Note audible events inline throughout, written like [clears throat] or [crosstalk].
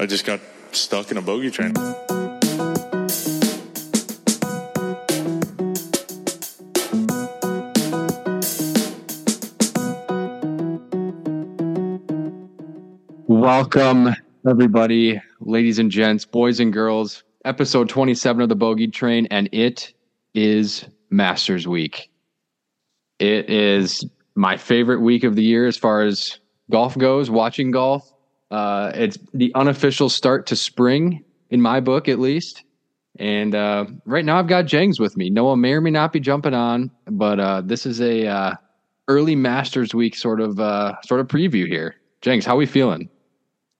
I just got stuck in a bogey train. Welcome, everybody, ladies and gents, boys and girls. Episode 27 of the Bogey Train, and it is Masters Week. It is my favorite week of the year as far as golf goes, watching golf. Uh, it's the unofficial start to spring, in my book at least. And uh, right now, I've got Jengs with me. Noah may or may not be jumping on, but uh, this is a uh, early Masters Week sort of uh, sort of preview here. Jengs, how are we feeling?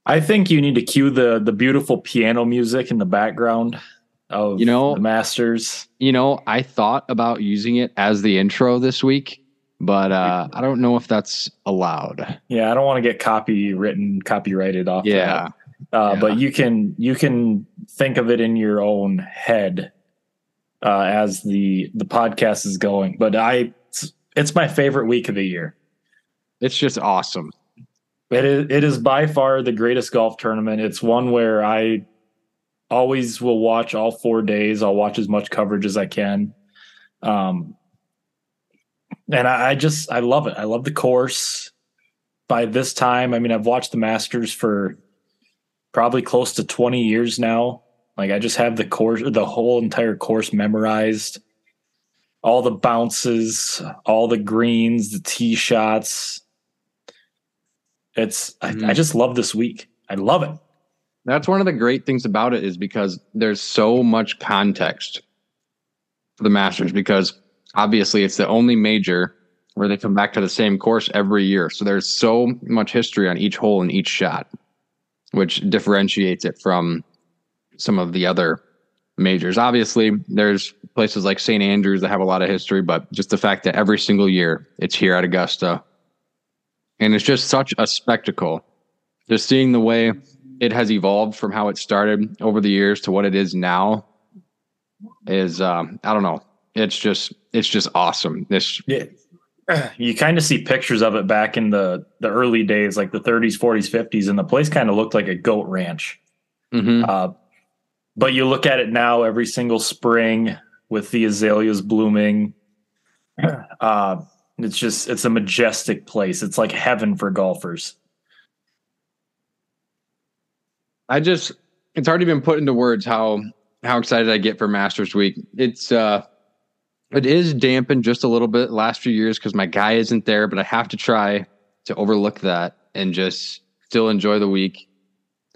I think you need to cue the the beautiful piano music in the background of You know- the Masters. You know, I thought about using it as the intro this week, but uh, I don't know if that's allowed. Yeah, I don't want to get copy written, copyrighted off. Yeah. Uh, Yeah. but you can you can think of it in your own head uh, as the the podcast is going. But I, it's, it's my favorite week of the year. It's just awesome. It is it is by far the greatest golf tournament. It's one where I always will watch all four days. I'll watch as much coverage as I can. Um and I, I just I love it. I love the course. By this time, I mean I've watched the Masters for probably close to 20 years now. Like I just have the course the whole entire course memorized. All the bounces, all the greens, the tee shots, it's I, Mhm. I just love this week. I love it. That's one of the great things about it is because there's so much context for the Masters because obviously it's the only major where they come back to the same course every year. So there's so much history on each hole and each shot, which differentiates it from some of the other majors. Obviously, there's places like St. Andrews that have a lot of history, but just the fact that every single year it's here at Augusta and it's just such a spectacle. Just seeing the way it has evolved from how it started over the years to what it is now is um, I don't know. It's just it's just awesome. This Yeah. [clears throat] You kind of see pictures of it back in the the early days, like the 30s, 40s, 50s, and the place kind of looked like a goat ranch. mhm. Uh, but you look at it now every single spring with the azaleas blooming. [clears throat] Uh, it's just it's a majestic place. It's like heaven for golfers. I just it's already been put into words how how excited I get for Masters Week. It's uh it is dampened just a little bit last few years because my guy isn't there, but I have to try to overlook that and just still enjoy the week.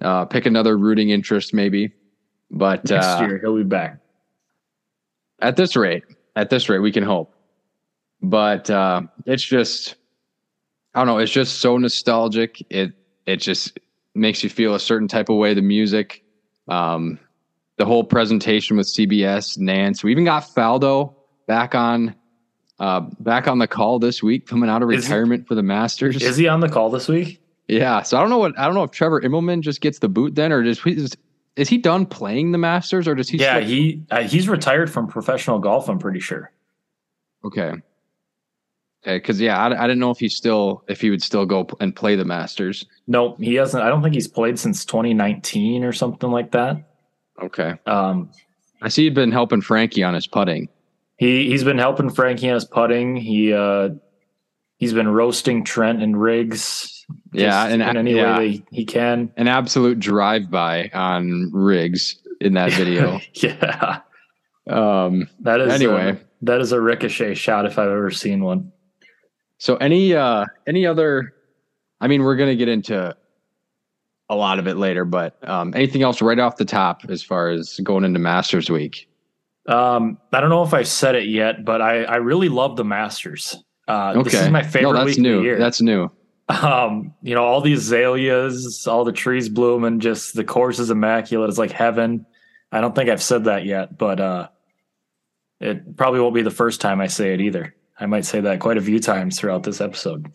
Uh, pick another rooting interest maybe, but Next uh, year he'll be back. at this rate, at this rate, we can hope. But uh, it's just, I don't know. It's just so nostalgic. It it just makes you feel a certain type of way. The music, um, the whole presentation with CBS, Nance. We even got Faldo back on, uh, back on the call this week, coming out of Is he- retirement for the Masters. Is he on the call this week? yeah. So I don't know what I don't know if Trevor Immelman just gets the boot then, or does is, is he done playing the Masters, or does he? yeah, still- he uh, he's retired from professional golf. I'm pretty sure. Okay. Okay, because yeah, I, I didn't know if he still if he would still go and play the Masters. No, he hasn't. I don't think he's played since 2019 or something like that. Okay, Um, I see he'd been helping Frankie on his putting. He he's been helping Frankie on his putting. He uh, he's been roasting Trent and Riggs. Yeah, and in any yeah. way that he can. An absolute drive by on Riggs in that video. [laughs] yeah, um, that is Anyway. uh, that is a ricochet shot if I've ever seen one. so any uh any other? I mean, we're gonna get into a lot of it later, but um, anything else right off the top as far as going into Masters Week? Um, I don't know if I've said it yet, but I I really love the Masters. Uh, Okay, This is my favorite no, that's week of new. the year. That's new. um, you know, all the azaleas, all the trees bloom, and just the course is immaculate. It's like heaven. I don't think I've said that yet, but uh, it probably won't be the first time I say it either. I might say that quite a few times throughout this episode.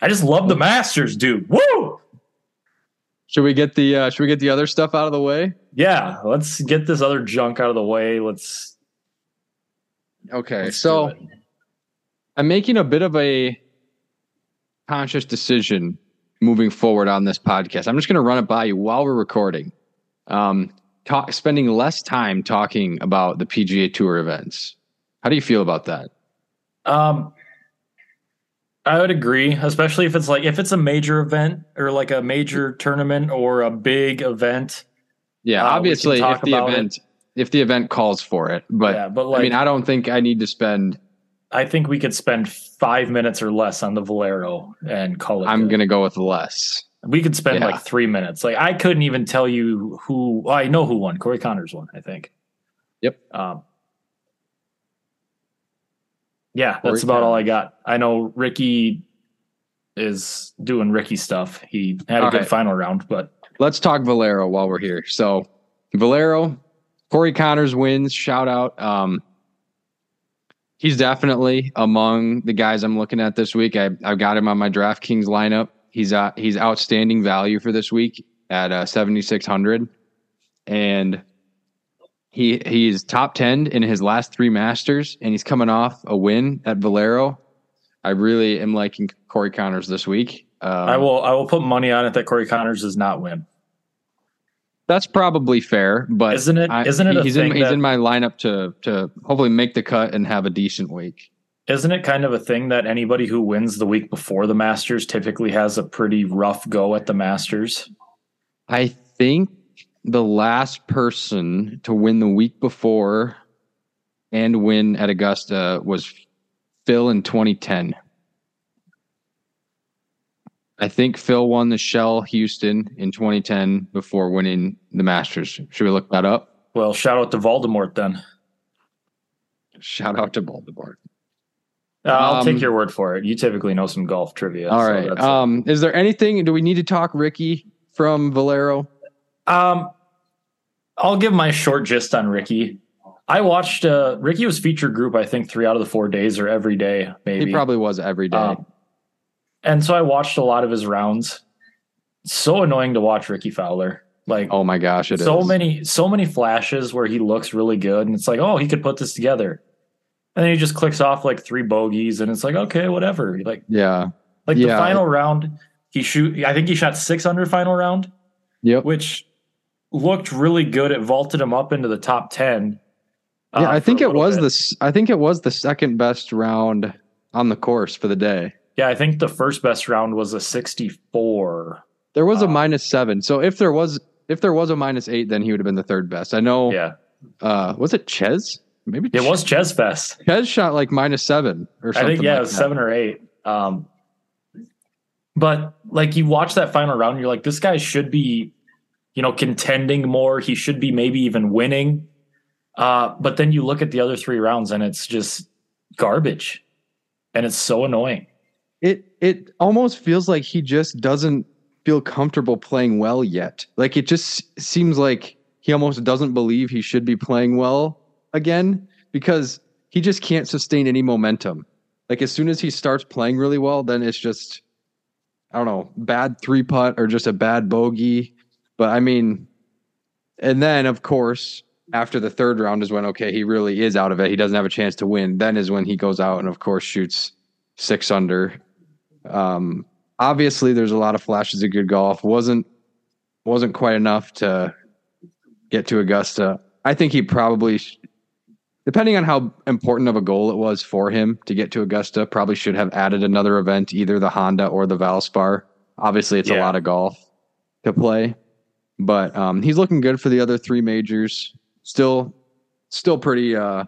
I just love the Masters, dude. Woo! Should we get the uh, should we get the other stuff out of the way? Yeah, let's get this other junk out of the way. Let's. Okay, let's so. I'm making a bit of a conscious decision moving forward on this podcast. I'm just going to run it by you while we're recording. Um, talk, spending less time talking about the PGA Tour events. How do you feel about that? Um, I would agree, especially if it's like if it's a major event or like a major tournament or a big event. Yeah, Uh, obviously, if the event if the event calls for it, but, yeah, but I mean, I don't think I need to spend. I think we could spend five minutes or less on the Valero and call it. I'm good. to go with less. We could spend Yeah. like three minutes. Like I couldn't even tell you who. Well, I know who won. Corey Conners won. I think. Yep. Um, yeah, that's about all I got. I know Rickie is doing Rickie stuff. He had a All good right. final round, but Let's talk Valero while we're here. So, Valero, Corey Conners wins. Shout out. Um, he's definitely among the guys I'm looking at this week. I, I've got him on my DraftKings lineup. He's uh, he's outstanding value for this week at uh, 7600, and he he's top 10 in his last three Masters, and he's coming off a win at Valero. I really am liking Corey Conners this week. Um, I will. I will put money on it that Corey Conners does not win. That's probably fair, but Isn't it- I, isn't it he's in he's that- in my lineup to to hopefully make the cut and have a decent week. Isn't it kind of a thing that anybody who wins the week before the Masters typically has a pretty rough go at the Masters? I think the last person to win the week before and win at Augusta was Phil in 2010. I think Phil won the Shell Houston in 2010 before winning the Masters. Should we look that up? Well, shout out to Voldemort then. Shout out to. Uh, I'll Um, take your word for it. You typically know some golf trivia. All so right. that's. Um, is there anything? Do we need to talk Rickie from Valero? Um, I'll give my short gist on Rickie. I watched uh, Rickie was featured group. I think three out of the four days or every day, maybe. He probably was every day. Um, and so I watched a lot of his rounds. So annoying to watch Rickie Fowler. Like oh my gosh, it is so many, so many flashes where he looks really good, and it's like, oh, he could put this together. And then he just clicks off like three bogeys, and it's like, okay, whatever. Like, Yeah. like the final round, he shoot. I think he shot six under final round Yep. which looked really good. It vaulted him up into the top ten. uh, yeah, I think it was bit. this. I think it was the second best round on the course for the day. Yeah, I think the first best round was a sixty-four. There was a Uh, minus seven. So if there was if there was a minus eight, then he would have been the third best. I know. Yeah, Uh, was it Ches? Maybe it was Ches Fest. Ches shot like minus seven or I something. think yeah, like it was that. seven or eight. Um, but like you watch that final round, you're like, this guy should be, you know, contending more. He should be maybe even winning. Uh, but then you look at the other three rounds, and it's just garbage, and it's so annoying. it it almost feels like he just doesn't feel comfortable playing well yet. Like it just seems like he almost doesn't believe he should be playing well again because he just can't sustain any momentum. Like as soon as he starts playing really well, then it's just I don't know, bad three putt or just a bad bogey. But I mean, and then of course after the third round is when okay he really is out of it. He doesn't have a chance to win. Then is when he goes out and of course shoots six under. Um, obviously, there's a lot of flashes of good golf. wasn't wasn't quite enough to get to Augusta. I think he probably, depending on how important of a goal it was for him to get to Augusta, probably should have added another event, either the Honda or the Valspar. Obviously, it's a lot of golf to play, but um, he's looking good for the other three majors. Still, still pretty uh,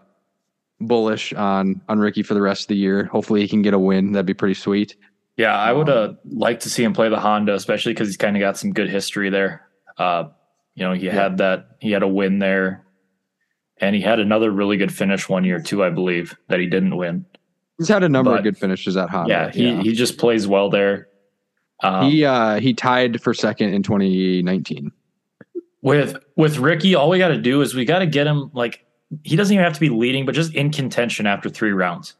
bullish on on Rickie for the rest of the year. Hopefully, he can get a win. That'd be pretty sweet. Yeah, I would uh, like to see him play the Honda, especially because he's kind of got some good history there. Uh, you know, he had that he had a win there, and he had another really good finish one year too, I believe, that he didn't win. He's had a number But- of good finishes at Honda. yeah, he he just plays well there. Um, he uh he tied for second in 2019. With with Rickie, all we got to do is we got to get him like he doesn't even have to be leading, but just in contention after three rounds.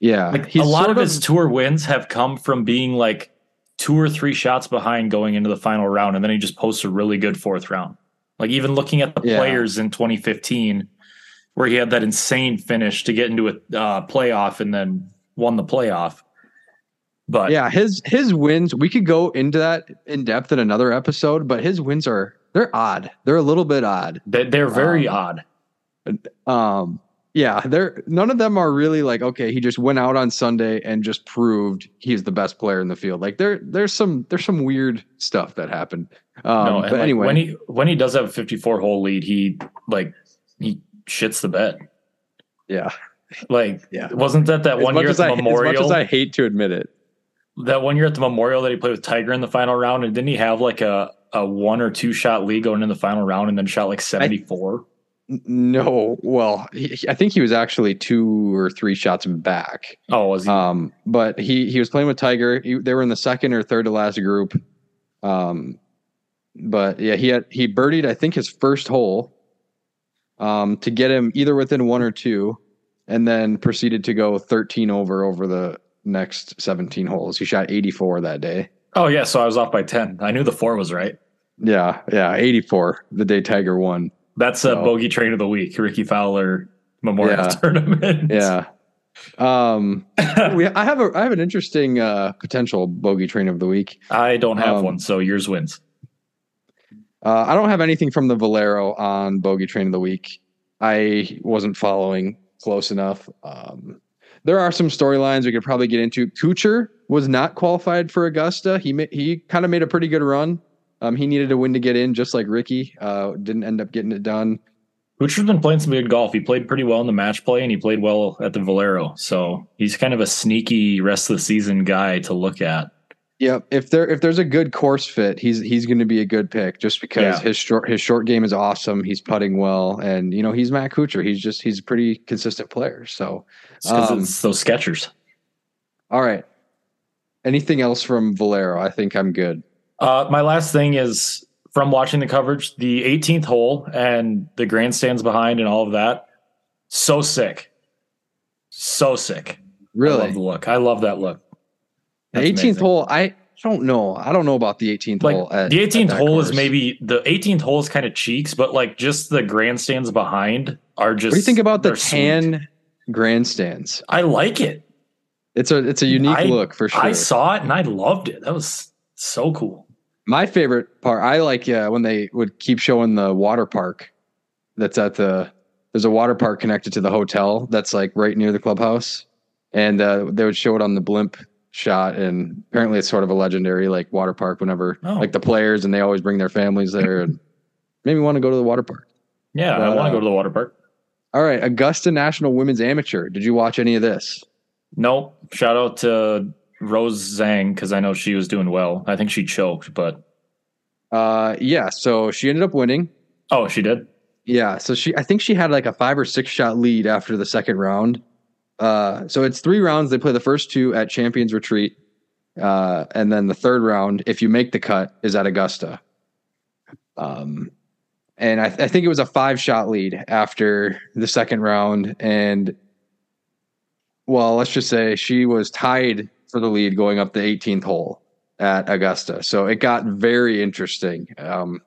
Yeah, Like a lot sort of his tour wins have come from being like two or three shots behind going into the final round, and then he just posts a really good fourth round. Like even looking at the Yeah. players in 2015, where he had that insane finish to get into a uh, playoff and then won the playoff. But yeah, his his wins. We could go into that in depth in another episode, but his wins are they're odd. They're a little bit odd. they, they're very Um, odd. Um, yeah, they're none of them are really like okay. He just went out on Sunday and just proved he's the best player in the field. Like there, there's some there's some weird stuff that happened. Um, no, but like, anyway, when he when he does have a 54 hole lead, he like he shits the bed. yeah, Like, Yeah. wasn't that that as one year at the I as much as I hate to admit it, that one year at the Memorial that he played with Tiger in the final round, and didn't he have like a a one or two shot lead going in the final round, and then shot like 74? N- no. Well, he, I think he was actually two or three shots back. oh, was he? Um, but he he was playing with Tiger. He, they were in the second or third to last group. Um, but yeah, he had he birdied I think his first hole, um, to get him either within one or two, and then proceeded to go 13 over over the next 17 holes. He shot 84 that day. oh yeah, so I was off by 10. I knew the four was right. Yeah, yeah, 84 the day Tiger won. That's a So- bogey train of the week, Rickie Fowler Memorial Yeah. [laughs] Tournament. Yeah. Um, [laughs] we, I have a I have an interesting uh, potential bogey train of the week. I don't have Um, one, so yours wins. Uh, I don't have anything from the Valero on bogey train of the week. I wasn't following close enough. Um, there are some storylines we could probably get into. Kuchar was not qualified for Augusta. He ma- he kind of made a pretty good run. Um, he needed a win to get in, just like Rickie. Uh, didn't end up getting it done. Kuchar's been playing some good golf. He played pretty well in the match play, and he played well at the Valero. So he's kind of a sneaky rest of the season guy to look at. Yeah, If there if there's a good course fit, he's he's going to be a good pick just because Yeah. his short his short game is awesome. He's putting well, and you know he's Matt Kuchar. He's just he's a pretty consistent player. So because Um, it's those Skechers. All right. Anything else from Valero? I think I'm good. Uh, my last thing is from watching the coverage, the 18th hole and the grandstands behind and all of that. So sick, so sick. I love Really? the look. I love that look. The 18th amazing. hole, I don't know. I don't know about the 18th Like hole. at- the 18th that hole is maybe the 18th hole is kind of cheeks, but like just the grandstands behind are just. What do you think about the they're sweet. tan grandstands? I like it. It's a it's a unique I- look for sure. I saw it and I loved it. That was so cool. My favorite part, I like uh, when they would keep showing the water park that's at the, there's a water park connected to the hotel that's like right near the clubhouse. And uh, they would show it on the blimp shot. And apparently it's sort of a legendary like water park whenever Oh. like the players and they always bring their families there and maybe want to go to the water park. Yeah, I But, want uh, to go to the water park. All right. Augusta National Women's Amateur. Did you watch any of this? Nope. Shout out to Rose Zhang because I know she was doing well. I think she choked, but Uh, yeah. So she ended up winning. oh, she did. Yeah, so she I think she had like a five or six shot lead after the second round. Uh, so it's three rounds. They play the first two at Champions Retreat, uh, and then the third round, if you make the cut, is at Augusta. Um, and I, I think it was a five shot lead after the second round, and well, let's just say she was tied for the lead going up the 18th hole at Augusta. So it got very interesting. Um,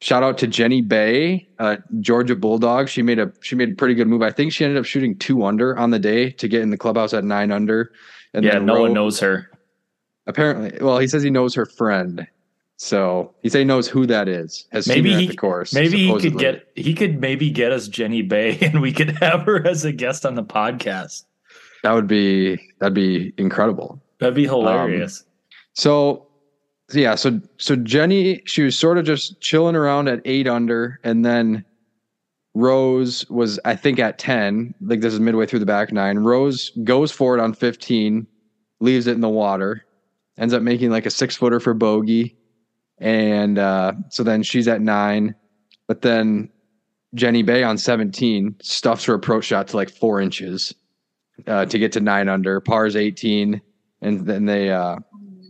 Shout out to Jenny Bae, uh, Georgia Bulldog. She made a she made a pretty good move. I think she ended up shooting two under on the day to get in the clubhouse at nine under. And yeah, then no one knows her. Apparently, well, he says he knows her friend, so he say he knows who that is. Has Maybe he at the course. Maybe he could get he could maybe get us Jenny Bae [laughs] and we could have her as a guest on the podcast. That would be that'd be incredible. That'd be hilarious. So so yeah, so so Jenny, she was sort of just chilling around at eight under, and then Rose was, I think, at ten. Like this is midway through the back nine. Rose goes for it on fifteen, leaves it in the water, ends up making like a six footer for bogey, and uh, so then she's at nine, but then Jenny Bae on seventeen stuffs her approach shot to like four inches uh, to get to nine under. Par's eighteen, and then they. Uh,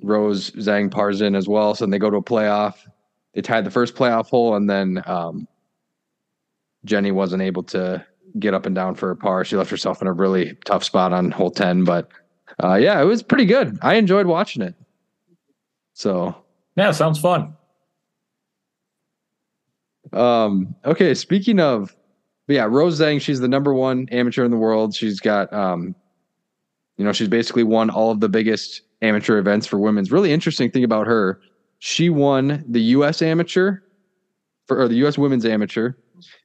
Rose Zhang pars in as well. So then they go to a playoff. They tied the first playoff hole, and then um, Jenny wasn't able to get up and down for a par. She left herself in a really tough spot on hole 10. But uh, yeah, it was pretty good. I enjoyed watching it. So, Yeah, sounds fun. um, okay, speaking of, but yeah, Rose Zhang, she's the number one amateur in the world. She's got, um, You know, she's basically won all of the biggest amateur events for women's. Really interesting thing about her, she won the U.S. Amateur for or the U.S. Women's Amateur,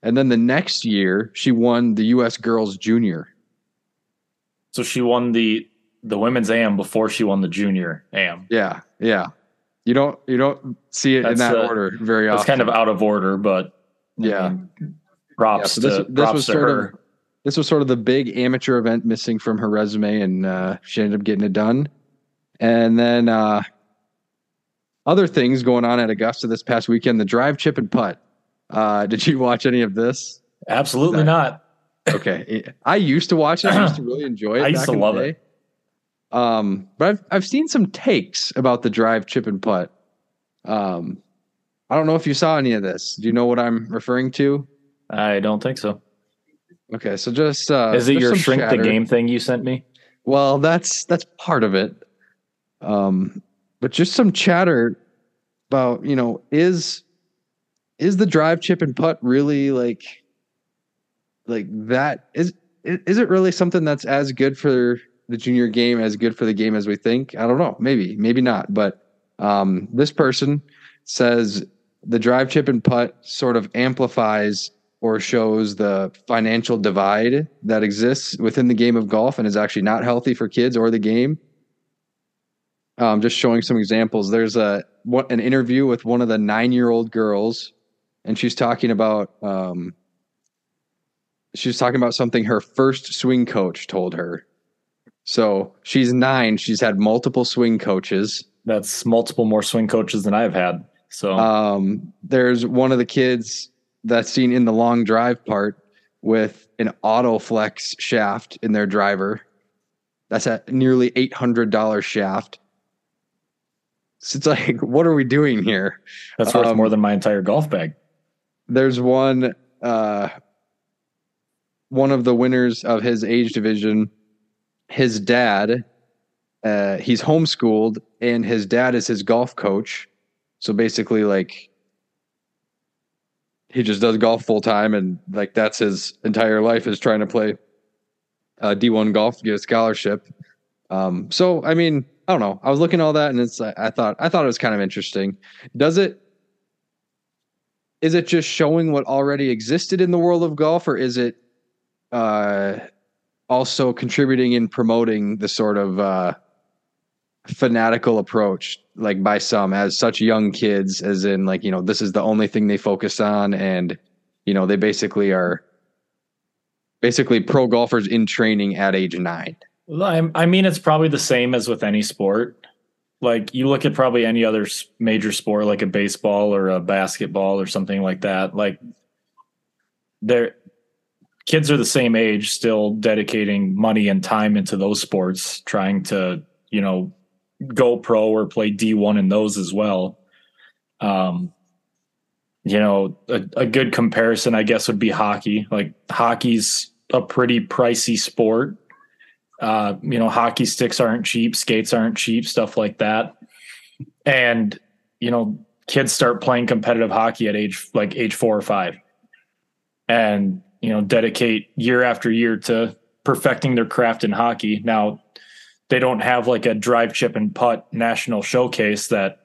and then the next year she won the U.S. Girls Junior. So she won the the women's AM before she won the junior AM. Yeah, yeah. You don't you don't see it in that uh, order very often. It's kind of out of order, but I Yeah. Mean, Yeah, props so this, to this props was to sort her. of this was sort of the big amateur event missing from her resume, and uh, she ended up getting it done. And then uh, other things going on at Augusta this past weekend: the drive, chip, and putt. Uh, [laughs] did you watch any of this? Absolutely That- not. [laughs] Okay, I used to watch it. I used to really enjoy it. I used back to in love it. Um, but I've I've seen some takes about the drive, chip, and putt. Um, I don't know if you saw any of this. Do you know what I'm referring to? I don't think so. Okay, so just uh, Is it your shrink chatter. the game thing you sent me? Well, that's that's part of it. Um, but just some chatter about you know is is the drive, chip, and putt really like like that? Is is is it really something that's as good for the junior game as good for the game as we think? I don't know. Maybe, maybe not. But um, this person says the drive, chip, and putt sort of amplifies or shows the financial divide that exists within the game of golf and is actually not healthy for kids or the game. Um, just showing some examples. There's a what an interview with one of the nine year old girls, and she's talking about um, she's talking about something her first swing coach told her. So she's nine. She's had multiple swing coaches. That's multiple more swing coaches than I've had. So Um, there's one of the kids that's seen in the long drive part with an auto flex shaft in their driver. That's a nearly eight hundred dollar shaft. So it's like, [laughs] what are we doing here? that's worth um, more than my entire golf bag. There's one uh one of the winners of his age division, his dad, uh, he's homeschooled and his dad is his golf coach. So basically like he just does golf full time and like that's his entire life is trying to play uh, D1 golf to get a scholarship. Um, so I mean, I don't know. I was looking all that and it's I thought I thought it was kind of interesting. Does it is it just showing what already existed in the world of golf or is it uh also contributing in promoting the sort of uh fanatical approach like by some as such young kids as in like you know this is the only thing they focus on and you know they basically are basically pro golfers in training at age 9 I'm- mean, it's probably the same as with any sport. Like you look at probably any other major sport, like a baseball or a basketball or something like that. Like, their kids are the same age, still dedicating money and time into those sports, trying to you know go pro or play D1 in those as well. Um, you know, a, a good comparison, I guess, would be hockey. Like hockey's a pretty pricey sport. Uh, you know, hockey sticks aren't cheap, skates aren't cheap, stuff like that. And, you know, kids start playing competitive hockey at age like age four or five. And, you know, dedicate year after year to perfecting their craft in hockey. Now, they don't have like a drive chip and putt national showcase that,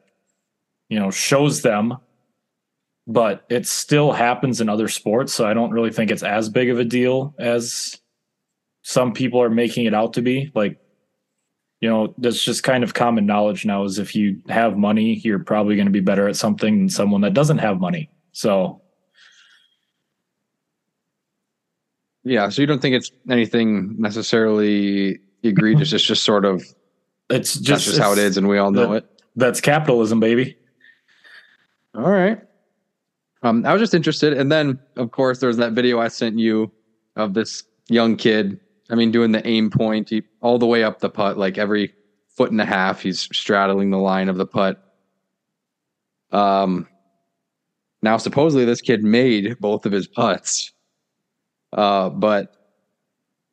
you know, shows them but it still happens in other sports. So I don't really think it's as big of a deal as some people are making it out to be. Like, you know, that's just kind of common knowledge now is if you have money, you're probably going to be better at something than someone that doesn't have money. So yeah so you don't think it's anything necessarily egregious it's just sort of [laughs] it's just, that's just how it's- and we all know the- it That's capitalism, baby. All right. Um, I was just interested, and then of course there's that video I sent you of this young kid. I mean, doing the aim point he, all the way up the putt, like every foot and a half, he's straddling the line of the putt. Um, now supposedly this kid made both of his putts, uh, but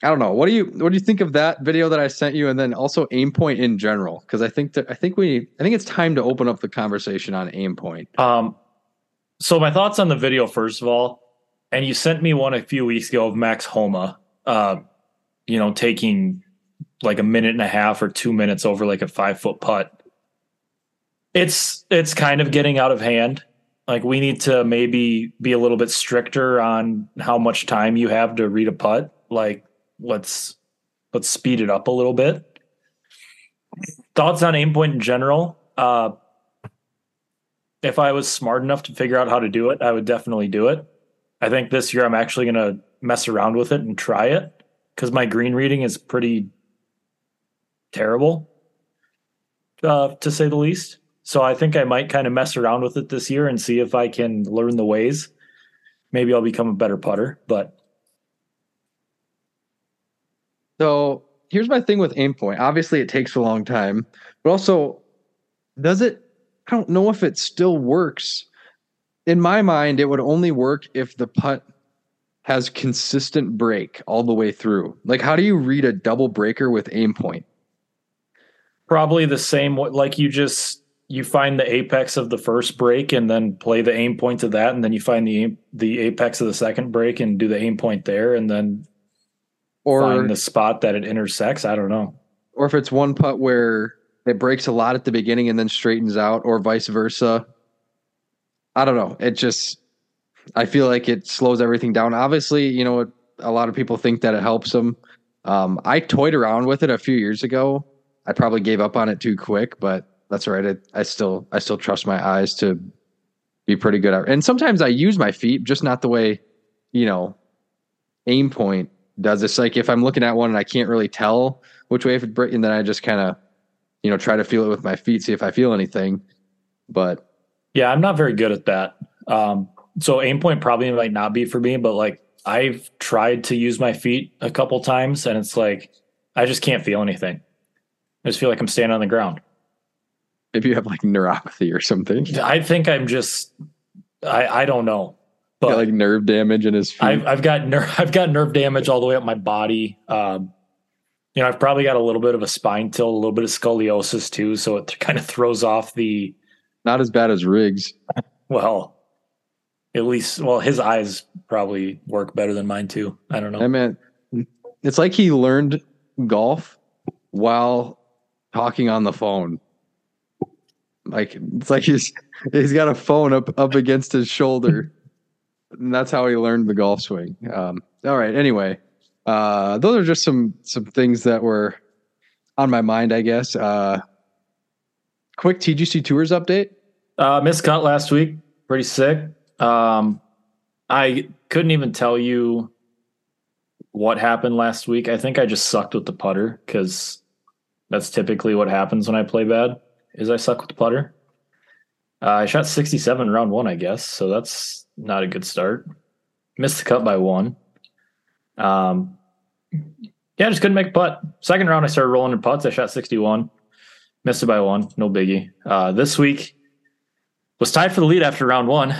I don't know. What do you what do you think of that video that I sent you, and then also aim point in general? Because I think that I think we I think it's time to open up the conversation on aim point. Um, so my thoughts on the video, first of all, and you sent me one a few weeks ago of Max Homa, uh, you know, taking like a minute and a half or two minutes over like a five foot putt. It's it's kind of getting out of hand. Like we need to maybe be a little bit stricter on how much time you have to read a putt. Like let's let's speed it up a little bit. Thoughts on aim point in general? Uh, if I was smart enough to figure out how to do it, I would definitely do it. I think this year I'm actually going to mess around with it and try it because my green reading is pretty terrible, uh, to say the least. So I think I might kind of mess around with it this year and see if I can learn the ways. Maybe I'll become a better putter, but So here's my thing with aim point. Obviously, it takes a long time, but also, does it? I don't know if it still works. In my mind, it would only work if the putt has consistent break all the way through. Like, how do you read a double breaker with aim point? probably the same like you just you find the apex of the first break and then play the aim point to that and then you find the the apex of the second break and do the aim point there and then Or find the spot that it intersects i don't know or if it's one putt where it breaks a lot at the beginning and then straightens out, or vice versa. I don't know. It just, I feel like it slows everything down. Obviously, you know, a lot of people think that it helps them. Um, I toyed around with it a few years ago. I probably gave up on it too quick, but that's all right. I, I still, I still trust my eyes to be pretty good at. And sometimes I use my feet, just not the way, you know, aim point does. It's like if I'm looking at one and I can't really tell which way if it break, and then I just kind of, you know, try to feel it with my feet, see if I feel anything. But yeah i'm not very good at that um so aim point probably might not be for me but like i've tried to use my feet a couple times and it's like i just can't feel anything i just feel like i'm standing on the ground maybe you have like neuropathy or something. i think i'm just i i don't know but Got like nerve damage in his feet. I've, I've got nerve. [laughs] I've got nerve damage all the way up my body. Um, you know, I've probably got a little bit of a spine tilt, a little bit of scoliosis too, so it [laughs] kind of throws off the Not as bad as Riggs. [laughs] well. At least, well, his eyes probably work better than mine too. I don't know. I mean, it's like he learned golf while talking on the phone. Like it's like he's he's got a phone up up against his shoulder, and that's how he learned the golf swing. Um, all right. Anyway, uh, those are just some some things that were on my mind. I guess. Uh, quick TGC Tours update. Uh, missed cut last week. Pretty sick. Um, I couldn't even tell you what happened last week. I think I just sucked with the putter because that's typically what happens when I play bad. Is I suck with the putter. Uh, I shot 67 round one, I guess. So that's not a good start. Missed the cut by one. Um, yeah, just couldn't make a putt. Second round, I started rolling in putts. I shot 61. Missed it by one. No biggie. Uh, this week was tied for the lead after round one.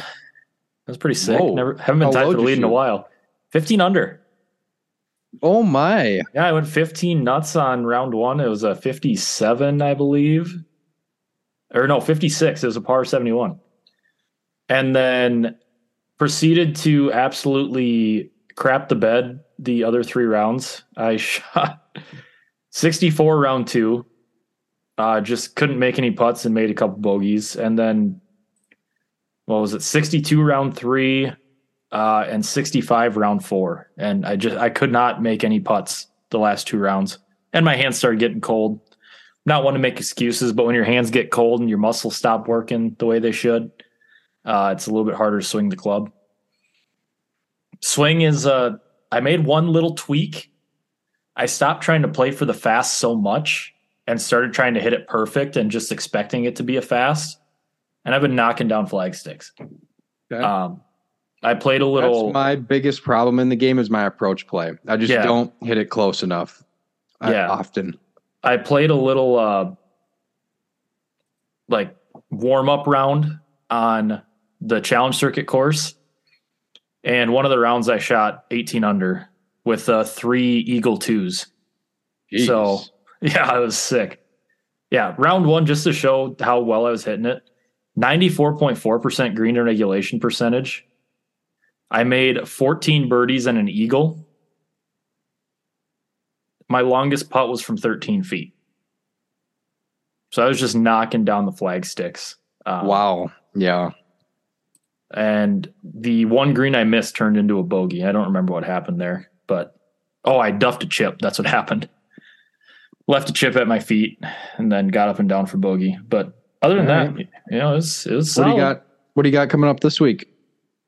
That's pretty sick. Whoa. Never haven't been How tied for the lead in a while. 15 under. Oh my! Yeah, I went 15 nuts on round one. It was a 57, I believe. Or no, 56. It was a par 71. And then proceeded to absolutely crap the bed the other three rounds. I [laughs] shot 64 round two. Uh, just couldn't make any putts and made a couple bogeys. And then, what was it? 62 round three, uh, and 65 round four. And I just, I could not make any putts the last two rounds. And my hands started getting cold. Not want to make excuses, but when your hands get cold and your muscles stop working the way they should, uh, it's a little bit harder to swing the club. Swing is, uh, I made one little tweak. I stopped trying to play for the fast so much and started trying to hit it perfect and just expecting it to be a fast. And I've been knocking down flag sticks. Okay. Um, I played a little. That's my biggest problem in the game is my approach play. I just Yeah. don't hit it close enough. uh, Yeah. often. I played a little uh like warm up round on the challenge circuit course. And one of the rounds I shot 18 under with uh, three eagle twos. So [laughs] yeah, it was sick. Yeah, round one just to show how well I was hitting it. 94.4% green regulation percentage. I made 14 birdies and an eagle. My longest putt was from 13 feet. So I was just knocking down the flag sticks. Um, wow. Yeah. And the one green I missed turned into a bogey. I don't remember what happened there, but oh, I duffed a chip. That's what [laughs] happened. Left a chip at my feet and then got up and down for bogey. But other than All that, you know, it was it was What do you got? What do you got coming up this week?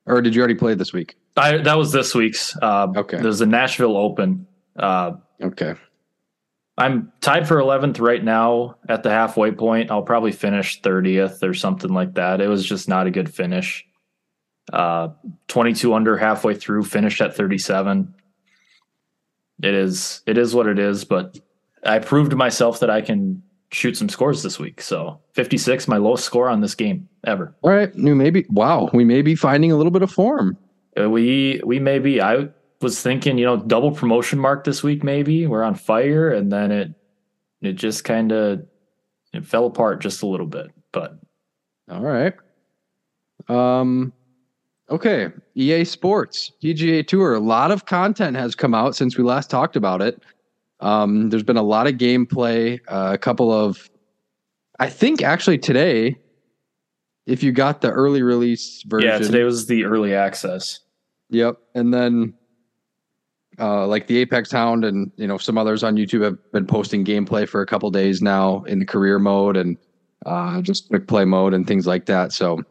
Or did you already play this week? I, that was this week's. Uh, Okay. There's the Nashville Open. Uh, Okay. I'm tied for 11th right now at the halfway point. I'll probably finish 30th or something like that. It was just not a good finish. Uh, 22 under halfway through, finished at 37. It is it is what it is, but I proved to myself that I can shoot some scores this week. So 56, my lowest score on this game ever. All right. Maybe wow, we may be finding a little bit of form. Uh, We we may be. I was thinking, you know, double promotion mark this week. Maybe we're on fire, and then it it just kind of it fell apart just a little bit. But All right. Um okay, EA Sports, PGA Tour. A lot of content has come out since we last talked about it. Um there's been a lot of gameplay, uh, a couple of I think actually today if you got the early release version. yeah, today was the early access. Yep. And then uh, like the Apex Hound and you know some others on YouTube have been posting gameplay for a couple days now in the career mode and uh, just quick play mode and things like that. So,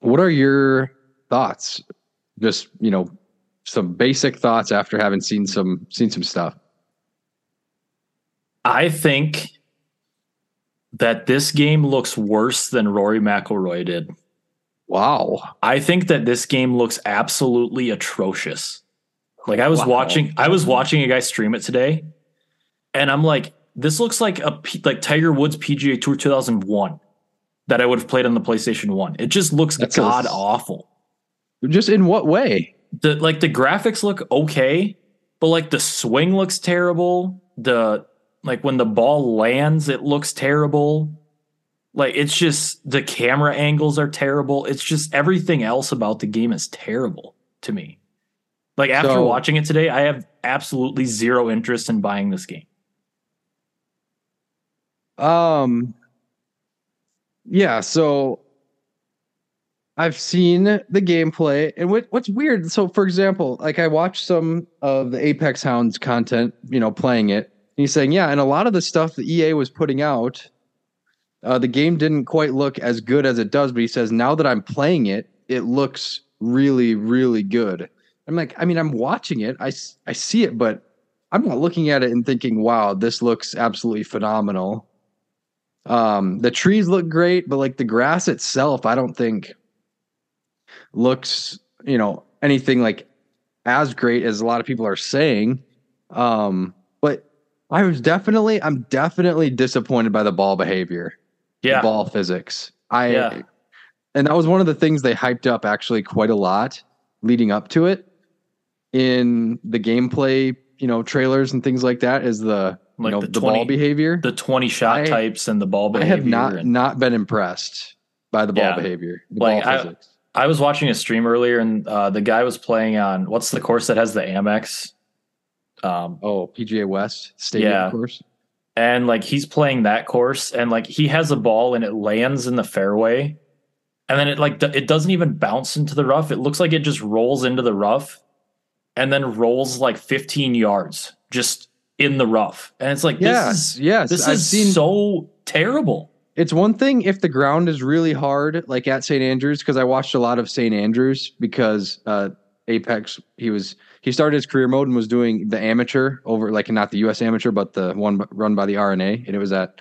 what are your thoughts? Just you know, some basic thoughts after having seen some seen some stuff. I think that this game looks worse than Rory McIlroy did. Wow. I think that this game looks absolutely atrocious. Like I was Wow. watching, I was watching a guy stream it today, and I'm like, this looks like a P- like Tiger Woods PGA Tour 2001 that I would have played on the PlayStation One. It just looks That's god awful. Just in what way? The like the graphics look okay, but like the swing looks terrible. The like when the ball lands, it looks terrible. Like it's just the camera angles are terrible. It's just everything else about the game is terrible to me. Like after So- watching it today, I have absolutely zero interest in buying this game. Um yeah, so I've seen the gameplay and what what's weird, so for example, like I watched some of the Apex Hounds content, you know, playing it. And he's saying, yeah, and a lot of the stuff that EA was putting out, uh, the game didn't quite look as good as it does, but he says now that I'm playing it, it looks really, really good. I'm like, I mean, I'm watching it, I, I see it, but I'm not looking at it and thinking, wow, this looks absolutely phenomenal. Um, the trees look great, but like the grass itself, I don't think looks, you know, anything like as great as a lot of people are saying. Um, but I was definitely, I'm definitely disappointed by the ball behavior, Yeah. the ball physics. I, Yeah. and that was one of the things they hyped up actually quite a lot leading up to it in the gameplay, you know, trailers and things like that is the, you Like know, the the, 20 ball behavior. The 20 shot I- types and the ball behavior. I have not and- not been impressed by the ball Yeah. behavior, the Like, ball I- physics. I was watching a stream earlier and uh, the guy was playing on what's the course that has the Amex? Um, Oh, PGA West Stadium Yeah. course. and like he's playing that course and like he has a ball and it lands in the fairway and then it like it doesn't even bounce into the rough it looks like it just rolls into the rough and then rolls like 15 yards just in the rough and it's like Yes, this is yes. this I've is seen. so terrible it's one thing if the ground is really hard, like at St. Andrews, because I watched a lot of St. Andrews because uh, Apex. He was he started his career mode and was doing the amateur over, like not the U.S. amateur, but the one run by the R&A, and it was at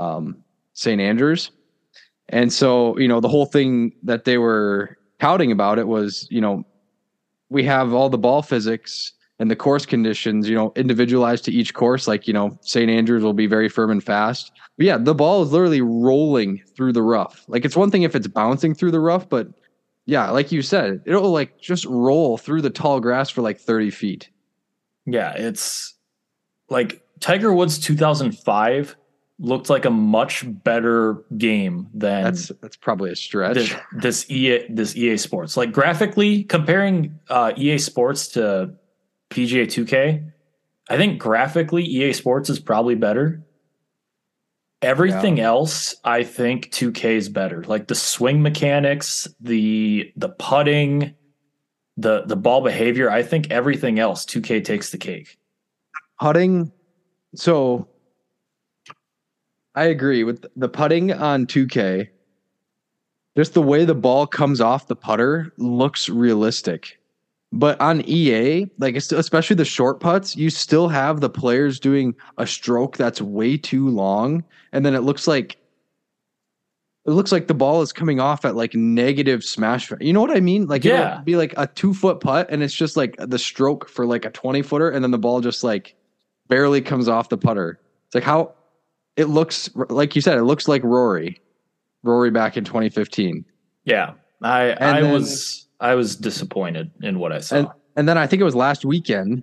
um, St. Andrews. And so, you know, the whole thing that they were touting about it was, you know, we have all the ball physics and the course conditions, you know, individualized to each course. Like, you know, St. Andrews will be very firm and fast. But yeah, the ball is literally rolling through the rough. Like, it's one thing if it's bouncing through the rough, but yeah, like you said, it'll like just roll through the tall grass for like 30 feet. yeah it's like tiger woods 2005 looked like a much better game than That's that's probably a stretch. this, this EA this EA Sports. Like graphically comparing uh, EA Sports to PGA 2K, I think graphically EA Sports is probably better. Everything else, I think 2K is better. Like the swing mechanics, the the putting, the the ball behavior. I think everything else 2K takes the cake. putting so i agree with the putting on 2k just the way the ball comes off the putter looks realistic. But on ea like especially the short putts you still have the players doing a stroke that's way too long. And then it looks like it looks like the ball is coming off at like negative smash. You know what i mean? Like Yeah. be like a two foot putt and it's just like the stroke for like a 20 footer and then the ball just like barely comes off the putter. It's like how it looks like you said, it looks like Rory. Rory back in 2015. Yeah. I And I then- was I was disappointed in what I saw. And and then I think it was last weekend.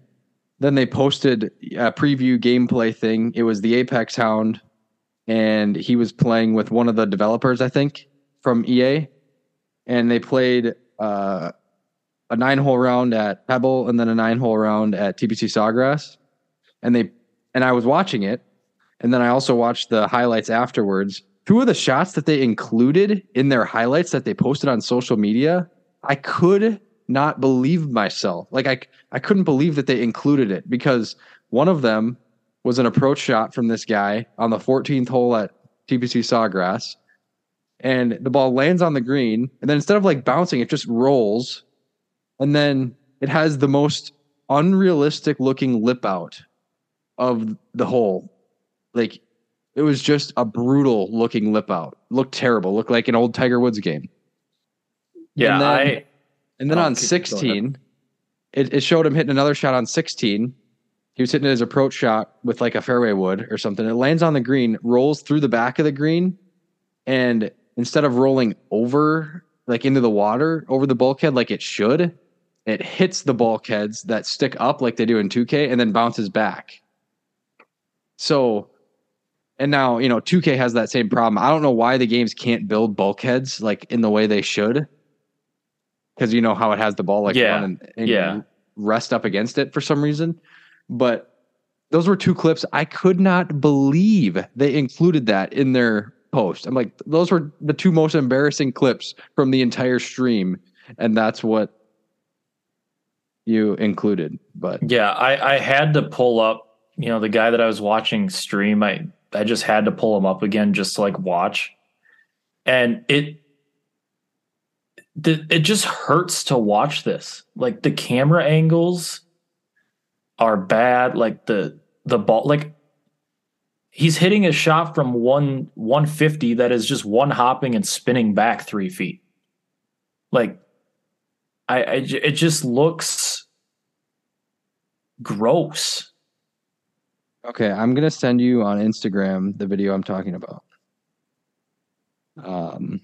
Then they posted a preview gameplay thing. It was the Apex Hound, and he was playing with one of the developers, I think, from EA. And they played uh, a nine hole round at Pebble and then a nine hole round at TPC Sawgrass. And they and I was watching it, and then I also watched the highlights afterwards. Two of the shots that they included in their highlights that they posted on social media, I could not believe myself. Like I I couldn't believe that they included it because one of them was an approach shot from this guy on the 14th hole at TPC Sawgrass. And the ball lands on the green, and then instead of like bouncing, it just rolls. And then it has the most unrealistic looking lip out of the hole. Like it was just a brutal looking lip out. Looked terrible. Looked like an old Tiger Woods game. yeah, and then- I And then Oh, on 16, it, it showed him hitting another shot on 16. He was hitting his approach shot with like a fairway wood or something. It lands on the green, rolls through the back of the green, and instead of rolling over like into the water over the bulkhead like it should, it hits the bulkheads that stick up like they do in 2K and then bounces back. So, and now, you know, 2K has that same problem. I don't know why the games can't build bulkheads like in the way they should because you know how it has the ball like Yeah. and, and Yeah. rest up against it for some reason. But those were two clips I could not believe they included that in their post. I'm like, those were the two most embarrassing clips from the entire stream, and that's what you included. But Yeah, I, I had to pull up, you know, the guy that I was watching stream. I I just had to pull him up again just to like watch. And it it just hurts to watch this. Like the camera angles are bad. Like the the ball like he's hitting a shot from one 150 that is just one hopping and spinning back three feet. Like I, I it just looks gross. Okay, I'm gonna send you on Instagram the video I'm talking about. Um,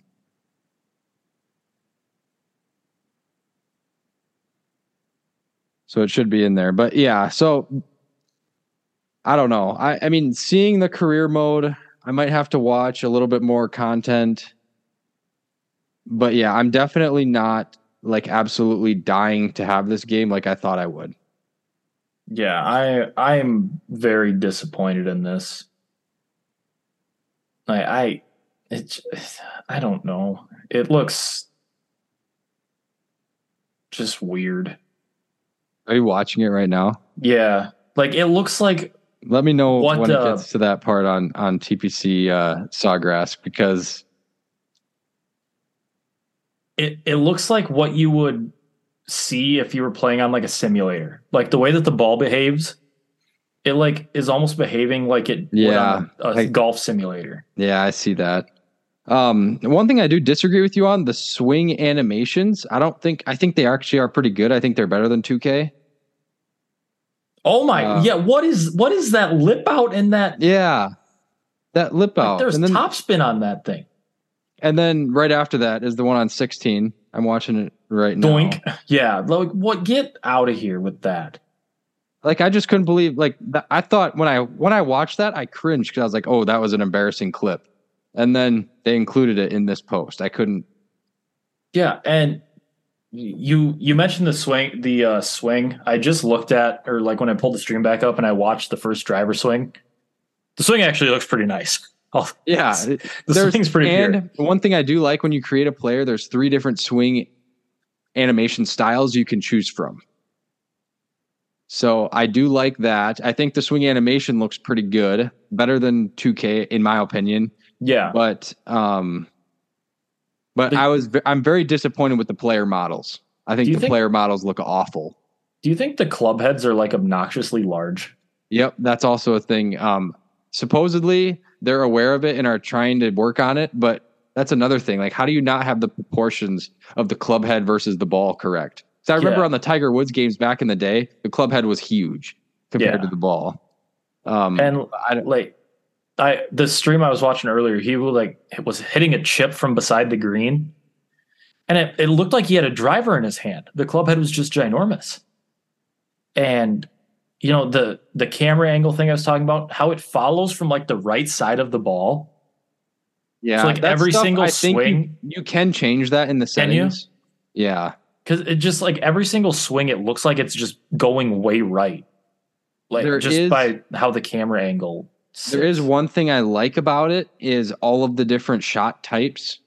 so it should be in there, but yeah. So I don't know. I I mean, seeing the career mode, I might have to watch a little bit more content. But yeah, I'm definitely not like absolutely dying to have this game like I thought I would. Yeah, I I'm very disappointed in this. I I it's [sighs] I don't know. It looks just weird. Are you watching it right now? Yeah. Like it looks like Let me know What, when uh, it gets to that part on on TPC uh, Sawgrass because it it looks like what you would see if you were playing on like a simulator. Like the way that the ball behaves, it like is almost behaving like it Yeah, a, a like- golf simulator. yeah, I see that. Um, one thing I do disagree with you on the swing animations. I don't think I think they actually are pretty good. I think they're better than 2K. Oh my Uh, yeah, what is what is that lip out in that Yeah, that lip like, out, there's and then top spin on that thing. and then right after that is the one on 16. I'm watching it right now. Doink. [laughs] Yeah, like what get out of here with that. Like I just couldn't believe. Like th- I thought when I when I watched that, I cringed because I was like, "Oh, that was an embarrassing clip," and then they included it in this post. I couldn't. Yeah, and you you mentioned the swing the uh, swing. I just looked at or like when I pulled the stream back up and I watched the first driver swing. The swing actually looks pretty nice. [laughs] Oh, Yeah, the there's swing's pretty and pure. one thing I do like when you create a player, there's three different swing animation styles you can choose from. So I do like that. I think the swing animation looks pretty good, better than 2K in my opinion. Yeah, But um, but I was I'm very disappointed with the player models. I think the think- player models look awful. Do you think the club heads are like obnoxiously large? Yep, that's also a thing. Um, supposedly they're aware of it and are trying to work on it, but that's another thing. Like, how do you not have the proportions of the club head versus the ball correct? So I remember Yeah. on the Tiger Woods games back in the day, the club head was huge compared Yeah. to the ball. Um, And I like I the stream I was watching earlier, he was like was hitting a chip from beside the green. And it, it looked like he had a driver in his hand. The club head was just ginormous. And you know, the the camera angle thing I was talking about, how it follows from like the right side of the ball. Yeah, like every stuff, single I think you- swing- you, can change that in the settings. Yeah, Cause it just like every single swing, it looks like it's just going way right. Like There just is- by how the camera angle. there is one thing I like about it is all of the different shot types.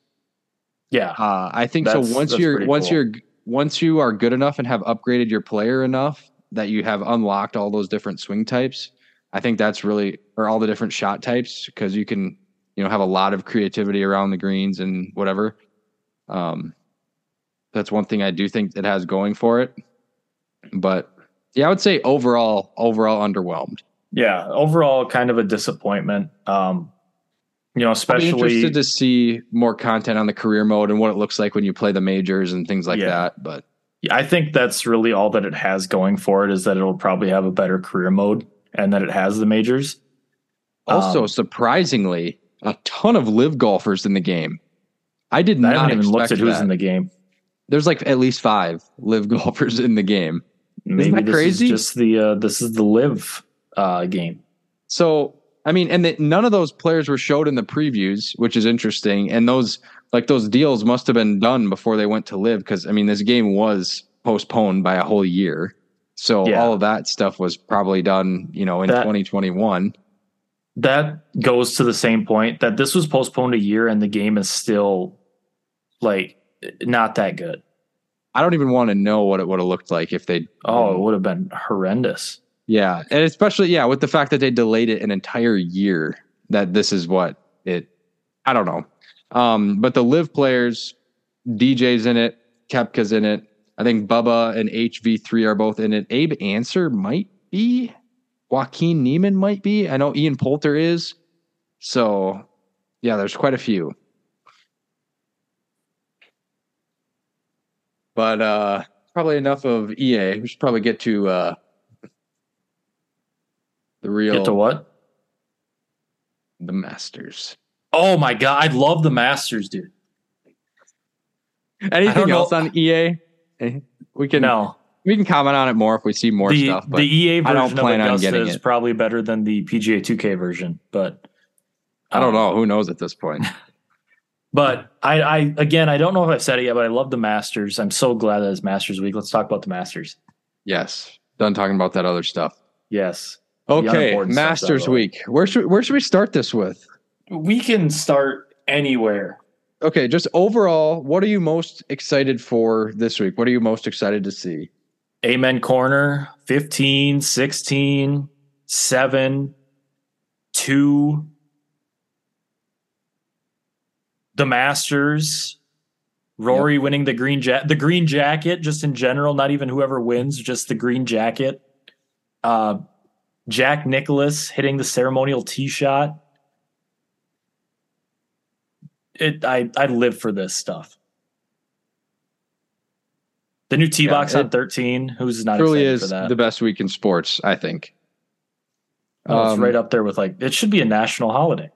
Yeah. Uh, I think so. Once you're once cool. you're once you are good enough and have upgraded your player enough that you have unlocked all those different swing types, I think that's really or all the different shot types because you can you know have a lot of creativity around the greens and whatever. Um, that's one thing I do think it has going for it. But yeah, I would say overall overall underwhelmed. Yeah, overall, kind of a disappointment. Um, you know, especially interested to see more content on the career mode and what it looks like when you play the majors and things like Yeah. that. But I think that's really all that it has going for it is that it'll probably have a better career mode and that it has the majors. Also, Um, surprisingly, a ton of LIV golfers in the game. I did I not even looked at who's that. in the game. There's like at least five LIV [laughs] golfers in the game. Maybe that this crazy? is just the uh, this is the LIV uh, game. So, I mean, and the, none of those players were showed in the previews, which is interesting. And those like those deals must have been done before they went to LIV because I mean, this game was postponed by a whole year. So Yeah. all of that stuff was probably done, you know, in That- 2021. That goes to the same point that this was postponed a year and the game is still like not that good. I don't even want to know what it would have looked like if they Oh, it would have been horrendous. Yeah, and especially yeah, with the fact that they delayed it an entire year. That this is what it. I don't know, um, but the LIV players, DJ's in it, Koepka's in it. I think Bubba and HV3 are both in it. Abe Ancer might be. Joaquin Niemann might be. I know Ian Poulter is. So, yeah, there's quite a few. But uh probably enough of EA. We should probably get to uh the real Get to what? the Masters. Oh my god, I love the Masters, dude. Anything know. else on EA? We can No, we can comment on it more if we see more the stuff. But the EA I version don't plan of on Augusta getting is it. probably better than the PGA 2K version, but I don't um, know. Who knows at this point? [laughs] But I, I again, I don't know if I've said it yet, but I love the Masters. I'm so glad that it's Masters Week. Let's talk about the Masters. yes. Done talking about that other stuff. Yes, Okay, unimportant stuff's out of Masters the way. Week. Where should where should we start this with? we can start anywhere. Okay, just overall, what are you most excited for this week? What are you most excited to see? Amen Corner 15, 16, 7, 2. The Masters. Rory winning the green ja- the green jacket just in general, not even whoever wins, just the green jacket. Uh Jack Nicklaus hitting the ceremonial tee shot. It I I live for this stuff. The new tee box Yeah, on 13. Who's not Truly excited is for that? the best week in sports, I think. Oh, it's Um, right up there with like it should be a national holiday.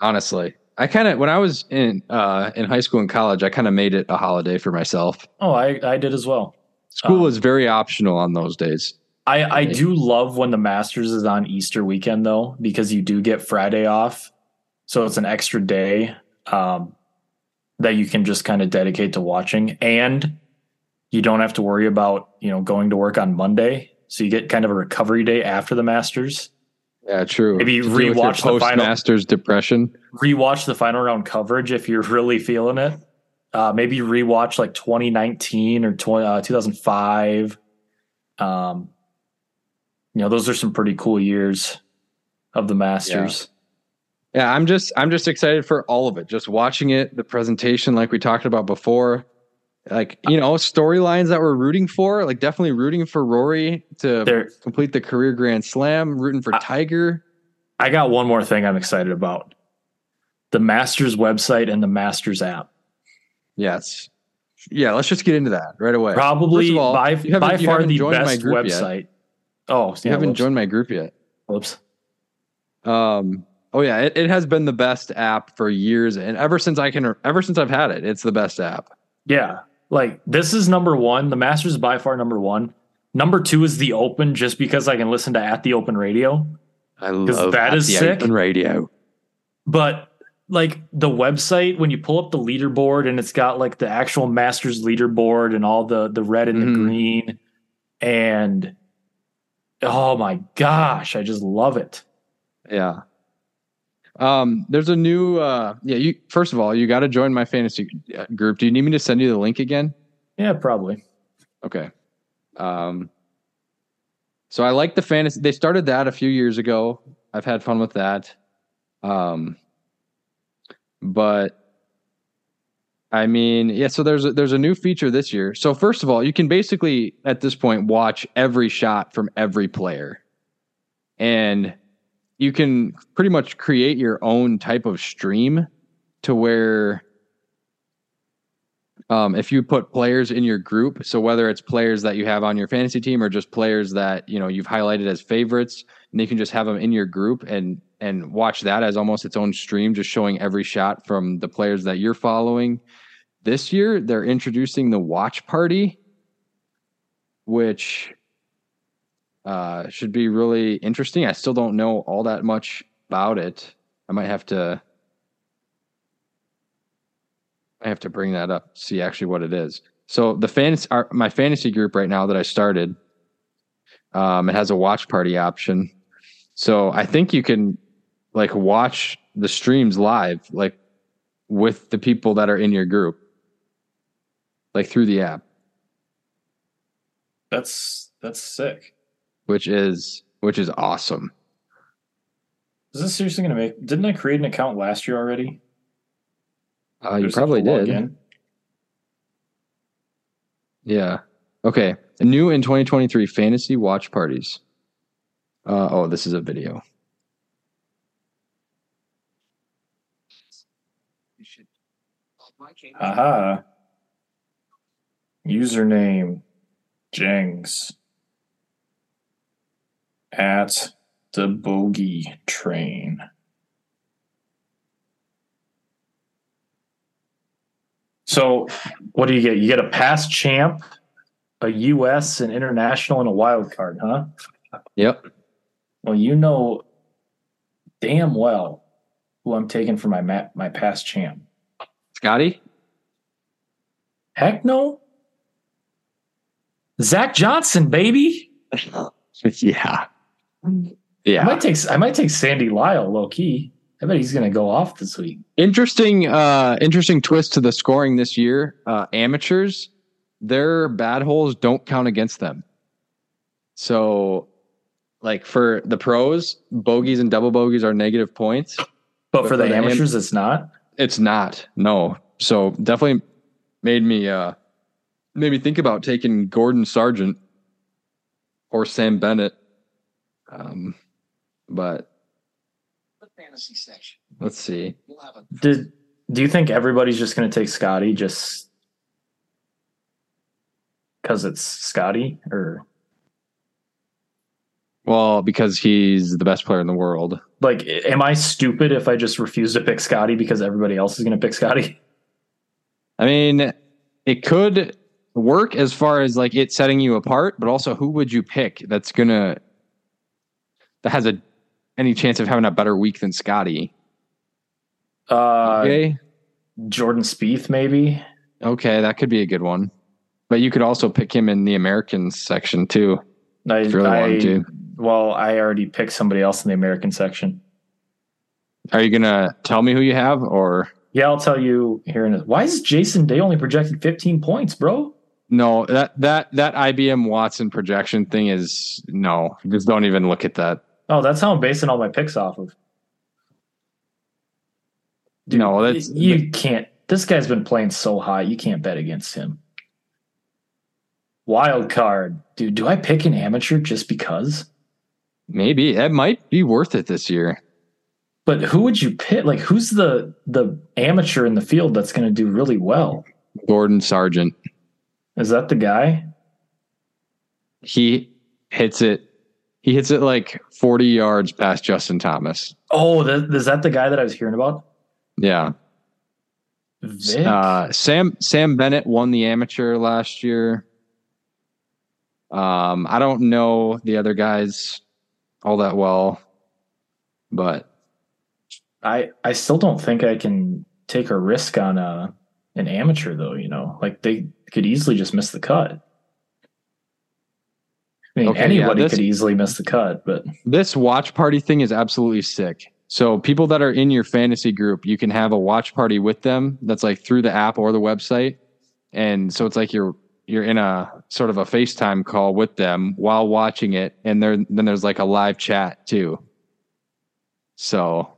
honestly. I kind of when I was in uh in high school and college, I kind of made it a holiday for myself. Oh, I I did as well. School Um, was very optional on those days. I I do love when the Masters is on Easter weekend though because you do get Friday off, so it's an extra day um, that you can just kind of dedicate to watching. And You don't have to worry about, you know, going to work on Monday. So you get kind of a recovery day after the Masters. Yeah, true. Maybe To deal with your rewatch the final- Masters depression. Rewatch the final round coverage if you're really feeling it. Uh, maybe rewatch like 2019 or 20, uh, 2005. Um, you know, those are some pretty cool years of the Masters. Yeah, I'm just I'm just excited for all of it. Just watching it, the presentation, like we talked about before, like you know, storylines that we're rooting for. Like definitely rooting for Rory to There, complete the career Grand Slam. Rooting for I- Tiger. I got one more thing I'm excited about: the Masters website and the Masters app. Yes. Yeah, let's just get into that right away. Probably all, by, by far the best group yet. website. Oh, you yeah, haven't whoops. joined my group yet. Whoops. Um. Oh yeah, it, it has been the best app for years, and ever since I can, ever since I've had it, it's the best app. Yeah. Like this is number one. The Masters is by far number one. Number two is the Open, just because I can listen to at the Open Radio. I love that At is the sick. Open radio. But like the website, when you pull up the leaderboard and it's got like the actual Masters leaderboard and all the the red and Mhm. the green, and oh my gosh, I just love it. Yeah. Um, there's a new uh yeah, you first of all, you got to join my fantasy group. Do you need me to send you the link again? Yeah, probably. Okay. Um so I like the fantasy they started that a few years ago. I've had fun with that. Um but I mean, yeah, so there's a, there's a new feature this year. So first of all, you can basically at this point watch every shot from every player. And you can pretty much create your own type of stream to where um, if you put players in your group, so whether it's players that you have on your fantasy team or just players that you know you've highlighted as favorites, and you can just have them in your group and and watch that as almost its own stream, just showing every shot from the players that you're following. This year, they're introducing the watch party, which uh, should be really interesting. I still don't know all that much about it. I might have to. I have to bring that up, see actually what it is. So the fantasy, our, my fantasy group right now that I started, um, it has a watch party option. So I think you can like watch the streams live, like with the people that are in your group, like through the app, That's that's sick. Which is which is awesome. Is this seriously going to make? Didn't I create an account last year already? Uh, you probably have to log did. Yeah. Okay. New in 2023 fantasy watch parties. Uh, oh, this is a video. Aha. Username Jengs at the bogey train. So, what do you get? You get a past champ, a US, an international, and a wild card, huh? Yep. Well, you know damn well who I'm taking for my ma- my past champ. Scotty? Heck no. Zach Johnson, baby. [laughs] yeah. I Yeah. might take I might take Sandy Lyle low key. I bet he's gonna go off this week. Interesting uh interesting twist to the scoring this year. Uh amateurs, their bad holes don't count against them. So like for the pros, bogeys and double bogeys are negative points. But, But for for the the am- amateurs, it's not. It's not. No. So definitely made me uh made me think about taking Gordon Sargent or Sam Bennett. Um but the fantasy section. let's see. You'll have a Did do you think everybody's just gonna take Scotty just because it's Scotty or Well, because he's the best player in the world. like am I stupid if I just refuse to pick Scotty because everybody else is gonna pick Scotty? I mean, it could work as far as like it setting you apart, but also who would you pick that's gonna that has a any chance of having a better week than Scotty? Uh Okay. Jordan Spieth, maybe. Okay, that could be a good one. But you could also pick him in the Americans section too. I, really I- wanted to. Well, I already picked somebody else in the American section. Are you gonna tell me who you have, or Yeah, I'll tell you here in a Why is Jason Day only projected 15 points, bro? no? That that that IBM Watson projection thing is no. Just don't even look at that. Oh, that's how I'm basing all my picks off of. No, that's- you can't. This guy's been playing so high, you can't bet against him. Wild card, dude. Do I pick an amateur just because? Maybe it might be worth it this year. But who would you pick? Like, who's the the amateur in the field that's going to do really well? Gordon Sargent. Is that the guy? He hits it. He hits it like 40 yards past Justin Thomas. Oh, that, is that the guy that I was hearing about? Yeah. Uh, Sam Sam Bennett won the amateur last year. Um, I don't know the other guys all that well, but I I still don't think I can take a risk on a an amateur though. You know, like they could easily just miss the cut. I mean, Okay, yeah, anybody this- could easily miss the cut, but this watch party thing is absolutely sick. So people that are in your fantasy group, you can have a watch party with them. That's like through the app or the website, and so it's like you're you're in a sort of a FaceTime call with them while watching it, and there then there's like a live chat too. So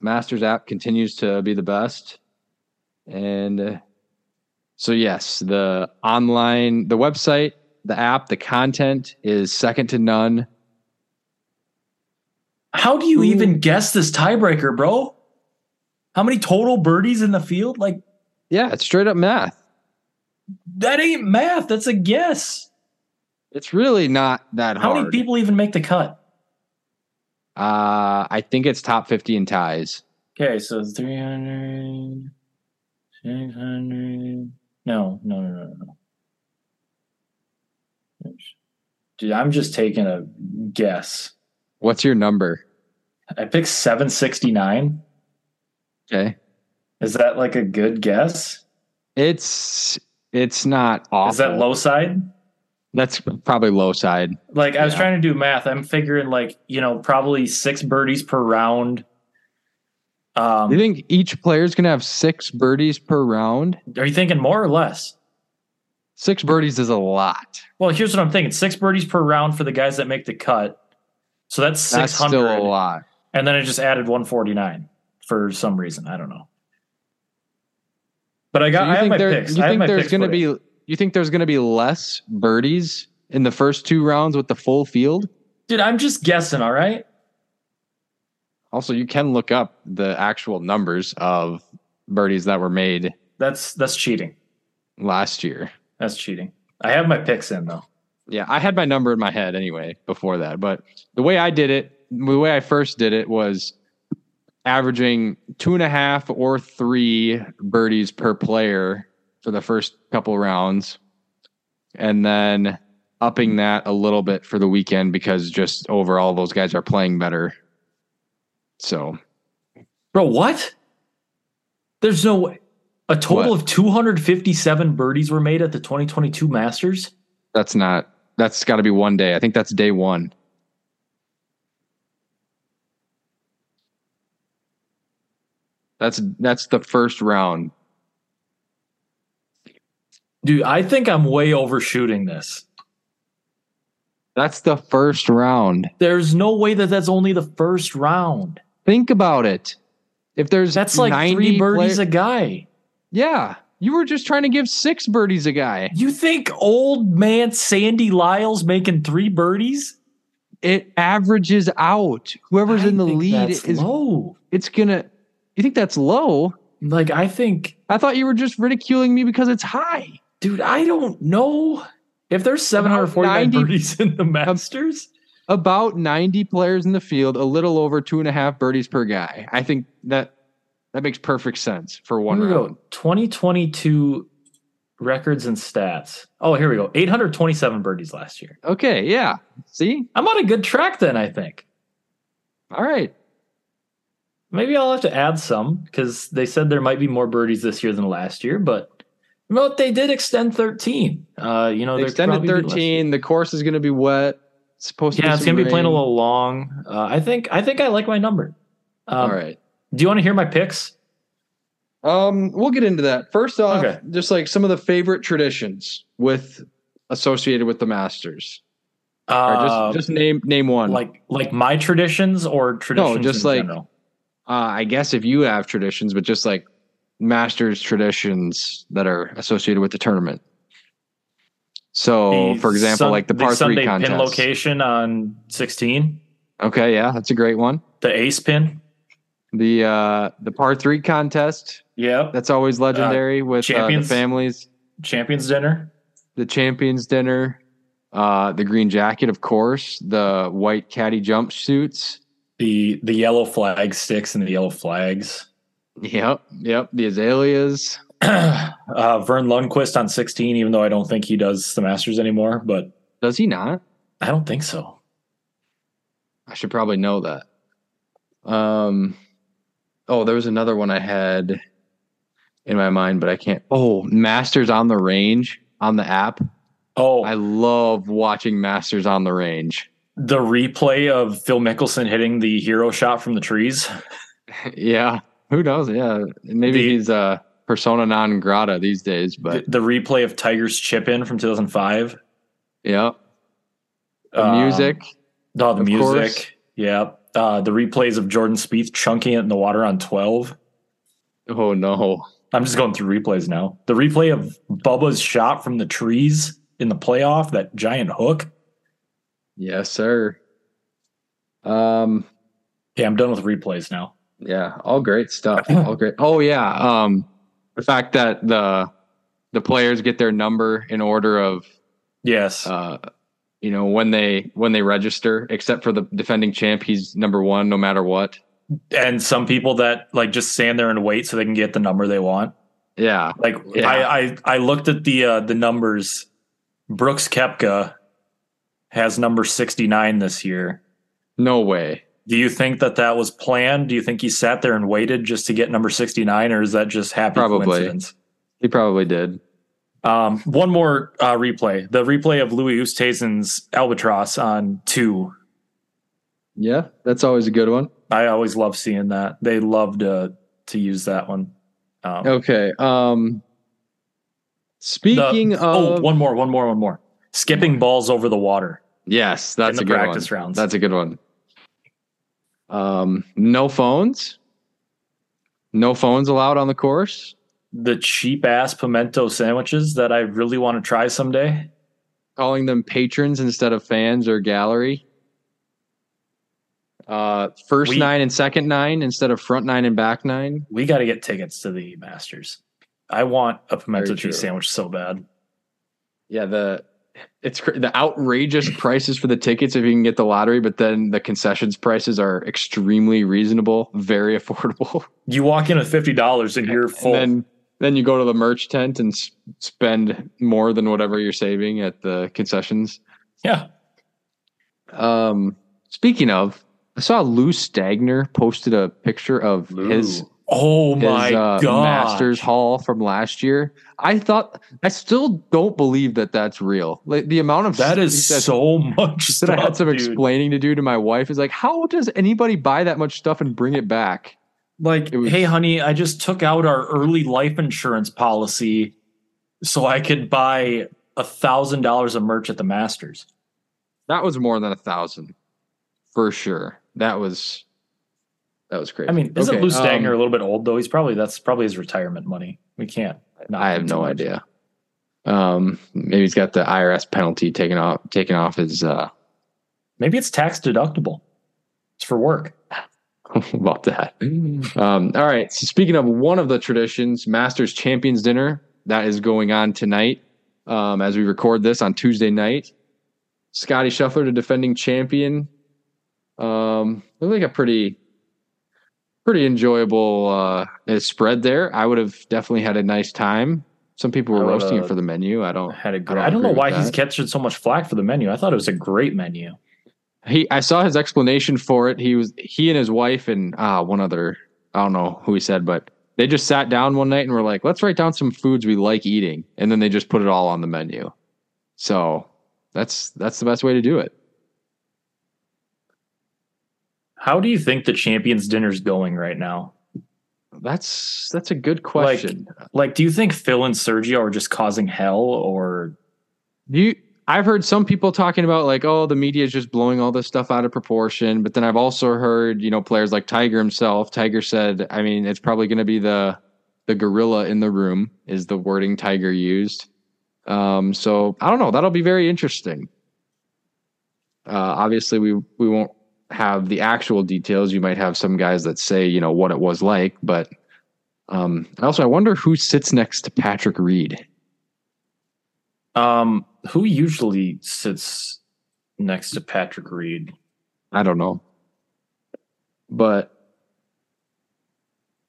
Masters app continues to be the best, and uh, so yes, the online, the website, the app, the content is second to none. how do you even guess this tiebreaker, bro? How many total birdies in the field? Like Yeah, it's straight up math. that ain't math. That's a guess. It's really not that How hard. How many people even make the cut? Uh, I think it's top 50 in ties. Okay, so 300, 600. No, no, no, no, no. Dude, I'm just taking a guess. What's your number? I picked 769. Okay. Is that like a good guess? It's it's not awful. Is that low side? That's probably low side. Like I was Yeah. trying to do math. I'm figuring like, you know, probably six birdies per round. Um, you think each player's gonna have six birdies per round? are you thinking more or less? Six birdies is a lot. Well, here's what I'm thinking: six birdies per round for the guys that make the cut. So that's six hundred. still a lot. And then I just added 149 for some reason. I don't know. But I got So you I have my there, picks. you think there's gonna be you think there's gonna be less birdies in the first two rounds with the full field? Dude, I'm just guessing, all right? Also, you can look up the actual numbers of birdies that were made That's that's cheating. last year. That's cheating. I have my picks in though. Yeah, I had my number in my head anyway before that, but the way I did it, the way I first did it was averaging two and a half or three birdies per player for the first couple rounds, and then upping that a little bit for the weekend because just overall those guys are playing better. So Bro, what? There's no way. A total What? of 257 birdies were made at the 2022 Masters. that's not that's got to be one day. I think that's day one. That's that's the first round. Dude, I think I'm way overshooting this. That's the first round. There's no way that that's only the first round. Think about it. If there's That's like 90 three birdies play- a guy. Yeah, you were just trying to give six birdies a guy. You think old man Sandy Lyle's making three birdies? It averages out. Whoever's I in the think lead that's is low. it's gonna. You think that's low? Like I think, I thought you were just ridiculing me because it's high. dude, I don't know if there's 749 90 birdies in the Masters. about 90 players in the field, a little over two and a half birdies per guy. I think that that makes perfect sense for one Here we round. go. 2022 records and stats. Oh, here we go. 827 birdies last year. Okay, yeah. See? I'm on a good track then, I think. All right. Maybe I'll have to add some because they said there might be more birdies this year than last year, but Well, they did extend 13. Uh, you know, They extended probably be less- 13. The course is going to be wet. It's supposed to. Yeah, it's gonna be playing a little long. Uh, I think I think I like my number. Um, All right. Do you want to hear my picks? Um, we'll get into that. First off, Okay. just like some of the favorite traditions with associated with the Masters. Uh, just just name name one. like like my traditions or traditions just in like- general? uh, I guess if you have traditions, but just like Masters traditions that are associated with the tournament. So, The for example, Sun- like the par Sunday three contest. pin location on 16, Okay, yeah, that's a great one. the ace pin. The uh the par three contest Yeah, that's always legendary with uh, the champions. families. Champions dinner. The champions dinner, uh, the green jacket, of course, the white caddy jumpsuits. The the yellow flag sticks and the yellow flags. Yep, yep. The azaleas. [clears throat] uh, Verne Lundquist on 16, even though I don't think he does the Masters anymore, but Does he not? I don't think so. I should probably know that. Um, oh, there was another one I had in my mind, but I can't. Oh, Masters on the Range on the app. Oh, I love watching Masters on the Range. the replay of Phil Mickelson hitting the hero shot from the trees. [laughs] yeah, who knows? Yeah, maybe The- he's a persona non grata these days, but the, the replay of Tiger's chip in from 2005. yeah, the Um, music. Oh, the music. course. Yeah. Uh, the replays of Jordan Spieth chunking it in the water on 12. Oh no, I'm just going through replays now. The replay of Bubba's shot from the trees in the playoff, that giant hook. yes, sir. Um, Yeah, I'm done with replays now. Yeah, all great stuff. [clears throat] all great. Oh yeah, um, the fact that the the players get their number in order of Yes. uh, you know when they when they register, except for the defending champ, he's number one no matter what. and some people that like just stand there and wait so they can get the number they want. Yeah, Like Yeah. I, I I looked at the uh, the numbers. Brooks Koepka has number 69 this year. no way. Do you think that that was planned? Do you think he sat there and waited just to get number 69 or is that just happy Probably. coincidence? He probably did. Um, one more uh, replay. The replay of Louis Oosthuizen's Albatross on 2. Yeah, that's always a good one. I always love seeing that. They love to to use that one. Um, Okay. Um, speaking the- of, oh, one more, one more, one more. Skipping balls over the water. yes, that's in a good practice one. rounds. That's a good one. Um, no phones. No phones allowed on the course. The cheap ass pimento sandwiches that I really want to try someday. calling them patrons instead of fans or gallery. Uh, first We- nine and second nine instead of front nine and back nine. We got to get tickets to the Masters. I want a pimento cheese sandwich so bad. Yeah, the it's the outrageous [clears throat] prices for the tickets if you can get the lottery, but then the concessions prices are extremely reasonable, very [laughs] affordable. You walk in with fifty dollars and you're full. And then then you go to the merch tent and s- spend more than whatever you're saving at the concessions. yeah, Um, speaking of, I saw Lou Stagner posted a picture of his oh my his uh, god, Masters haul from last year. I thought I still don't believe that that's real. Like the amount of that he is said- so much. that Stuff, I had some dude. explaining to do to my wife is like, how does anybody buy that much stuff and bring it back? Like, was- hey, honey, I just took out our early life insurance policy so I could buy a thousand dollars of merch at the Masters. That was more than a thousand, for sure. That was that was crazy. I mean, isn't Okay, Lou Stagner um, a little bit old though? He's probably that's probably his retirement money. We can't. I have no much. idea. Um, maybe he's got the IRS penalty taken off taken off his uh Maybe it's tax deductible. It's for work. [laughs] about that. Um, all right. So speaking of one of the traditions, Masters Champions Dinner, that is going on tonight um, as we record this on Tuesday night. Scotty Scheffler, the defending champion. Um, looked like a pretty, pretty enjoyable uh, spread there. I would have definitely had a nice time. Some people were roasting it for the menu. I don't. Had a great. don't I don't, know why with he's that. catching so much flack for the menu. I thought it was a great menu. He, I saw his explanation for it. He was he and his wife and uh, one other. I don't know who he said, but they just sat down one night and were like, let's write down some foods we like eating. And then they just put it all on the menu. So that's that's the best way to do it. How do you think the champions dinner's going right now? That's that's a good question. Like, do you think Phil and Sergio are just causing hell or Do you I've heard some people talking about like, oh, the media is just blowing all this stuff out of proportion. But then I've also heard, you know, players like Tiger himself. Tiger said, I mean, it's probably going to be the the gorilla in the room is the wording Tiger used. Um, so I don't know. That'll be very interesting. Uh, obviously, we we won't have the actual details. You might have some guys that say, you know, what it was like, but um, also I wonder who sits next to Patrick Reed. um who usually sits next to Patrick Reed? I don't know. But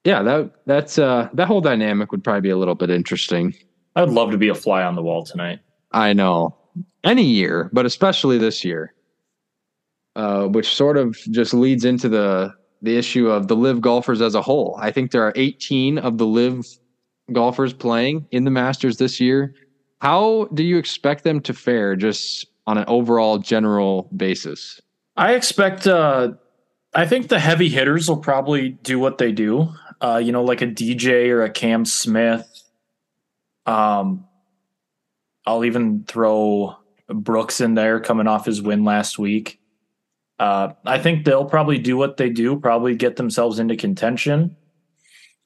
yeah, that that's uh that whole dynamic would probably be a little bit interesting. I would love to be a fly on the wall tonight. I know. Any year, but especially this year. Uh which sort of just leads into the the issue of the LIV golfers as a whole. I think there are 18 of the LIV golfers playing in the Masters this year. How do you expect them to fare just on an overall general basis? I expect uh I think the heavy hitters will probably do what they do. Uh, you know, like a DJ or a Cam Smith. Um I'll even throw Brooks in there coming off his win last week. Uh, I think they'll probably do what they do, probably get themselves into contention.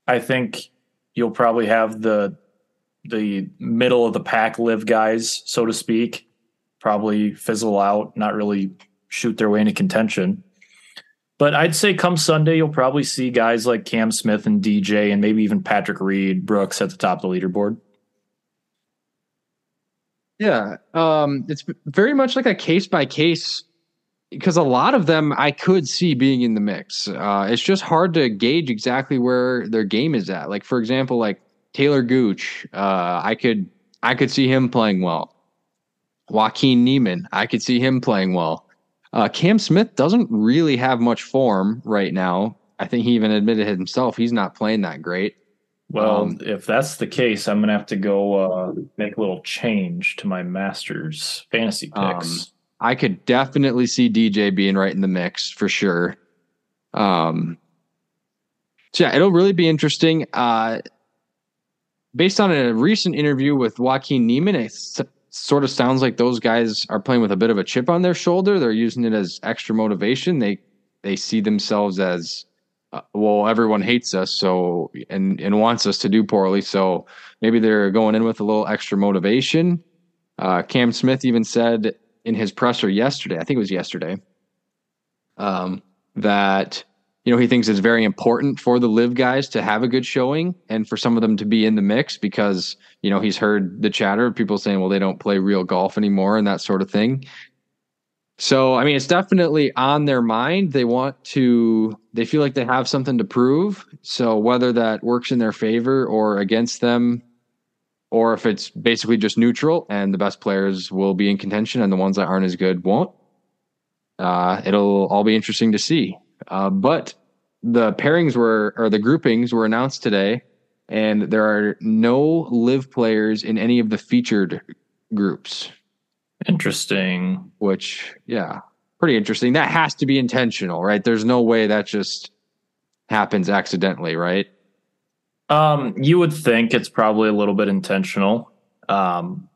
I think you'll probably have the the middle of the pack LIV guys, so to speak, probably fizzle out, not really shoot their way into contention. But I'd say come Sunday, you'll probably see guys like Cam Smith and DJ and maybe even Patrick Reed, Brooks at the top of the leaderboard. Yeah, um, it's very much like a case by case because a lot of them I could see being in the mix. Uh, it's just hard to gauge exactly where their game is at. Like for example, like Taylor Gooch, uh, I could I could see him playing well. Joaquin Niemann, I could see him playing well. Uh, Cam Smith doesn't really have much form right now. I think he even admitted himself he's not playing that great. Well, Um, if that's the case, I'm gonna have to go uh, make a little change to my Masters fantasy Um, picks. I could definitely see DJ being right in the mix for sure. Um, so yeah, it'll really be interesting. Uh, based on a recent interview with Joaquin Niemann, it sort of sounds like those guys are playing with a bit of a chip on their shoulder. They're using it as extra motivation. They they see themselves as uh, well. Everyone hates us, so and and wants us to do poorly. So maybe they're going in with a little extra motivation. Uh, Cam Smith even said in his presser yesterday, I think it was yesterday, um, that you know he thinks it's very important for the LIV guys to have a good showing and for some of them to be in the mix because you know he's heard the chatter of people saying, well, they don't play real golf anymore and that sort of thing. So I mean, it's definitely on their mind. They want to. They feel like they have something to prove. So whether that works in their favor or against them, or if it's basically just neutral and the best players will be in contention and the ones that aren't as good won't. Uh, it'll all be interesting to see. Uh, but the pairings were or the groupings were announced today, and there are no LIV players in any of the featured groups. Interesting. Which, yeah, pretty interesting. That has to be intentional, right? There's no way that just happens accidentally, right? Um, you would think it's probably a little bit intentional. Um,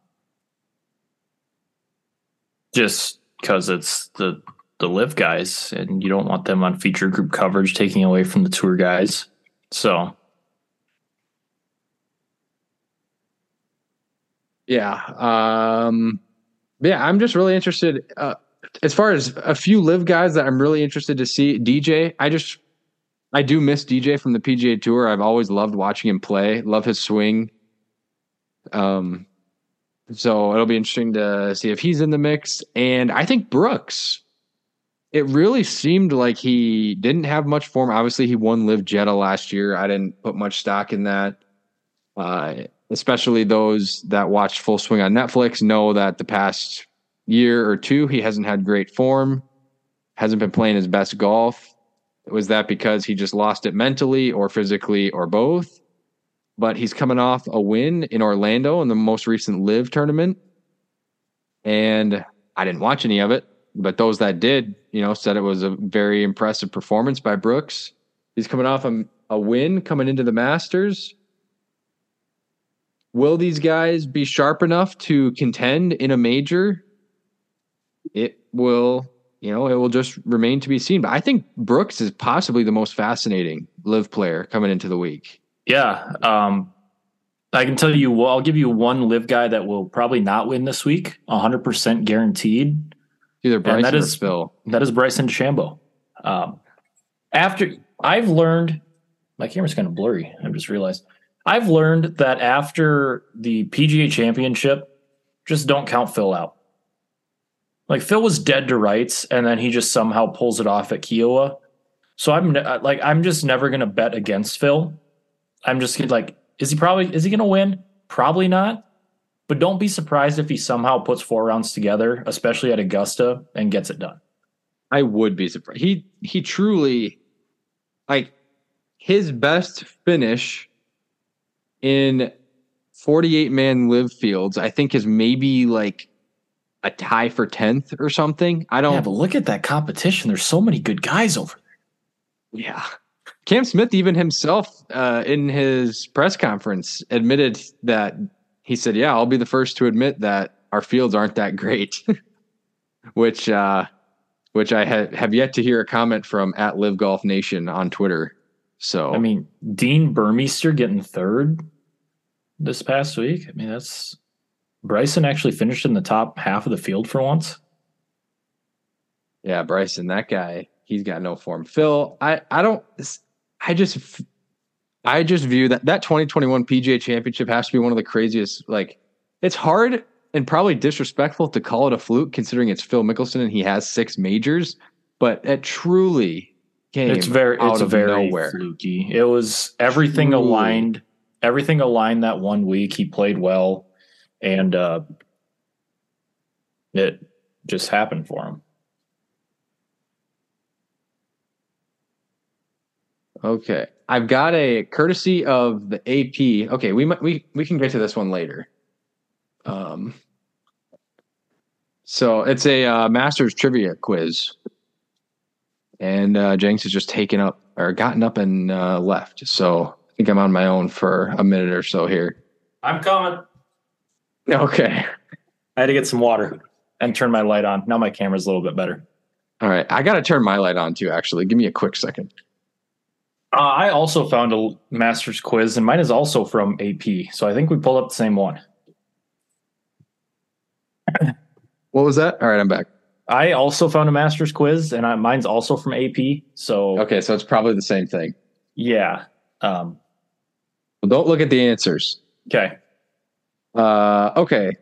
just because it's the the LIV guys, and you don't want them on feature group coverage, taking away from the tour guys. So Yeah. Um, yeah, I'm just really interested. Uh, as far as a few LIV guys that I'm really interested to see, DJ, I just, I do miss DJ from the PGA Tour. I've always loved watching him play, love his swing. Um, so it'll be interesting to see if he's in the mix. And I think Brooks, it really seemed like he didn't have much form. Obviously, he won LIV Jeddah last year. I didn't put much stock in that. Uh, especially those that watched Full Swing on Netflix know that the past year or two he hasn't had great form, hasn't been playing his best golf. Was that because he just lost it mentally or physically or both? But he's coming off a win in Orlando in the most recent LIV tournament. And I didn't watch any of it, but those that did, you know, said it was a very impressive performance by Brooks. He's coming off a, a win coming into the Masters. Will these guys be sharp enough to contend in a major? It will, you know, it will just remain to be seen. But I think Brooks is possibly the most fascinating LIV player coming into the week. Yeah. Um, I can tell you, I'll give you one LIV guy that will probably not win this week, 100% guaranteed. Either Bryson that or Phil. That is Bryson DeChambeau. Um, after I've learned, my camera's kind of blurry. I've just realized. I've learned that after the PGA Championship, just don't count Phil out. Like Phil was dead to rights, and then he just somehow pulls it off at Kiawah. So I'm ne- like, I'm just never gonna bet against Phil. I'm just like, is he probably is he gonna win? Probably not. But don't be surprised if he somehow puts four rounds together, especially at Augusta, and gets it done. I would be surprised. He he truly like his best finish in 48 man LIV fields, I think is maybe like a tie for 10th or something. I don't Yeah, but look at that competition. There's so many good guys over there. Yeah. Cam Smith, even himself, uh, in his press conference, admitted that he said, "Yeah, I'll be the first to admit that our fields aren't that great," [laughs] which, uh, which I ha- have yet to hear a comment from at LIV Golf Nation on Twitter. So I mean, Dean Burmester getting third this past week. I mean, that's Bryson actually finished in the top half of the field for once. yeah, Bryson, that guy, he's got no form. Phil, I, I don't, I just, I just view that that 2021 PGA Championship has to be one of the craziest. Like, it's hard and probably disrespectful to call it a fluke, considering it's Phil Mickelson and he has six majors. But it truly came It's very, out it's of very nowhere. fluky. It was everything aligned. Everything aligned that one week. He played well, and uh, it just happened for him. Okay, I've got a courtesy of the AP. Okay, we might we we can get to this one later. Um, so it's a uh, Masters trivia quiz, and uh, Jenks has just taken up or gotten up and uh, left. So I think I'm on my own for a minute or so here. I'm coming. Okay, I had to get some water and turn my light on. Now my camera's a little bit better. all right. I got to turn my light on too. Actually, give me a quick second. Uh, I also found a master's quiz, and mine is also from AP. So I think we pulled up the same one. What was that? All right, I'm back. I also found a master's quiz, and I, mine's also from AP. So Okay, so it's probably the same thing. yeah. Um, Well, don't look at the answers. okay. Uh, okay.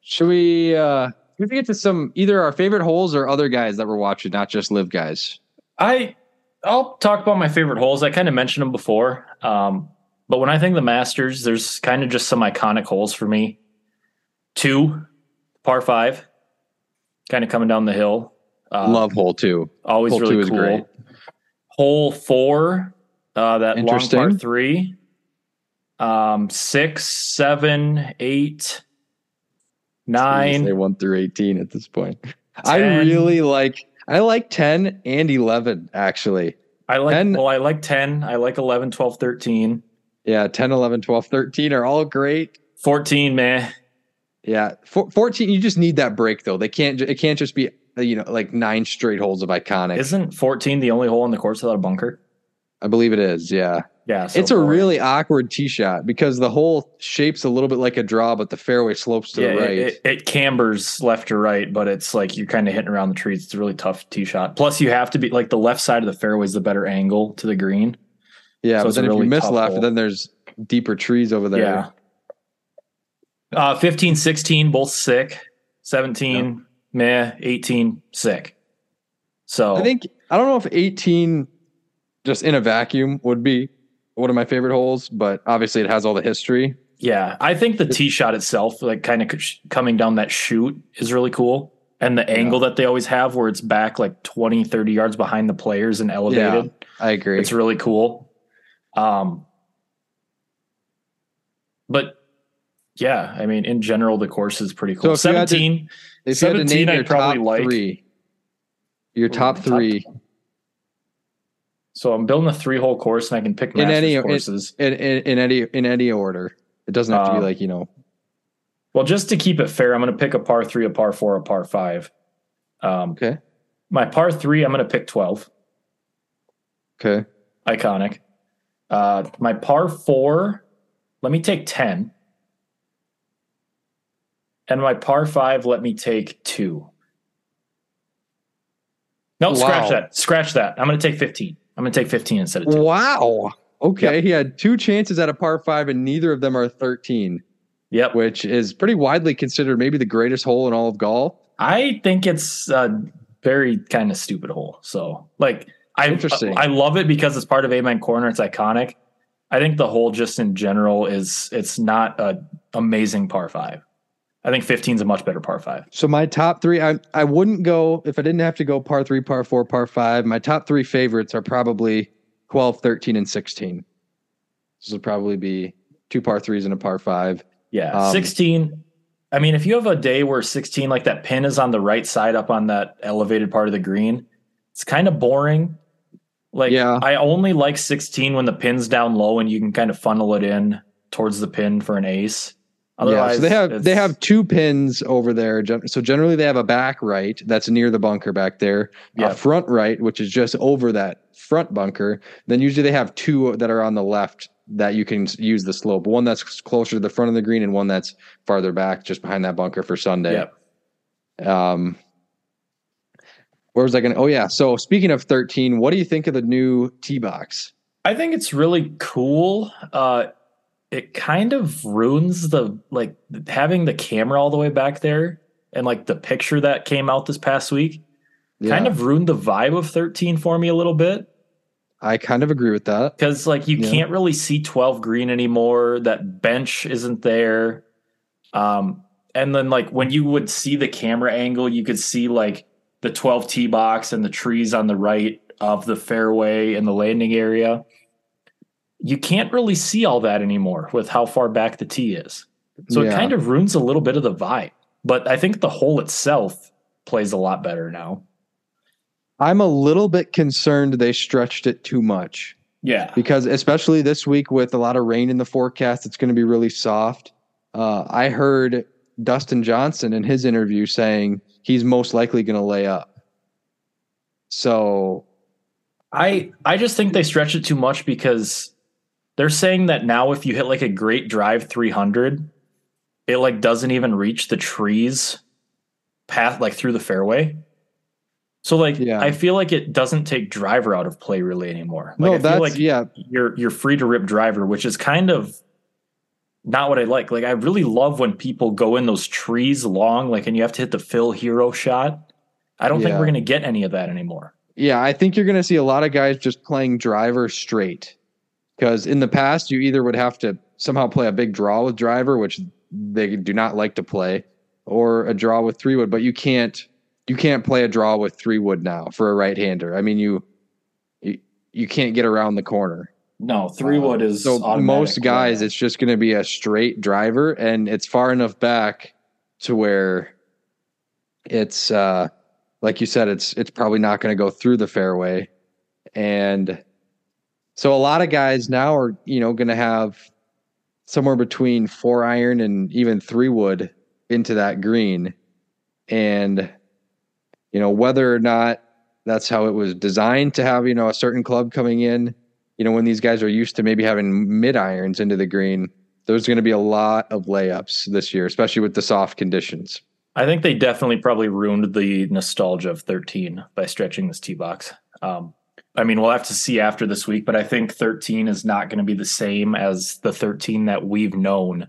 Should we uh should we get to some either our favorite holes or other guys that we're watching, not just LIV guys? I I'll talk about my favorite holes. I kind of mentioned them before. Um, but when I think the Masters, there's kind of just some iconic holes for me. Two, par five, kind of coming down the hill. Uh, Love hole two. always hole really two is cool. great. Hole four, uh, that long par three. Um, six, seven, eight, Say one through eighteen at this point. I really like I like ten and eleven actually. I like 10. well, I like 10, I like 11, 12, 13. Yeah, 10, 11, 12, 13 are all great. 14, man. Yeah, Four, 14 you just need that break though. They can't it can't just be you know like nine straight holes of iconic. Isn't 14 the only hole on the course without a bunker? I believe it is. Yeah. Yeah, so it's a really awkward tee shot because the hole shapes a little bit like a draw, but the fairway slopes to yeah, the right. It, it cambers left to right, but it's like you're kind of hitting around the trees. It's a really tough tee shot. Plus, you have to be like the left side of the fairway is the better angle to the green. yeah, so but then if really you miss left, hole. then there's deeper trees over there. Yeah. Uh, 15, 16, both sick. 17, meh. 18, sick. So I think I don't know if 18 just in a vacuum would be one of my favorite holes, but obviously it has all the history. Yeah, I think the tee shot itself, like kind of coming down that chute, is really cool. and the angle that they always have where it's back like 20, 30 yards behind the players and elevated. I agree. It's really cool. Um, but yeah, I mean, in general, the course is pretty cool. So if you had to- 17, if you had to 17 name I'd your probably top like. three, your top top three so I'm building a three hole course and I can pick In any- courses. in, in, in any in any order. It doesn't have to be Um, like you know. well, just to keep it fair, I'm going to pick a par three, a par four, a par five. Um, Okay. my par three, I'm going to pick 12. Okay. iconic. Uh, my par four, let me take 10. And my par five, let me take two. No, scratch that. Scratch that. I'm going to take 15. I'm going to take 15 instead of 10. Wow. Okay. He had two chances at a par five, and neither of them are 13, Yep. which is pretty widely considered maybe the greatest hole in all of golf. I think it's a very kind of stupid hole. So, like, I Interesting. I love it because it's part of Amen Corner. It's iconic. I think the hole just in general is it's not a amazing par five. I think 15 is a much better par five. So my top three, I I wouldn't go if I didn't have to go par three, par four, par five. My top three favorites are probably 12, 13, and 16. This would probably be two par threes and a par five. Yeah, Um, 16. I mean, if you have a day where 16, like that pin is on the right side up on that elevated part of the green, it's kind of boring. Like, Yeah. I only like 16 when the pin's down low and you can kind of funnel it in towards the pin for an ace. Yeah, so they have they have two pins over there. So generally they have a back right that's near the bunker back there, Yeah. a front right which is just over that front bunker. Then usually they have two that are on the left that you can use the slope. One that's closer to the front of the green and one that's farther back just behind that bunker for Sunday. Yep. Um, where was I going? Oh yeah. So speaking of thirteen, what do you think of the new tee box? I think it's really cool. Uh, it kind of ruins the like having the camera all the way back there and like the picture that came out this past week kind of ruined the vibe of 13 for me a little bit I kind of agree with that. because like you Yeah. can't really see 12 green anymore. That bench isn't there. Um, and then like when you would see the camera angle, you could see like the 12 tee box and the trees on the right of the fairway and the landing area. You can't really see all that anymore with how far back the tee is. So it kind of ruins a little bit of the vibe. But I think the hole itself plays a lot better now. I'm a little bit concerned they stretched it too much Yeah. because, especially this week with a lot of rain in the forecast, it's going to be really soft. Uh, I heard Dustin Johnson in his interview saying he's most likely going to lay up. So I I just think they stretch it too much because they're saying that now if you hit like a great drive 300, it like doesn't even reach the trees path like through the fairway. So like Yeah. I feel like it doesn't take driver out of play really anymore. Like no, I feel that's like yeah, you're you're free to rip driver, which is kind of not what I like. Like I really love when people go in those trees long, like and you have to hit the Phil Hero shot. I don't think we're gonna get any of that anymore. Yeah, I think you're going to see a lot of guys just playing driver straight. Because in the past, you either would have to somehow play a big draw with driver, which they do not like to play, or a draw with three wood. But you can't you can't play a draw with three wood now for a right hander. I mean, you you, you can't get around the corner. No, three wood is so most guys, winner. it's just going to be a straight driver, and it's far enough back to where it's uh, like you said, it's it's probably not going to go through the fairway, and so a lot of guys now are you know going to have somewhere between four iron and even three wood into that green, and you know whether or not that's how it was designed to have you know a certain club coming in you know, when these guys are used to maybe having mid irons into the green, there's going to be a lot of layups this year, especially with the soft conditions. I think they definitely probably ruined the nostalgia of 13 by stretching this tee box. Um, I mean, we'll have to see after this week, but I think 13 is not going to be the same as the 13 that we've known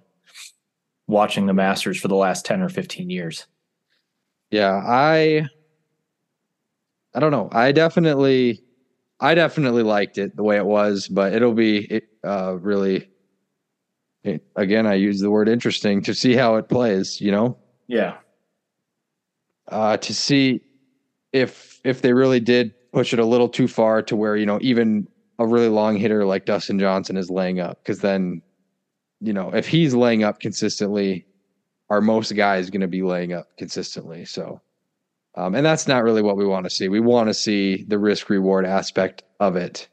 watching the Masters for the last 10 or 15 years. Yeah, I I don't know. I definitely I definitely liked it the way it was, but it'll be it, uh really it, again, I use the word interesting to see how it plays, you know. Yeah. uh, to see if if they really did push it a little too far to where you know even a really long hitter like Dustin Johnson is laying up because then you know if he's laying up consistently, are most guys going to be laying up consistently? So, um, and that's not really what we want to see. We want to see the risk reward aspect of it.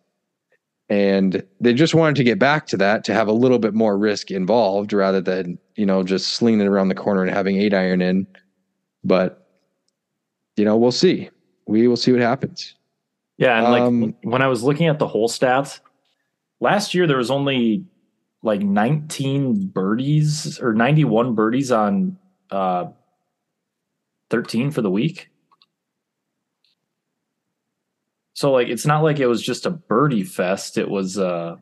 And they just wanted to get back to that to have a little bit more risk involved rather than, you know, just slinging it around the corner and having eight iron in. But, you know, we'll see. We will see what happens. Yeah, and like Um, when I was looking at the whole stats, last year there was only like 19 birdies or 91 birdies on uh 13 for the week. So like it's not like it was just a birdie fest, it was uh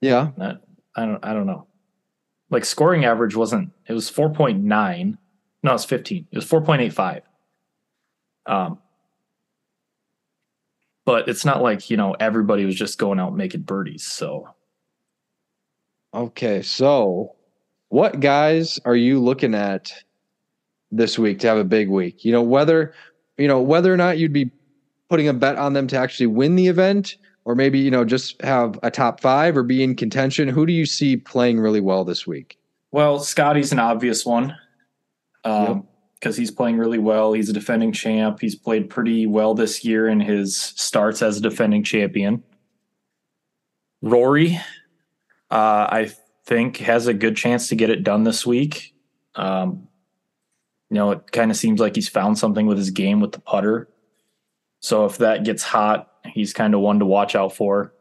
Yeah. I don't I don't know. Like scoring average wasn't it was 4.9. No, it's 15. It was 4.85. Um but it's not like, you know, everybody was just going out making birdies, so Okay. So, what guys are you looking at this week to have a big week? You know, whether, you know, whether or not you'd be putting a bet on them to actually win the event or maybe, you know, just have a top five or be in contention. Who do you see playing really well this week? Well, Scotty's an obvious one. Um because he's playing really well. He's a defending champ. He's played pretty well this year in his starts as a defending champion. Rory, uh, I think, has a good chance to get it done this week. Um, you know, it kind of seems like he's found something with his game with the putter. So if that gets hot, he's kind of one to watch out for.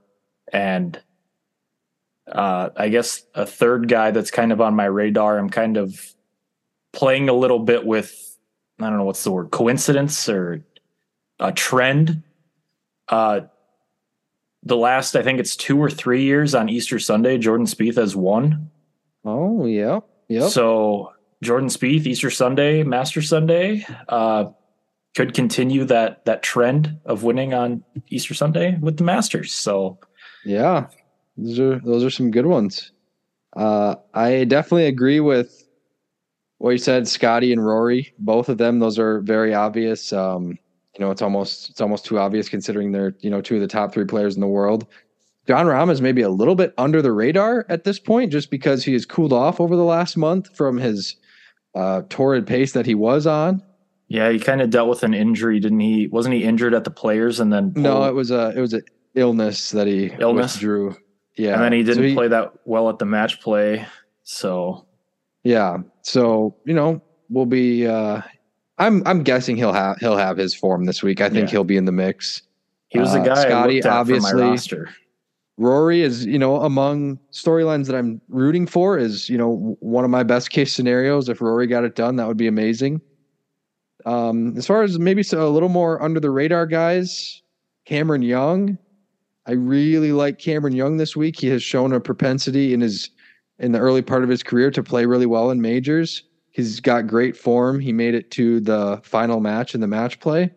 And uh, I guess a third guy that's kind of on my radar, I'm kind of playing a little bit with I don't know what's the word coincidence or a trend. Uh, the last I think it's two or three years on Easter Sunday, Jordan Spieth has won. Oh, yeah. yeah. So Jordan Spieth, Easter Sunday, Master Sunday, uh, could continue that that trend of winning on Easter Sunday with the Masters. So Yeah, those are those are some good ones. Uh, I definitely agree with what you said, Scotty and Rory. Both of them, those are very obvious. Um, you know, it's almost it's almost too obvious considering they're you know two of the top three players in the world. Jon Rahm is maybe a little bit under the radar at this point, just because he has cooled off over the last month from his uh, torrid pace that he was on. yeah, he kind of dealt with an injury, didn't he? Wasn't he injured at the Players and then No, it was a it was an illness that he Illness? drew. Yeah, and then he didn't play that well at the match play. So Yeah. So, you know, we'll be uh I'm I'm guessing he'll have he'll have his form this week. I think Yeah. he'll be in the mix. he was the Uh, guy Scotty, obviously- for my roster. Rory is, you know, among storylines that I'm rooting for is, you know, one of my best case scenarios. If Rory got it done, that would be amazing. Um, as far as maybe so a little more under the radar guys, Cameron Young. I really like Cameron Young this week. He has shown a propensity in his in the early part of his career to play really well in majors. He's got great form. He made it to the final match in the match play.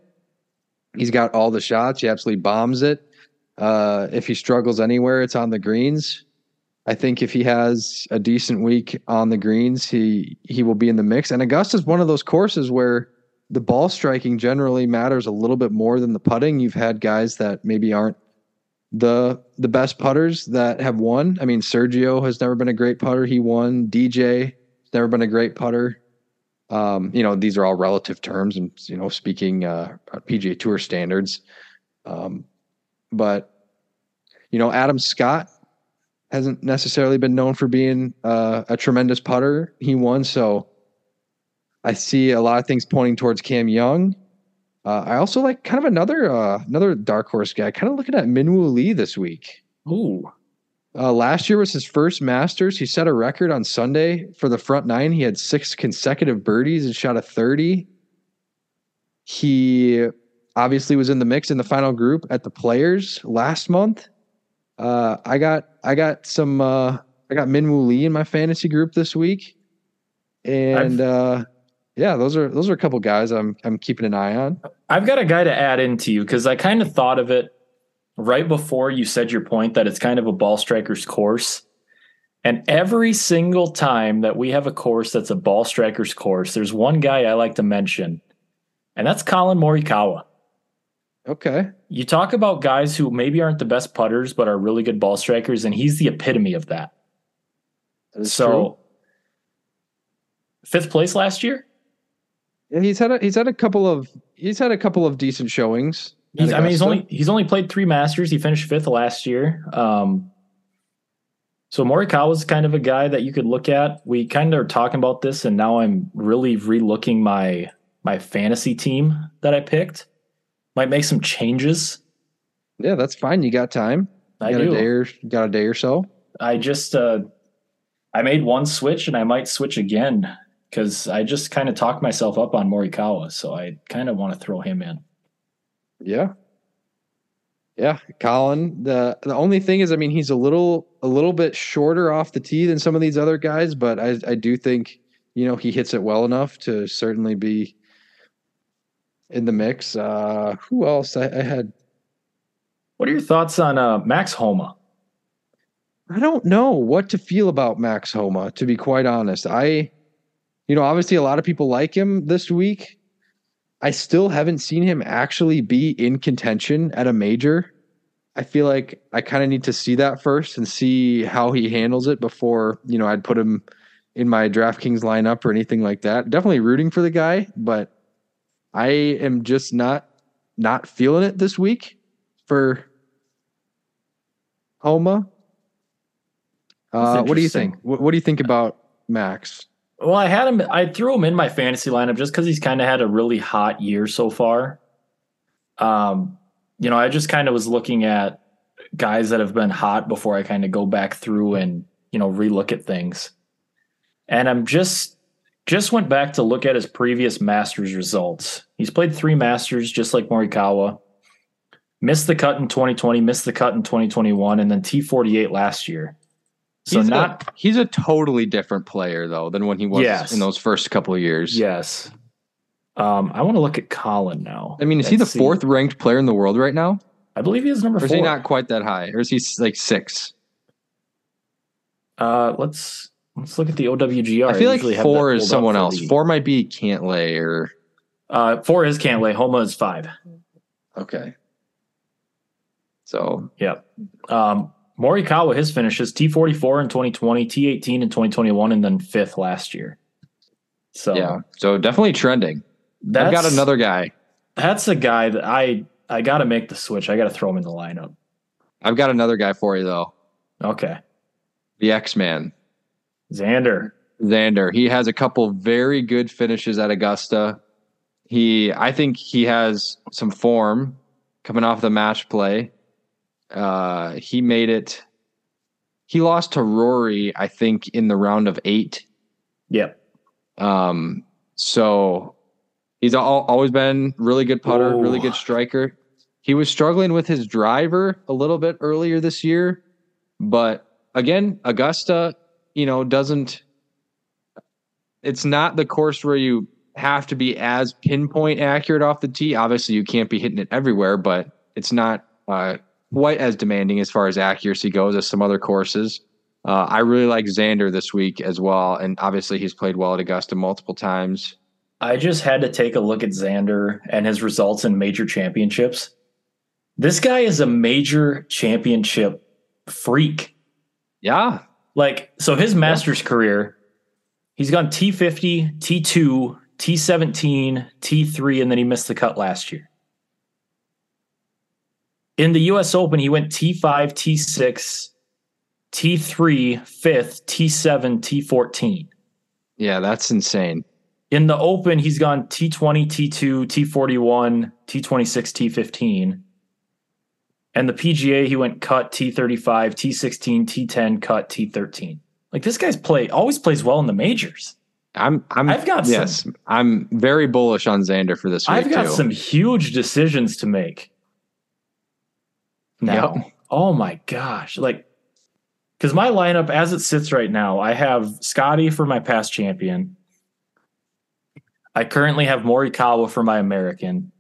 He's got all the shots. He absolutely bombs it. Uh, if he struggles anywhere, it's on the greens. I think if he has a decent week on the greens, he he will be in the mix. And Augusta is one of those courses where the ball striking generally matters a little bit more than the putting. You've had guys that maybe aren't the the best putters that have won. I mean, Sergio has never been a great putter. He won. DJ has never been a great putter. Um, you know, these are all relative terms, and you know, speaking uh, PGA Tour standards. Um, but you know, Adam Scott hasn't necessarily been known for being uh, a tremendous putter. He won, so I see a lot of things pointing towards Cam Young. Uh, I also like kind of another uh, another dark horse guy. Kind of looking at Minwoo Lee this week. Ooh, Uh, last year was his first Masters. He set a record on Sunday for the front nine. He had six consecutive birdies and shot a 30. He obviously was in the mix in the final group at the Players last month. Uh, I got I got some uh, I got Minwoo Lee in my fantasy group this week, and uh, yeah, those are those are a couple guys I'm I'm keeping an eye on. I've got a guy to add into you because I kind of thought of it right before you said your point that it's kind of a ball striker's course. And every single time that we have a course that's a ball strikers course, there's one guy I like to mention, and that's Collin Morikawa. Okay. You talk about guys who maybe aren't the best putters, but are really good ball strikers, and he's the epitome of that. So, true. fifth place last year. He's had a, he's had a couple of he's had a couple of decent showings. He's, I mean, he's only he's only played three Masters. He finished fifth last year. Um, so Morikawa is kind of a guy that you could look at. We kind of are talking about this, and now I'm really relooking my my fantasy team that I picked. Might make some changes. yeah, that's fine. You got time. You I got do. a day or got a day or so. I just uh, I made one switch, and I might switch again because I just kind of talked myself up on Morikawa. So I kind of want to throw him in. Yeah. Yeah, Collin. The the only thing is, I mean, he's a little a little bit shorter off the tee than some of these other guys, but I I do think you know he hits it well enough to certainly be in the mix. Uh, who else? I, I had What are your thoughts on uh, Max Homa? I don't know what to feel about Max Homa, to be quite honest. I, you know, obviously a lot of people like him this week. I still haven't seen him actually be in contention at a major. I feel like I kind of need to see that first and see how he handles it before, you know, I'd put him in my DraftKings lineup or anything like that. Definitely rooting for the guy, but I am just not not feeling it this week for Homa. Uh, what do you think? What, what do you think about Max? Well, I had him. I threw him in my fantasy lineup just because he's kind of had a really hot year so far. Um, you know, I just kind of was looking at guys that have been hot before I kind of go back through and you know relook at things. And I'm just just went back to look at his previous Masters results. He's played three Masters, just like Morikawa. Missed the cut in 2020, missed the cut in 2021, and then T48 last year. So he's not a, he's a totally different player though than when he was Yes. in those first couple of years. Yes. Um, I want to look at Collin now. I mean, is he the see. fourth ranked player in the world right now? I believe he is number Or is four. he not quite that high? Or is he like six? Uh, let's let's look at the OWGR. I feel like usually four is someone else. the- Four might be Cantlay or Uh, four is Cantlay. Homa is five. okay. So yeah, Um, Morikawa, his finishes T44 in 2020, T18 in 2021, and then fifth last year. So yeah, so definitely trending. that's, I've got another guy. That's a guy that I I got to make the switch. I got to throw him in the lineup. I've got another guy for you though. Okay, The X Man. Xander. Xander. He has a couple very good finishes at Augusta. He, I think he has some form coming off the match play. Uh, he made it. He lost to Rory, I think, in the round of eight. Yep. Um, so he's al- always been really good putter, really good striker. He was struggling with his driver a little bit earlier this year, but again, Augusta, you know, doesn't. It's not the course where you have to be as pinpoint accurate off the tee. Obviously, you can't be hitting it everywhere, but it's not uh, quite as demanding as far as accuracy goes as some other courses. Uh, I really like Xander this week as well, and obviously he's played well at Augusta multiple times. I just had to take a look at Xander and his results in major championships. This guy is a major championship freak. Yeah, Like, so his Masters career, he's gone T50, T2, T17, T3, and then he missed the cut last year. In the US Open, he went T5, T6, T3, fifth, T7, T14. yeah, that's insane. In the Open, he's gone T20, T2, T41, T26, T15. And the PGA, he went cut T35, T16, T10, cut T13. Like this guy's play always plays well in the majors. I'm, I'm, I've got yes, I'm very bullish on Xander for this week I've got too. some huge decisions to make. Now, Yep. oh my gosh, like because my lineup as it sits right now, I have Scotty for my past champion. I currently have Morikawa for my American.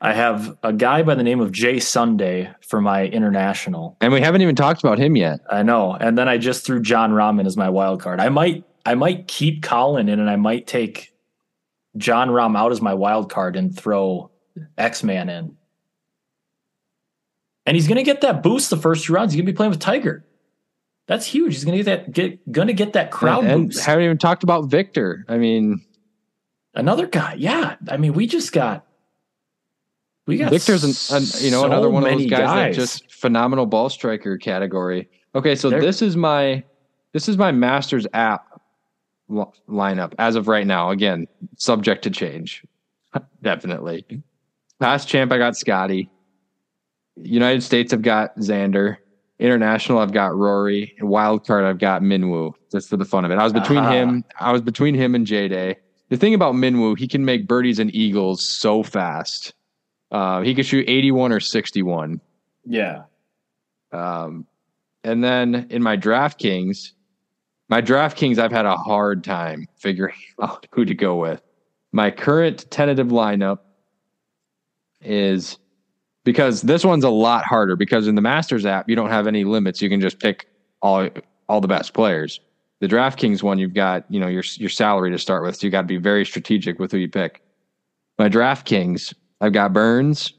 I have a guy by the name of Jason Day for my international. And we haven't even talked about him yet. I know. And then I just threw Jon Rahm as my wild card. I might I might keep Collin in and I might take Jon Rahm out as my wild card and throw X Man in. And he's gonna get that boost the first two rounds. He's gonna be playing with Tiger. That's huge. He's gonna get that get gonna get that crowd and, boost. haven't even talked about Viktor. I mean, Another guy, yeah. I mean, we just got we got Viktor's an, an you know so another one of those many guys, that just phenomenal ball striker category. Okay, so They're- this is my this is my Masters app lineup as of right now. Again, subject to change, [laughs] definitely. Last champ, I got Scotty. United States, I've got Xander. International, I've got Rory. And wild card, I've got Minwoo. Just for the fun of it, I was between Ah. him. I was between him and J Day. The thing about Minwoo, he can make birdies and eagles so fast. Uh, he could shoot 81 or 61. yeah. Um, and then in my DraftKings, my DraftKings, I've had a hard time figuring [laughs] out who to go with. My current tentative lineup is because this one's a lot harder because in the Masters app, you don't have any limits. You can just pick all all the best players. The DraftKings one, you've got, you know, your your salary to start with. So you got to be very strategic with who you pick. My DraftKings, I've got Burns,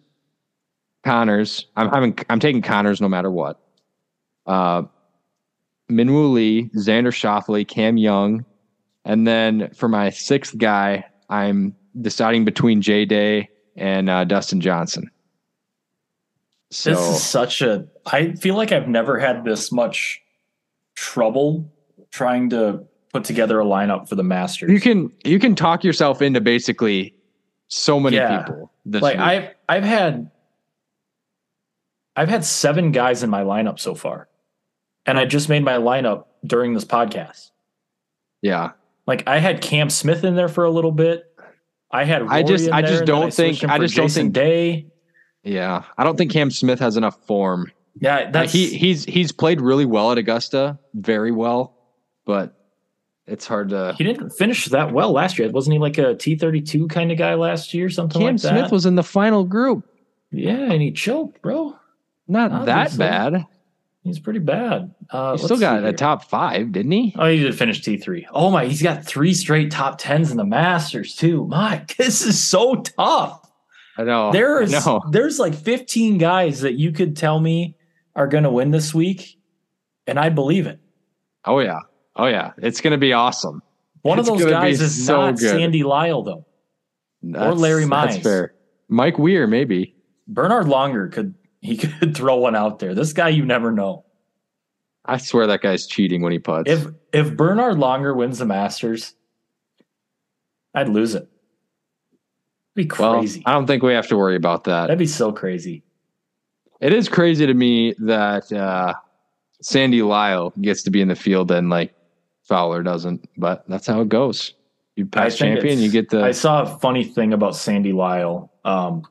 Conners. I'm having I'm taking Conners no matter what. Uh Minwoo Lee, Xander Schauffele, Cam Young, and then for my sixth guy, I'm deciding between Jay Day and uh, Dustin Johnson. So This is such a. I feel like I've never had this much trouble trying to put together a lineup for the Masters. you can you can talk yourself into basically so many Yeah. people. This like week. I've I've had I've had seven guys in my lineup so far, and I just made my lineup during this podcast. yeah. Like I had Cam Smith in there for a little bit. I had. I just- I just don't think- I just don't think- Day. Yeah. I don't think Cam Smith has enough form. Yeah, that's he he's he's played really well at Augusta, very well, but it's hard to he didn't finish that well last year. Wasn't he like a T thirty two kind of guy last year? Something Cam like that. Cam Smith was in the final group. yeah, and he choked, bro. Not that bad. He's pretty bad. Uh, He still got a top five, didn't he? Oh, he did finish T three. Oh my, he's got three straight top tens in the Masters too. My, [laughs] this is so tough. I know. There is know. there's like 15 guys that you could tell me are going to win this week, and I believe it. Oh yeah. Oh yeah. It's gonna be awesome. One It's of those guys is so not good. Sandy Lyle though. That's, Larry That's fair. Mike Weir, maybe. Bernhard Langer could he [laughs] could throw one out there. This guy you never know. I swear that guy's cheating when he puts. If if Bernhard Langer wins the Masters, I'd lose it. Be well. I don't think we have to worry about that. That'd be so crazy. It is crazy to me that uh, Sandy Lyle gets to be in the field and like Fowler doesn't, but that's how it goes. You pass champion, you get the. I saw a funny thing about Sandy Lyle. Um,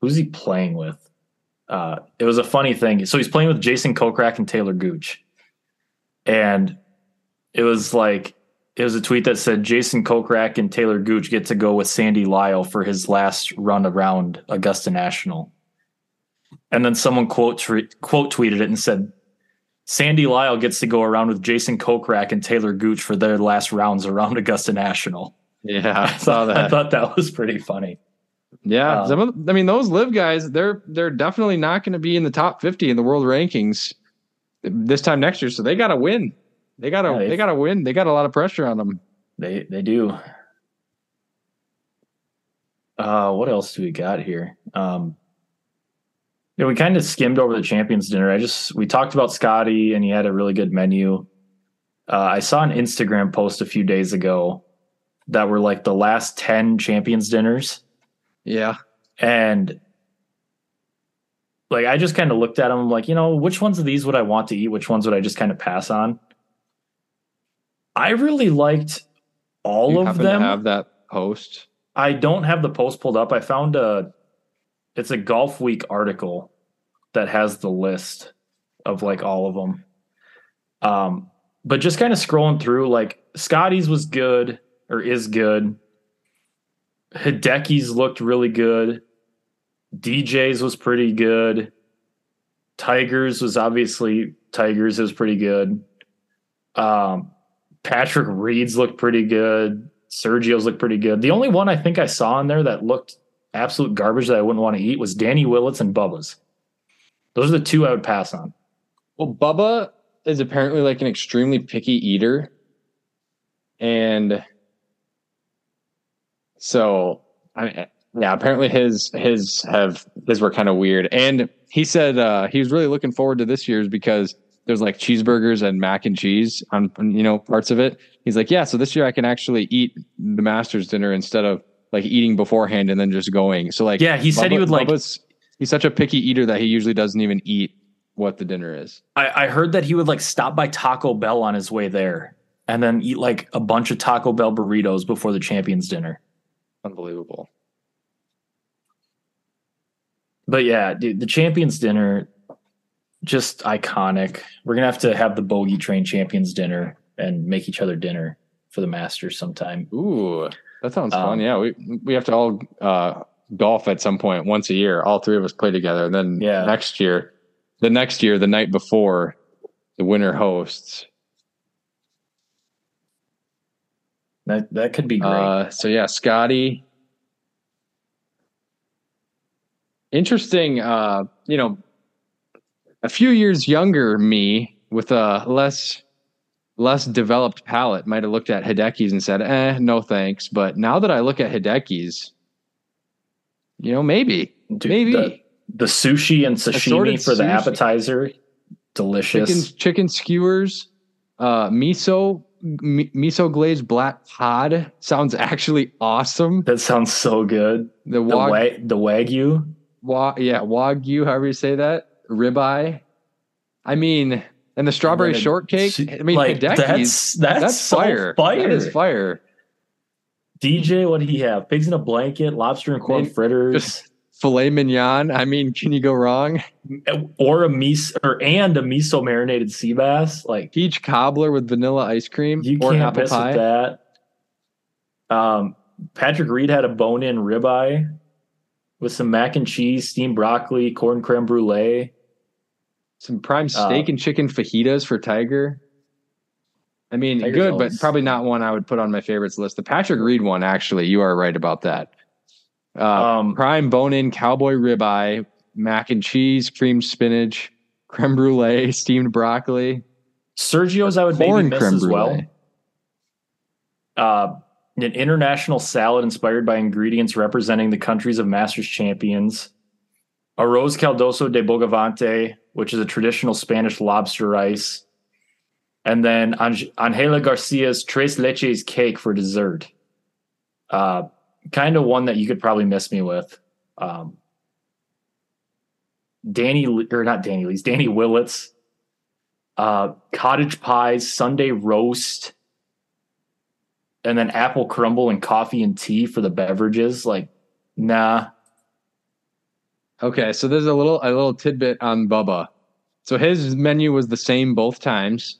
who's he playing with? Uh, it was a funny thing. So he's playing with Jason Kokrak and Taylor Gooch, and it was like it was a tweet that said Jason Kokrak and Taylor Gooch get to go with Sandy Lyle for his last run around Augusta National, and then someone quote tre- quote tweeted it and said. Sandy Lyle gets to go around with Jason Kokrak and Taylor Gooch for their last rounds around Augusta National. yeah, I [laughs] saw that. I thought that was pretty funny. yeah, um, some of, I mean, those LIV guys, they're they're definitely not going to be in the top fifty in the world rankings this time next year. So they got to win. They got to Yeah, they- got to win. They got a lot of pressure on them. They they do. Uh, what else do we got here? Um, yeah, we kind of skimmed over the champions dinner. I just we talked about Scotty, and he had a really good menu. Uh, I saw an Instagram post a few days ago that were like the last ten champions dinners, Yeah, and like I just kind of looked at them. Like, you know, which ones of these would I want to eat? Which ones would I just kind of pass on? I really liked all you of them. to have that post. I don't have the post pulled up. I found a it's a Golfweek article that has the list of like all of them. Um but just kind of scrolling through like Scotty's was good or is good. Hideki's looked really good. DJ's was pretty good. Tigers was obviously Tigers is pretty good. Um, Patrick Reed's looked pretty good. Sergio's looked pretty good. The only one I think I saw in there that looked absolute garbage that I wouldn't want to eat was Danny Willett's and Bubba's. Those are the two I would pass on. Well, Bubba is apparently like an extremely picky eater. And so I mean, yeah, apparently his his have his were kind of weird. And he said uh he was really looking forward to this year's because there's like cheeseburgers and mac and cheese on you know parts of it. He's like, yeah, so this year I can actually eat the master's dinner instead of like eating beforehand and then just going. So like Yeah, he said he would like Bubba's- he's such a picky eater that he usually doesn't even eat what the dinner is. I, I heard that he would like stop by Taco Bell on his way there and then eat like a bunch of Taco Bell burritos before the champions dinner. Unbelievable. But yeah, dude, the champions dinner, just iconic. We're gonna have to have the bogey train champions dinner and make each other dinner for the Masters sometime. Ooh, that sounds Um, fun. Yeah, we we have to all uh, golf at some point once a year. All three of us play together. And then Yeah. next year, the next year, the night before, the winner hosts. That that could be great. Uh, so yeah, Scotty. Interesting. Uh, you know, a few years younger me with a less less developed palate might have looked at Hideki's and said, "Eh, no thanks." But now that I look at Hideki's, you know, maybe, Dude, maybe the, the sushi and sashimi for the sushi. appetizer, delicious. chicken chicken skewers, uh, miso mi- miso glazed black cod sounds actually awesome. That sounds so good. The The, wag, wa- the wagyu. wa- yeah wagyu, however you say that, ribeye. I mean, and the strawberry And shortcake. I mean, like, Hideki's. that's that's, That's so fire. fire. That is fire. DJ, what did he have? Pigs in a blanket, lobster and corn mean, fritters, filet mignon. I mean, can you go wrong? or a miso, or and a miso marinated sea bass. Like Peach cobbler with vanilla ice cream you or can't apple miss pie. that. Um, Patrick Reed had a bone-in ribeye with some mac and cheese, steamed broccoli, corn creme brulee. Some prime steak Uh, and chicken fajitas for Tiger. I mean, Tiger's good, always- but probably not one I would put on my favorites list. The Patrick Reed one, actually, you are right about that. Uh, Um, prime bone-in cowboy ribeye, mac and cheese, cream spinach, creme brulee, [laughs] steamed broccoli, Sergio's I would maybe miss as well. uh, an international salad inspired by ingredients representing the countries of Masters champions, arroz caldoso de bogavante, which is a traditional Spanish lobster rice, and then Angela Garcia's tres leches cake for dessert. Uh, kind of one that you could probably miss me with. Um, Danny or not Danny Lee's Danny Willett's, uh, cottage pies, Sunday roast and then apple crumble and coffee and tea for the beverages. Like, nah. Okay, so there's a little a little tidbit on Bubba. So his menu was the same both times.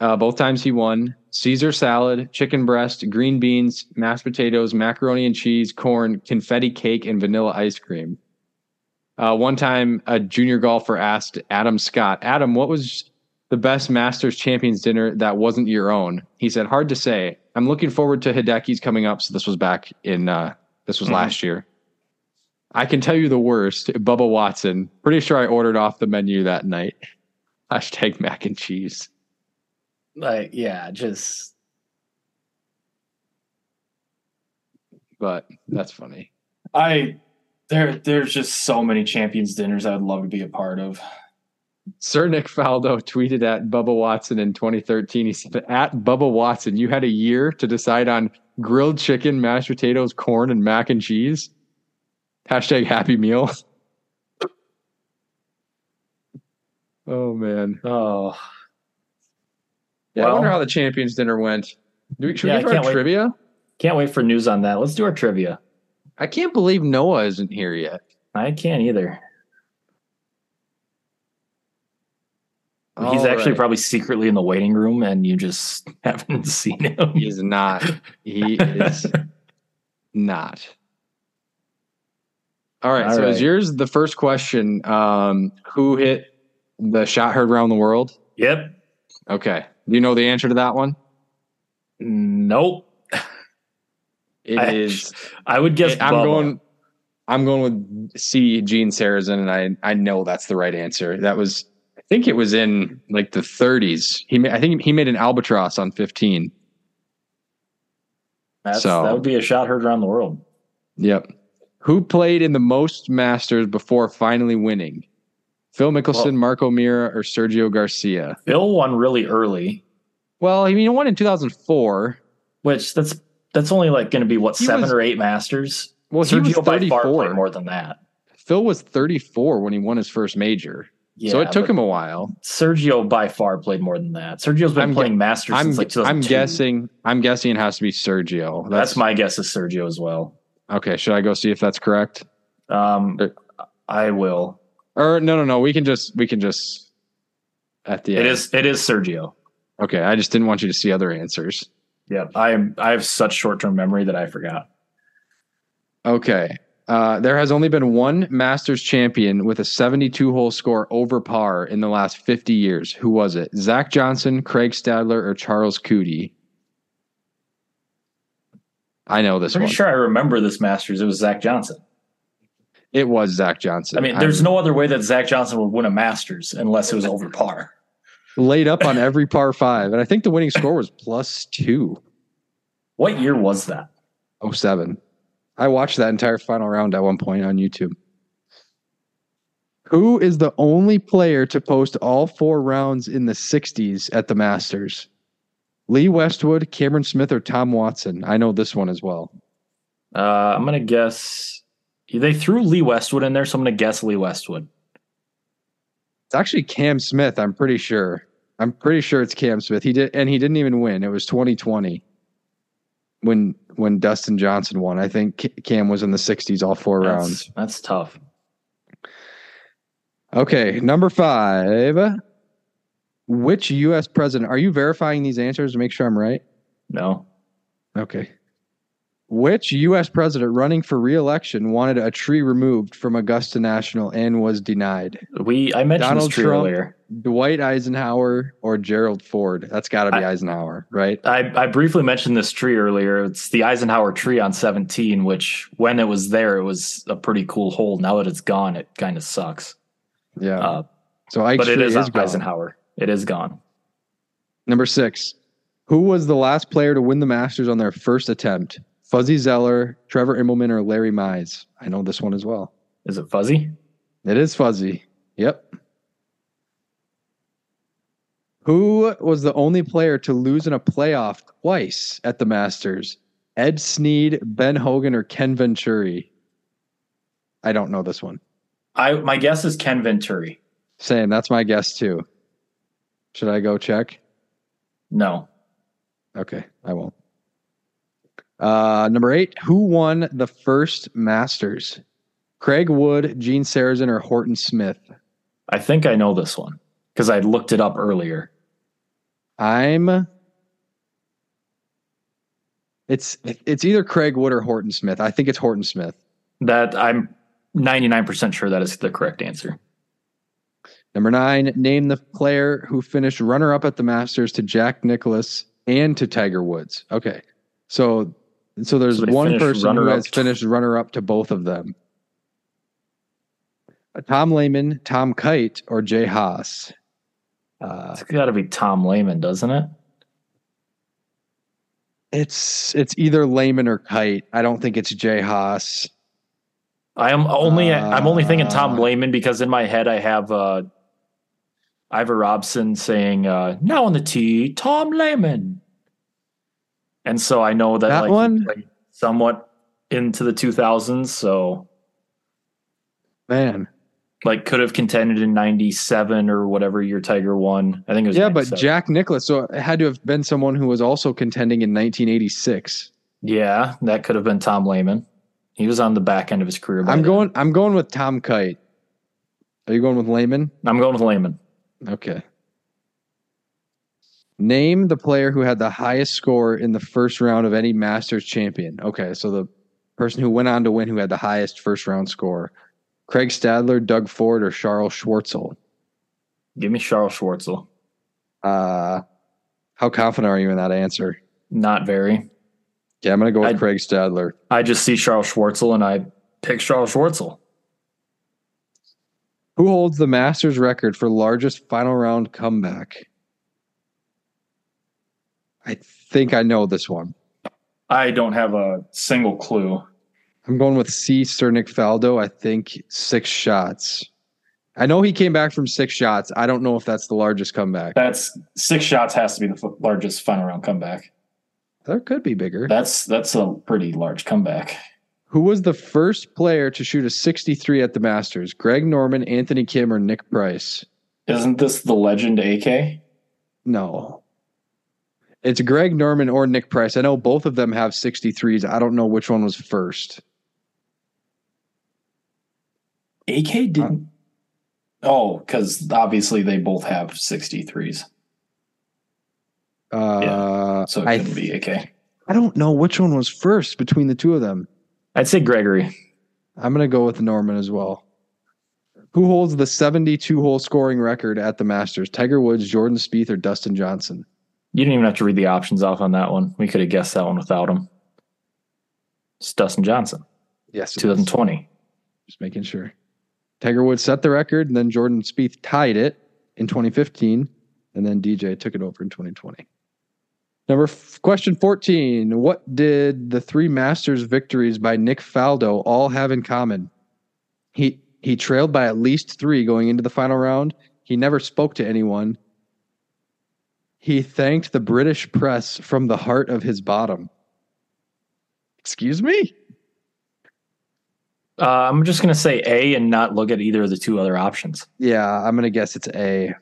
Uh, both times he won Caesar salad, chicken breast, green beans, mashed potatoes, macaroni and cheese, corn, confetti cake, and vanilla ice cream. Uh, one time, a junior golfer asked Adam Scott, Adam, what was the best Masters Champions dinner that wasn't your own? He said, hard to say. I'm looking forward to Hideki's coming up. So this was back in, uh, this was Mhm. last year. I can tell you the worst. Bubba Watson. Pretty sure I ordered off the menu that night. Hashtag mac and cheese. Like, yeah, just But that's funny. I there there's just so many champions dinners I would love to be a part of. Sir Nick Faldo tweeted at Bubba Watson in 2013. He said, At Bubba Watson, you had a year to decide on grilled chicken, mashed potatoes, corn, and mac and cheese. Hashtag happy meal. [laughs] oh, man. Oh, Yeah, I wonder how the champions dinner went. Do we, should Yeah, we I get to can't our wait. trivia? can't wait for news on that. Let's do our trivia. I can't believe Noah isn't here yet. I can't either. He's All actually right. probably secretly in the waiting room, and you just [laughs] haven't seen him. He's not. He is [laughs] not. All right. All so is right. yours the first question? Um, who hit the shot heard around the world? Yep. Okay. Do you know the answer to that one? Nope. It I- is. I would guess. I'm going. I'm going with C. Gene Sarazen, and I I know that's the right answer. That was. I think it was in like the 30s. He ma- I think he made an albatross on 15. That's, so- that would be a shot heard around the world. Yep. Who played in the most Masters before finally winning? Phil Mickelson, Well- Mark O'Meara, or Sergio Garcia? Phil won really early, Well, I mean, he won in 2004. which that's that's only like going to be what He seven was- or eight Masters. Well, he was Sergio by far 34. played more than that. Phil was 34 when he won his first major. Yeah, so it took him a while. Sergio by far played more than that. Sergio's been I'm gu- playing Masters I'm since like 2002. I'm guessing I'm guessing it has to be Sergio. That's my guess is Sergio as well. Okay, should I go see if that's correct? Um, Uh, I will. Or no, no, no. We can just we can just at the It end. is. It is Sergio. okay. I just didn't want you to see other answers. Yeah, I am. I have such short term memory that I forgot. Okay. Uh, there has only been one Masters champion with a 72 hole score over par in the last 50 years. Who was it? Zach Johnson, Craig Stadler, or Charles Coody? I know this Pretty one. sure I remember this Masters. It was Zach Johnson. It was Zach Johnson. I mean, there's I'm no other way that Zach Johnson would win a Masters unless it was over par. laid up on every par five, and I think the winning score was plus two What year was that? oh seven. I watched that entire final round at one point on YouTube. Who is the only player to post all four rounds in the 60s at the Masters? Lee Westwood, Cameron Smith, or Tom Watson? I know this one as well. Uh, I'm gonna guess they threw Lee Westwood in there, so I'm gonna guess Lee Westwood. It's actually Cam Smith, I'm pretty sure. I'm pretty sure it's Cam Smith. He did and he didn't even win. It was 2020 when when Dustin Johnson won. I think Cam was in the 60s all four rounds. That's, that's tough. Okay, number 5. Which US president are you verifying these answers to make sure I'm right? No, Okay. Which U.S. president running for re-election wanted a tree removed from Augusta National and was denied? we. I mentioned Donald this tree Trump. earlier. Dwight Eisenhower or Gerald Ford? That's got to be I- Eisenhower, right? I, I briefly mentioned this tree earlier. It's the Eisenhower tree on 17, which when it was there, it was a pretty cool hole. Now that it's gone, it kind of sucks. Yeah. Uh, so Ike's but it is, is. Eisenhower. It is gone. Number six. Who was the last player to win the Masters on their first attempt? Fuzzy Zoeller, Trevor Immelman, or Larry Mize? I know this one as well. Is it fuzzy? It is Fuzzy. Yep. Who was the only player to lose in a playoff twice at the Masters? Ed Sneed, Ben Hogan, or Ken Venturi? I don't know this one. I my guess is Ken Venturi. Same. That's my guess too. Should I go check? No, Okay, I won't. Uh, number eight. Who won the first Masters? Craig Wood, Gene Sarazen, or Horton Smith? I think I know this one because I looked it up earlier. I'm. It's it's either Craig Wood or Horton Smith. I think it's Horton Smith. That I'm 99% sure that is the correct answer. Number nine. Name the player who finished runner up at the Masters to Jack Nicklaus and to Tiger Woods. Okay, so so there's one person who has finished runner up to both of them. Uh, Tom Lehman, Tom Kite, or Jay Haas. Uh, It's got to be Tom Lehman, doesn't it? it's it's either Lehman or Kite. I don't think it's Jay Haas. I am only I'm only thinking Tom Uh, Lehman because in my head I have uh Ivor Robson saying uh now on the tee, Tom Lehman. And so I know that, That like one? somewhat into the 2000s, so Man, like could have contended in 97 or whatever year Tiger won. I think it was yeah, but Jack Nicklaus. So it had to have been someone who was also contending in 1986. Yeah, that could have been Tom Lehman. He was on the back end of his career. I'm then. going. I'm going with Tom Kite. Are you going with Lehman? I'm going with Lehman. Okay. Name the player who had the highest score in the first round of any Masters champion. Okay, so the person who went on to win who had the highest first round score. Craig Stadler, Doug Ford, or Charles Schwartzel? Give me Charles Schwartzel. Uh, how confident are you in that answer? Not very. Yeah, I'm going to go with I- Craig Stadler. I just see Charles Schwartzel and I pick Charles Schwartzel. Who holds the Masters record for largest final round comeback? I think I know this one. I don't have a single clue. I'm going with C. Sir Nick Faldo. I think six shots. I know he came back from six shots. I don't know if that's the largest comeback. That's six shots has to be the largest final round comeback. There could be bigger. That's that's a pretty large comeback. Who was the first player to shoot a 63 at the Masters? Greg Norman, Anthony Kim, or Nick Price? Isn't this the legend AK? No. It's Greg Norman or Nick Price. I know both of them have 63s. I don't know which one was first. AK didn't. oh, because obviously they both have 63s. Uh, So it couldn't be AK. I don't know which one was first between the two of them. I'd say Gregory. I'm going to go with Norman as well. Who holds the 72 hole scoring record at the Masters? Tiger Woods, Jordan Spieth, or Dustin Johnson? You didn't even have to read the options off on that one. We could have guessed that one without him. It's Dustin Johnson, Yes. it is. 2020. Just making sure. Tiger Woods set the record, and then Jordan Spieth tied it in 2015, and then DJ took it over in 2020. Number f- question 14. What did the three Masters victories by Nick Faldo all have in common? He he trailed by at least three going into the final round. He never spoke to anyone. He thanked the British press from the heart of his bottom. Excuse me? Uh, I'm just going to say A and not look at either of the two other options. Yeah, I'm gonna guess it's A.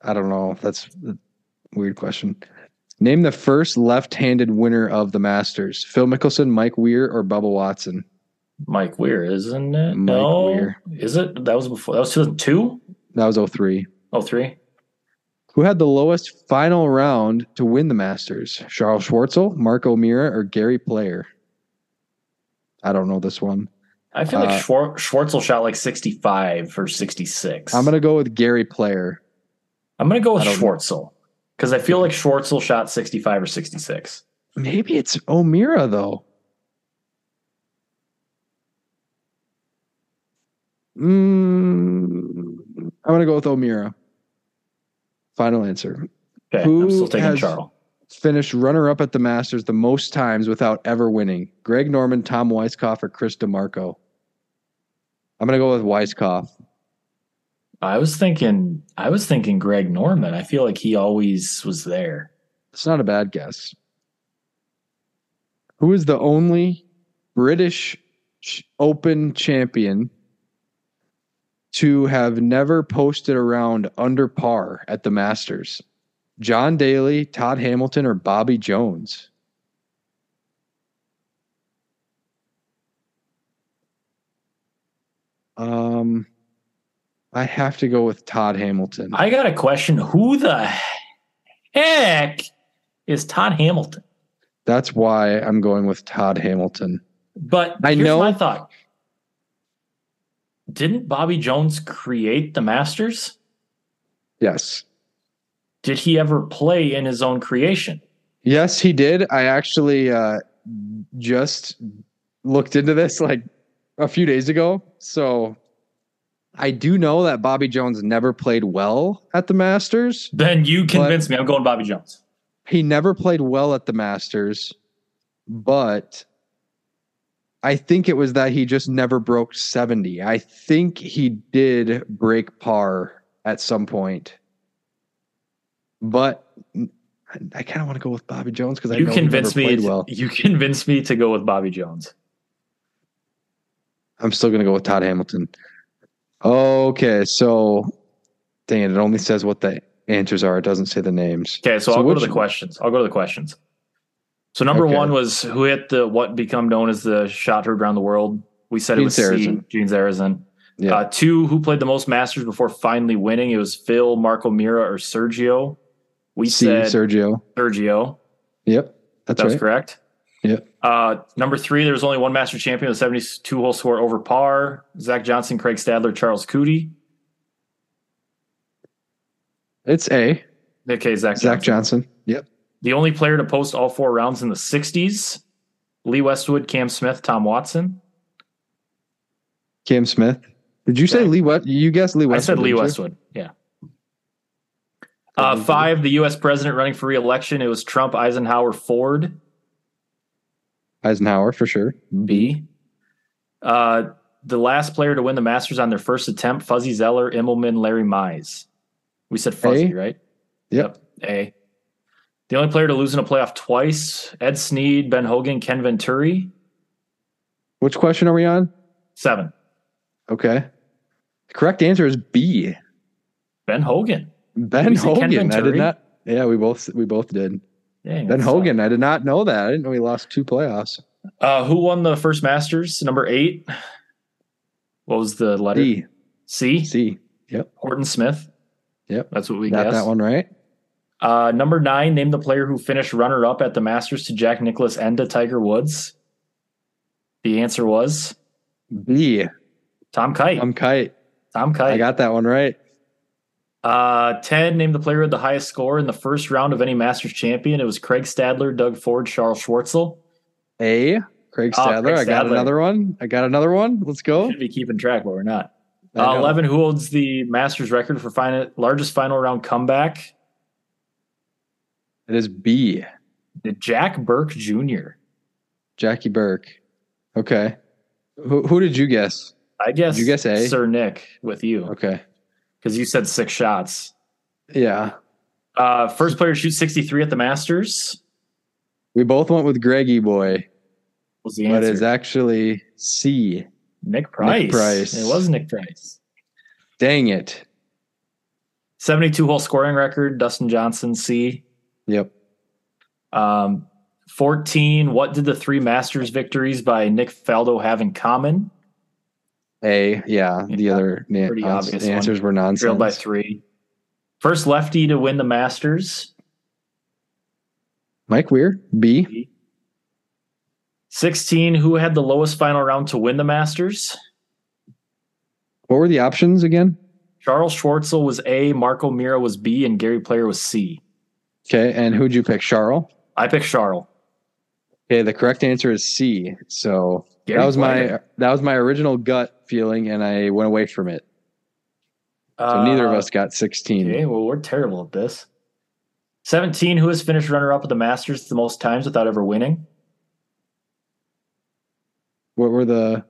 I don't know. That's a weird question. Name the first left-handed winner of the Masters: Phil Mickelson, Mike Weir, or Bubba Watson. Mike Weir, isn't it? Mike no. Weir. Is it? That was before. That was 2002? That was 03. Oh, three? Who had the lowest final round to win the Masters? Charles Schwartzel, Mark O'Meara, or Gary Player? I don't know this one. I feel Uh, like Schwar- Schwartzel shot like 65 or 66. I'm gonna go with Gary Player. I'm going to go with Schwartzel. know. Because I feel like Schwartzel shot 65 or 66. Maybe it's O'Meara though. Mm, I'm gonna go with O'Meara. Final answer. Okay, Who I'm still taking has- Charles. Finished runner-up at the Masters the most times without ever winning. Greg Norman, Tom Weiskopf, or Chris DiMarco. I'm gonna go with Weiskopf. I was thinking, I was thinking Greg Norman. I feel like he always was there. It's not a bad guess. Who is the only British Open champion to have never posted around under par at the Masters? John Daly, Todd Hamilton, or Bobby Jones? Um, I have to go with Todd Hamilton. I got a question. Who the heck is Todd Hamilton? That's why I'm going with Todd Hamilton. But I here's know- my thought. Didn't Bobby Jones create the Masters? Yes. Did he ever play in his own creation? Yes, he did. I actually uh, just looked into this like a few days ago. So I do know that Bobby Jones never played well at the Masters. Then you convinced me. I'm going Bobby Jones. He never played well at the Masters, but I think it was that he just never broke 70. I think he did break par at some point. But I kind of want to go with Bobby Jones because I You know convinced me. well. You convinced me to go with Bobby Jones. I'm still going to go with Todd Hamilton. Okay, so dang it, it only says what the answers are. It doesn't say the names. Okay, so, So I'll go to the questions. I'll go to the questions. So number Okay. one was who hit the what become known as the shot heard around the world. We said Gene it was C, Gene Sarazen. Yeah. Uh, two, who played the most Masters before finally winning? It was Phil, Mark O'Meara, or Sergio. We C, said Sergio. Sergio. Yep, that's that was right. correct. Yep. Uh, number three, there's only one master champion with 72 hole score over par. Zach Johnson, Craig Stadler, Charles Coody. It's A. Okay, Zach, Zach Johnson. Johnson. Yep. The only player to post all four rounds in the 60s. Lee Westwood, Cam Smith, Tom Watson. Cam Smith. Did you say Okay. Lee What? You guessed Lee Westwood. I said Lee didn't you? Westwood. Yeah. Uh, five, the U.S. president running for re-election. It was Trump, Eisenhower, Ford. Eisenhower for sure. B. Uh, the last player to win the Masters on their first attempt, Fuzzy Zoeller, Immelman, Larry Mize. We said Fuzzy, A? right? Yep. A. The only player to lose in a playoff twice, Ed Sneed, Ben Hogan, Ken Venturi. Which question are we on? Seven. Okay. The correct answer is B. Ben Hogan. Ben we say Ken Hogan. I did not. Yeah, we both we both did. Dang, Ben Hogan. I did not know that. I didn't know he lost two playoffs. Uh, who won the first Masters? Number eight. What was the letter? C. C. Yep. Horton Smith. Yep. That's what we Got that one right. Uh, number nine, name the player who finished runner up at the Masters to Jack Nicklaus and to Tiger Woods. The answer was B. Tom Kite. I'm kite. Tom Kite. I got that one right. Uh, 10, name the player with the highest score in the first round of any Masters champion. It was Craig Stadler, Doug Ford, Charles Schwartzel. A. Craig Oh, Stadler. I got another one. I got another one. Let's go. Should be keeping track, but we're not. Uh, 11, who holds the Masters record for final, largest final round comeback? It is B. Jack Burke Jr. Jackie Burke. Okay. Who, who did you guess? I guess, you guess A? Sir Nick with you Okay. Because you said six shots. Yeah. Uh, first player to shoot 63 at the Masters We both went with Greggy Boy, was the but answer. it's actually C. Nick Price. Price. It was Nick Price. Dang it. 72 hole scoring record, Dustin Johnson, C. Yep. Um, 14. What did the three Masters victories by Nick Faldo have in common? A. Yeah. The Yeah, other na- ans- uh, obvious answers were Trailed by nonsense. three. First lefty to win the Masters. Mike Weir. B. 16. Who had the lowest final round to win the Masters? What were the options again? Charles Schwartzel was A, Mark O'Meara was B, and Gary Player was C. Okay. And who'd you pick? Charles? I picked Charles. Okay. The correct answer is C. So Gary that was Player. my that was my original gut feeling, and I went away from it. So neither of Uh, us got 16. Okay, well, we're terrible at this. 17. Who has finished runner up at the Masters the most times without ever winning? What were the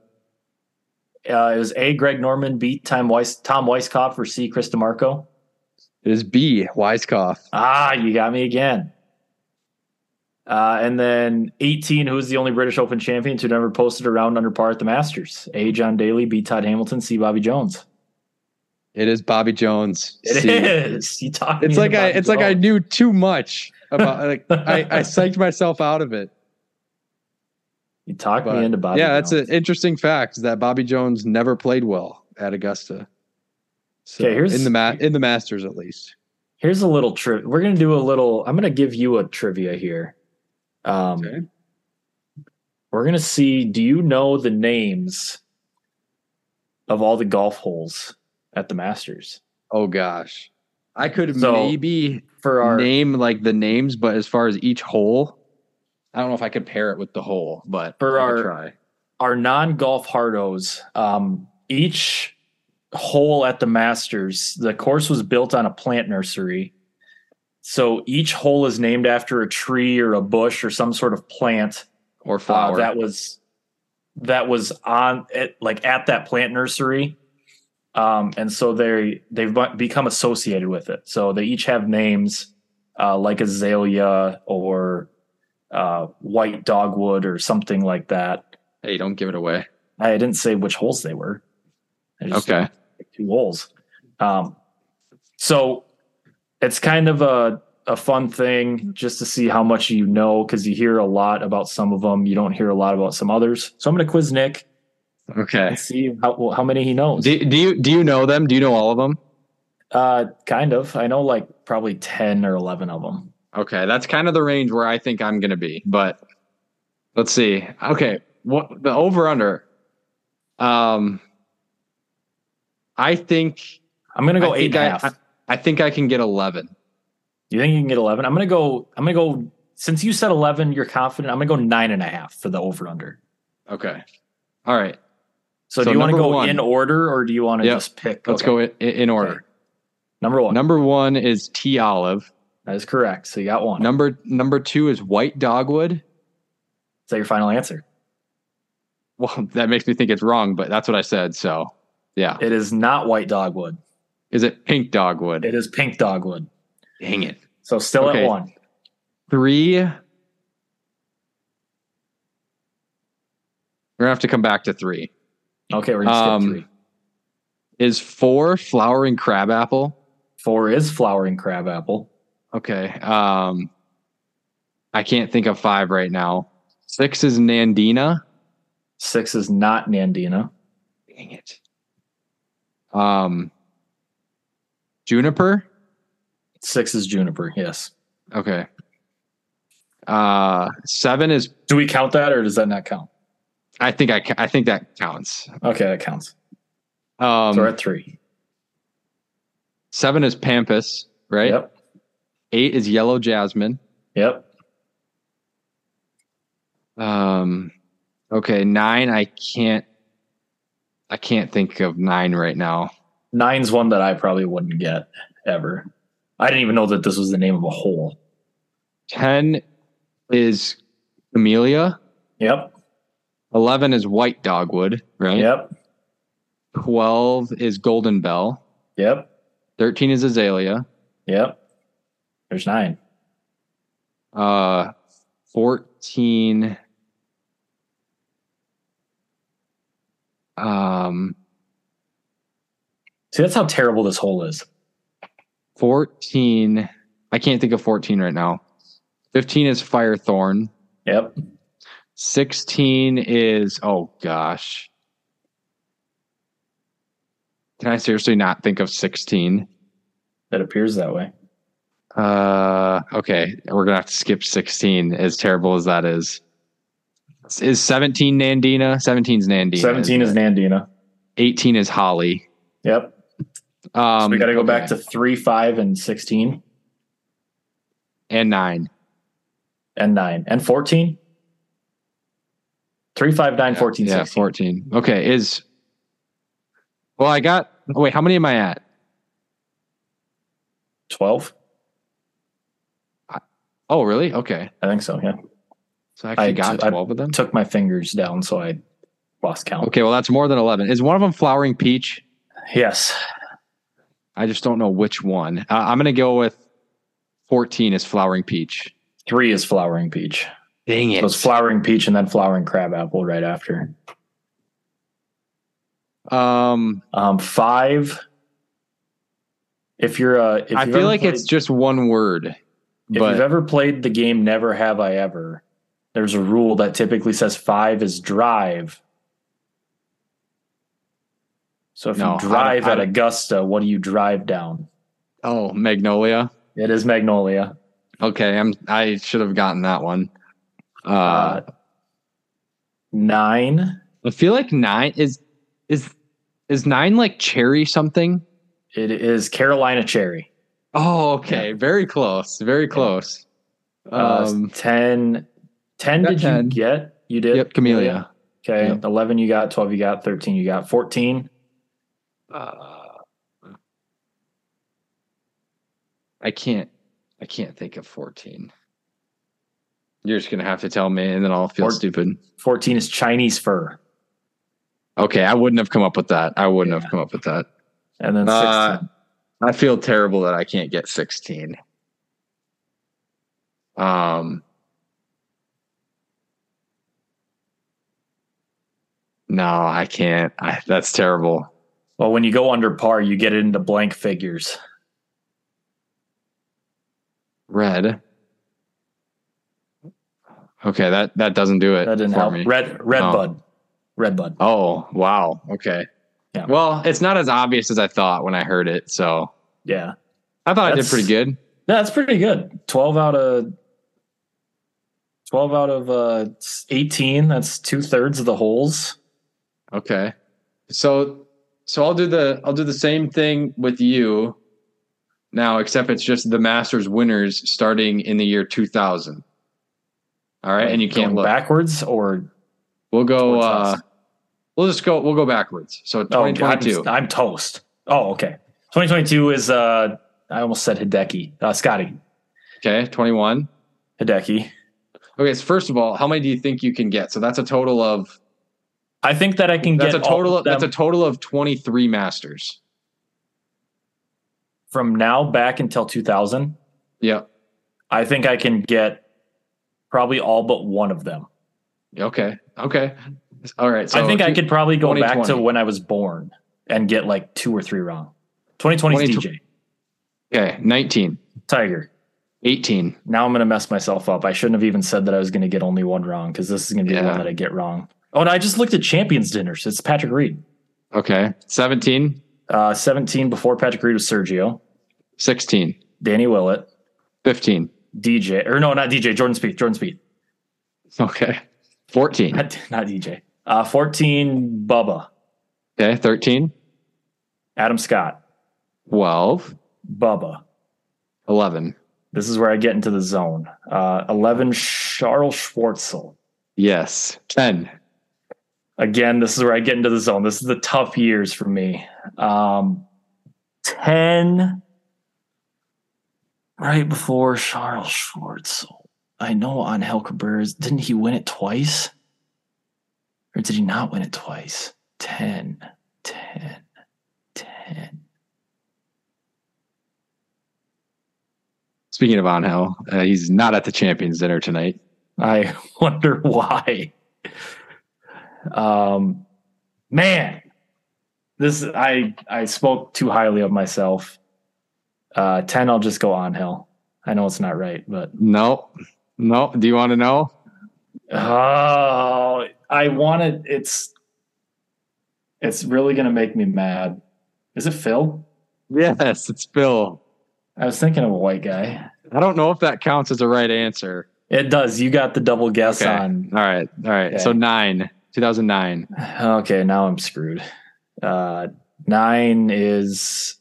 Uh, it was A. Greg Norman, B. Tom Weiss, Tom Weiskopf, or C. Chris DiMarco. It is B. Weiskopf. Ah, you got me again. Uh, and then 18. Who is the only British Open champion to never posted a round under par at the Masters? A. John Daly, B. Todd Hamilton, C. Bobby Jones. It is Bobby Jones. It is. You talked. It's like I it's like I knew too much about like I, I psyched myself out of it. You talked But me into Bobby. yeah, that's Jones. an interesting fact is that Bobby Jones never played well at Augusta. So Okay, here's- in the ma- in the Masters at least. Here's a little trip. We're gonna do a little. I'm gonna give you a trivia here. Um, Okay. We're gonna see. Do you know the names of all the golf holes at the Masters? Oh gosh. I could So, maybe For our name like the names, but as far as each hole, I don't know if I could pair it with the hole, but For I could our- try. our non golf hardos, um, each hole at the Masters, the course was built on a plant nursery. So each hole is named after a tree or a bush or some sort of plant Or uh, flower. that was that was on it like at that plant nursery um, and so they they've become associated with it so they each have names uh, like azalea or uh, white dogwood or something like that hey, don't give it away. i didn't say which holes they were just Okay. two holes um, so it's kind of a a fun thing just to see how much you know because you hear a lot about some of them you don't hear a lot about some others so i'm going to quiz nick Okay. and see how well, how many he knows Do, do you do you know them? Do you know all of them? uh kind of i know like probably 10 or 11 of them Okay, that's kind of the range where I think I'm going to be. But Let's see. Okay, what the over under? Um, I think I'm gonna go I eight think and a I- half. I- I think I can get eleven. you think you can get eleven? I'm gonna go. I'm gonna go. Since you said eleven, you're confident. I'm gonna go nine and a half for the over under. Okay. All right. So, So do you want to go one. in order or do you want to Yep. just pick? Let's Okay. go in, in order. Number one. Number one is tea olive. that is correct. So you got one. Number number two is white dogwood. Is that your final answer? Well, [laughs] that makes me think it's wrong, but that's what I said. So, yeah. It is not white dogwood. Is it pink dogwood? It is pink dogwood. Dang it. So still Okay. at one. Three. We're gonna have to come back to three. Okay, we're gonna skip Um, three. Is four flowering crabapple? Four is flowering crabapple. Okay. Um, I can't think of five right now. Six is Nandina. Six is not Nandina. Dang it. Um, juniper. Six is juniper. Yes. Okay. Uh, seven is. Do we count that or does that not count? I think I. I think that counts. Okay, that counts. Um, so we're at three. seven is pampas, right? Yep. Eight is yellow jasmine. Yep. Um, okay, nine. I can't. I can't think of nine right now. Nine's one that I probably wouldn't get ever. I didn't even know that this was the name of a hole. Ten is camellia. Yep. Eleven is white dogwood, right? Yep. Twelve is golden bell. Yep. Thirteen is azalea. Yep. There's nine. Uh, fourteen. Um, See, that's how terrible this hole is. fourteen. I can't think of fourteen right now. Fifteen is firethorn. Yep. 16 is oh gosh. Can I seriously not think of 16? That appears that way. Uh okay, we're going to have to skip 16 as terrible as that is. Is 17 Nandina? 17 is Nandina. 17 is? Nandina. 18 is Holly. Yep. Um So we got to go back to 3, 5, and 16, and 9. and 9, and 14. 3, 5, 9, 14, yeah, 16. 14. Okay, is Well, I got oh, Wait, how many am I at? 12? Oh, really? Okay. I think so, yeah. So I actually I- got I 12 of them. Took my fingers down, so I lost count. Okay, well that's more than 11. Is one of them flowering peach? Yes. I just don't know which one. Uh, I'm going to go with 14 is flowering peach. 3 is flowering peach. Dang it. So it's flowering peach and then flowering crabapple right after. um, Um, 5. If you're uh, if I feel like played- it's just one word, If you've ever played the game Never Have I Ever, there's a rule that typically says five is drive. So if No, you drive I at Augusta, what do you drive down? oh, Magnolia. It is Magnolia. Okay, I'm I should have gotten that one. Uh, Uh, nine. I feel like 9 is is is 9 like cherry something? It is Carolina Cherry. Oh, okay, very close. Very close. Uh, Um, 10. 10 did 10. you get? You did? yep, Camellia. Okay. Yep. 11 you got. 12 you got. 13 you got. 14. Uh, I can't. I can't think of fourteen. You're just gonna have to tell me, and then I'll feel Four- stupid. 14 is Chinese fir. Okay, I wouldn't have come up with that. I wouldn't Yeah. have come up with that. And then 16. Uh, I feel terrible that I can't get sixteen. Um. No, I can't. I, that's terrible. Well, when you go under par, you get into blank figures. Red. Okay, that that doesn't do it That didn't for help. me. Red red Oh. bud. Red bud. Oh, wow. Okay. Yeah. Well, it's not as obvious as I thought when I heard it. So Yeah. I thought I did pretty good. Yeah, that's pretty good. 12 out of 12 out of uh, 18. That's two thirds of the holes. Okay. So so I'll do the I'll do the same thing with you now, except it's just the Masters winners starting in the year 2000. All right, and you can't look. backwards or We'll go. uh us. We'll just go. We'll go backwards. So Oh, 2022. I'm, I'm toast. Oh, okay. 2022 is uh I almost said Hideki. Uh Scotty. okay, 21. Hideki. Okay, so first of all, how many do you think you can get? So that's a total of I think that I can that's a get all total of that's a total of 23 Masters. from now back until 2000. Yeah, I think I can get probably all but one of them. Okay. Okay. All right. So I think I could probably go back to when I was born and get like two or three wrong. 2020 DJ. Okay, 19, Tiger. 18. Now I'm going to mess myself up. I shouldn't have even said that I was going to get only one wrong because this is going to be the one that I get wrong. Oh, and I just looked at champions dinners. It's Patrick Reed. Okay. 17, Uh, 17 before Patrick Reed was Sergio, 16, Danny Willett, 15. DJ, or no, not DJ, Jordan Spieth, Jordan Spieth, Okay. 14. not, not DJ. Uh, 14, Bubba, Okay. 13, Adam Scott, 12, Bubba. 11. This is where I get into the zone. Uh, 11, Charles Schwartzel. Yes. 10. Again, this is where I get into the zone. This is the tough years for me. Um, 10, right before Charles Schwartzel. I know Angel Cabrera's, didn't he win it twice? Or did he not win it twice? 10, 10, 10. Speaking of Angel, uh, he's not at the Champions Dinner tonight. I [laughs] wonder why. Um, man, this I I spoke too highly of myself. Uh, ten, I'll just go on hill. I know it's not right, but No. No. Do you want to know? oh, I wanted. It's it's really gonna make me mad. Is it Phil? Yes, it's Phil. I was thinking of a white guy. I don't know if that counts as a right answer. It does. You got the double guess Okay. on. All right. All right. So nine, 2009. Okay, now I'm screwed. Uh, nine is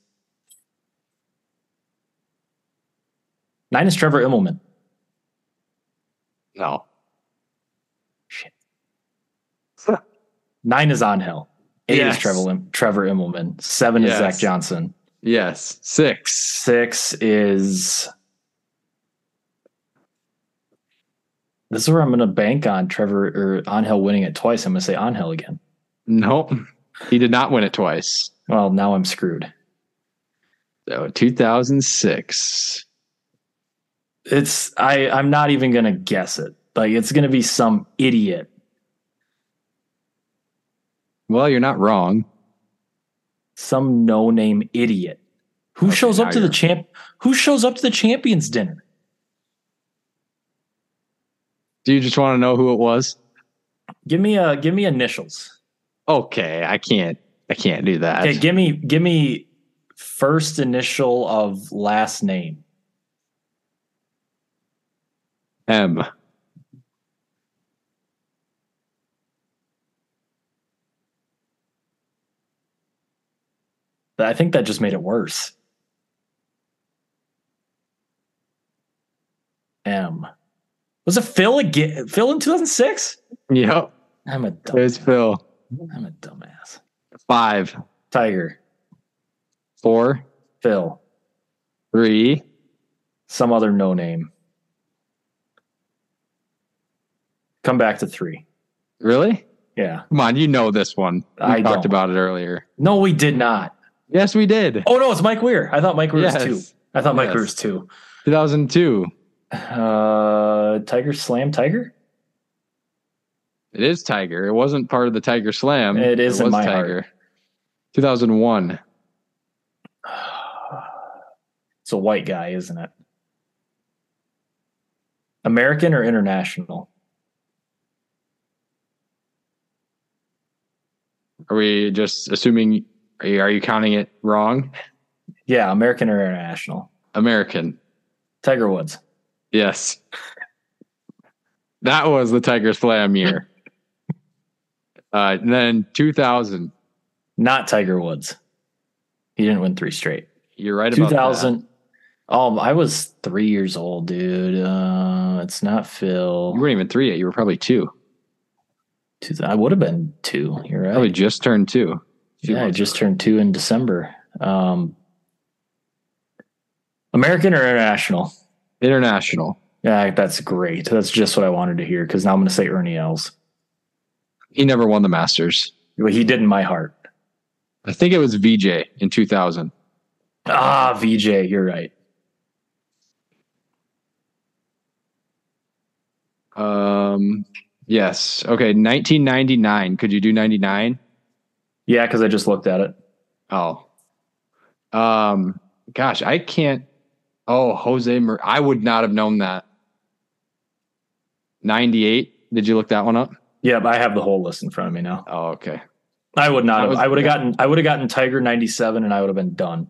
nine is Trevor Immelman. No. Shit. [laughs] Nine is On Angel. Eight Yes. is Trevor Trevor Immelman. Seven is Zach Johnson. Yes. Six. Six is. This is where I'm going to bank on Trevor or Angel winning it twice. I'm going to say Angel again. Nope. He did not win it twice. Well, now I'm screwed. So 2006. It's I I'm not even gonna guess it. Like it's gonna be some idiot. Well, you're not wrong. Some no name idiot. Who Okay, shows up to the champ who shows up to the champions dinner? Do you just want to know who it was? Give me a give me initials. Okay, I can't. I can't do that. Okay, give me give me first initial of last name. M. I think that just made it worse. M. Was it Phil again? Phil in 2006? Yep. I'm a dumb, There's Phil. I'm a dumbass. Five, Tiger, four, Phil, three. some other no name. Come back to three. Really? Yeah. Come on, you know this one. We I talked don't. about it earlier. No, we did not. Yes, we did. Oh no, it's Mike Weir. I thought Mike Weir was two. I thought Mike Yes. Weir was two. 2002. Uh, Tiger Slam Tiger. It is Tiger. It wasn't part of the Tiger Slam. It is in was my Tiger. 2001. [sighs] It's a white guy, isn't it? American or international? Are we just assuming? Are you, are you counting it wrong? Yeah, American or international. American. Tiger Woods. Yes. That was the Tigers slam year. [laughs] uh, and then 2000. Not Tiger Woods. He didn't win three straight. You're right about 2000. Oh, I was three years old, dude. Uh, it's not. Phil. You weren't even three yet. You were probably two. Two, I would have been two. You're right. Probably just turned two. Few yeah, I just ago. turned two in December. Um, American or international? International. Yeah, that's great. That's just what I wanted to hear because now I'm going to say Ernie Els. He never won the Masters. Well, he did in my heart. I think it was VJ in 2000. Ah, VJ, you're right. Um, yes. Okay. 1999. Could you do 99? Yeah, because I just looked at it. Oh, um, gosh, I can't. Oh, Jose, I would not have known that. 98. Did you look that one up? Yeah, but I have the whole list in front of me now. Oh, okay. I would not have. was- I would have gotten. I would have gotten Tiger '97, and I would have been done.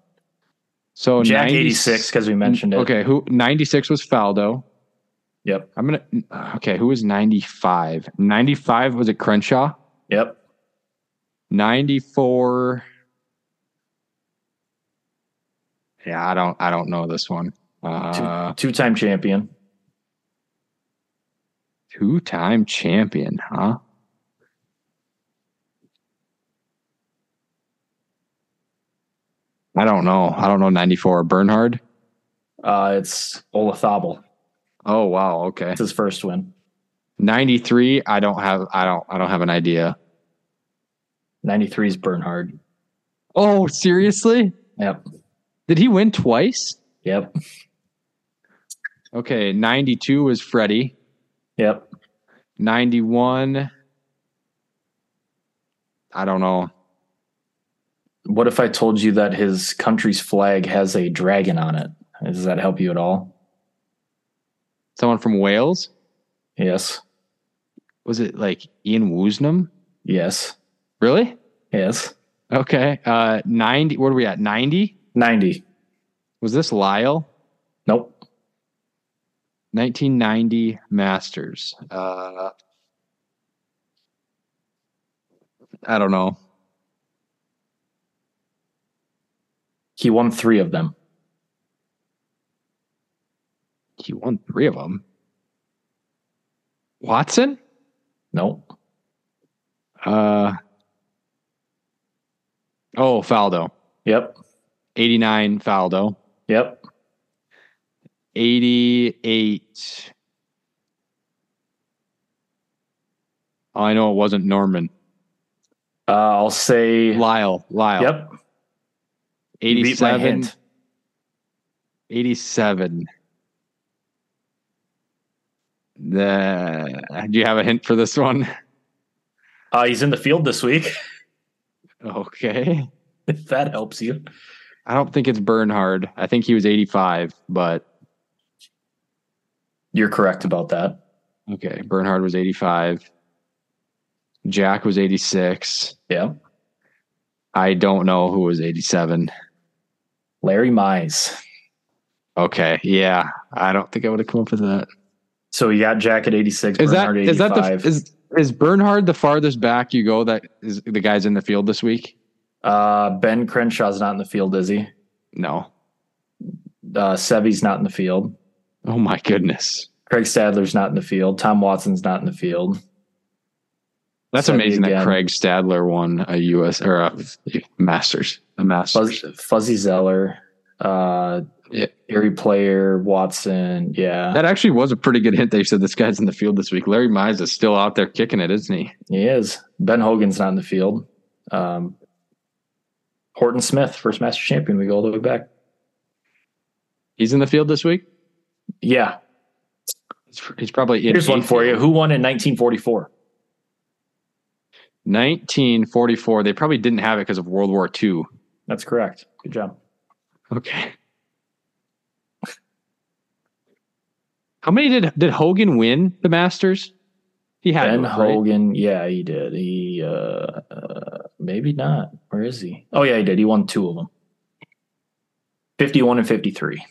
So Jack 90 '86 because we mentioned it. Okay, who 96 was Faldo. Yep. I'm gonna. Okay, who was 95? 95 was it Crenshaw? Yep. 94. Yeah, I don't. I don't know this one. Uh, Two time champion. two-time champion, huh? I don't know. I don't know. 94 Bernhard. Uh, it's Olazábal. Oh wow. Okay. It's his first win. 93. I don't have. I don't. I don't have an idea. 93 is Bernhard. Oh, seriously? Yep. Did he win twice? Yep. Okay. 92 was Freddie. Yep. 91. I don't know. What if I told you that his country's flag has a dragon on it? Does that help you at all? Someone from Wales? Yes. Was it like Ian Woosnam? Yes. Really? Yes. Okay. Uh 90. What are we at? 90? 90. Was this Lyle? Nope. 1990 Masters. Uh I don't know. He won three of them. He won three of them. Watson? Nope. Uh Oh, Faldo. Yep. 89 Faldo. Yep. 88. Oh, I know it wasn't Norman. Uh, I'll say. Lyle. Lyle. Yep. You beat my 87. hint. 87. The, do you have a hint for this one? Uh, he's in the field this week. [laughs] Okay. If that helps you. I don't think it's Bernhard. I think he was 85, but You're correct about that. okay. Bernhard was 85. Jack was 86. Yeah. I don't know who was 87. Larry Mize. Okay. Yeah. I don't think I would have come up with that. So you got Jack at 86, Is that Bernhard is that the is is Bernhard the farthest back you go that is the guys in the field this week? Uh, ben Crenshaw's not in the field, is he? No. Uh, Seve's not in the field. Oh my goodness. Craig Stadler's not in the field. Tom Watson's not in the field. That's Seve amazing again. that Craig Stadler won a US or a Masters. A Masters. Fuzz, Fuzzy Zoeller, uh, Yeah. Erie Player, Watson. Yeah, That actually was a pretty good hint. They said this guy's in the field this week. Larry Mize is still out there kicking it, isn't he? he is. Ben Hogan's not in the field. Um, Horton Smith, first Master Champion. We go all the way back. He's in the field this week. Yeah. He's, probably in. Here's one for you. Who won in 1944? 1944. They probably didn't have it because of World War II. That's correct. Good job. Okay. How many did did Hogan win the Masters? He had Ben to, right? Hogan. Yeah, he did. He uh, uh, maybe not. Where is he? Oh yeah, he did. He won two of them. 51 and 53.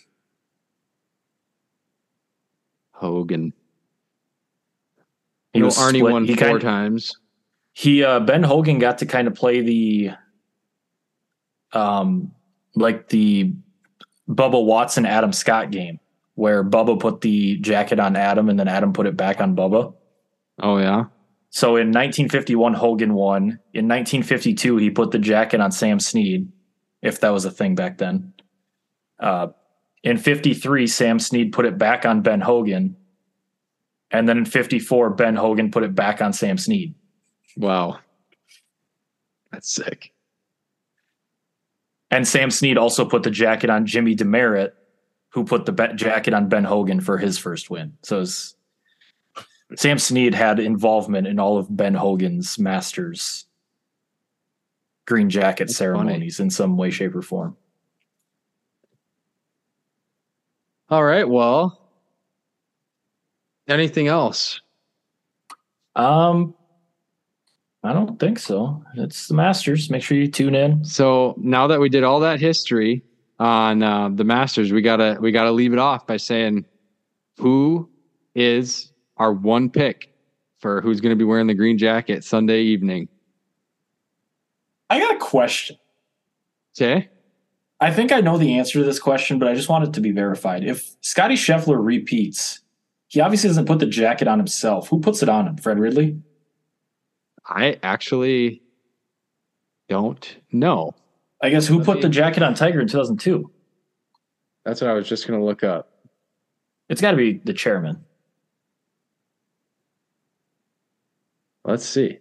Hogan. He You know, was Arnie split. won he four kind, times. he uh Ben Hogan got to kind of play the um like the Bubba Watson Adam Scott game where Bubba put the jacket on Adam and then Adam put it back on Bubba. Oh yeah. So in 1951 Hogan won. In 1952 he put the jacket on Sam Snead if that was a thing back then. Uh in 53 Sam Snead put it back on Ben Hogan. And then in 54 Ben Hogan put it back on Sam Snead. Wow. That's sick. And Sam Snead also put the jacket on Jimmy Demaret, who put the jacket on Ben Hogan for his first win. So it was- Sam Snead had involvement in all of Ben Hogan's Masters green jacket That's ceremonies in some way, shape, or form. All right. Well, anything else? Um, I don't think so. It's the Masters. Make sure you tune in. So now that we did all that history on uh, the Masters, we gotta we gotta leave it off by saying who is our one pick for who's going to be wearing the green jacket Sunday evening. I got a question. Okay. I think I know the answer to this question, but I just want it to be verified. If Scottie Scheffler repeats, he obviously doesn't put the jacket on himself. Who puts it on him? Fred Ridley? I actually don't know. I guess who put the jacket on Tiger in 2002? That's what I was just going to look up. It's got to be the chairman. Let's see.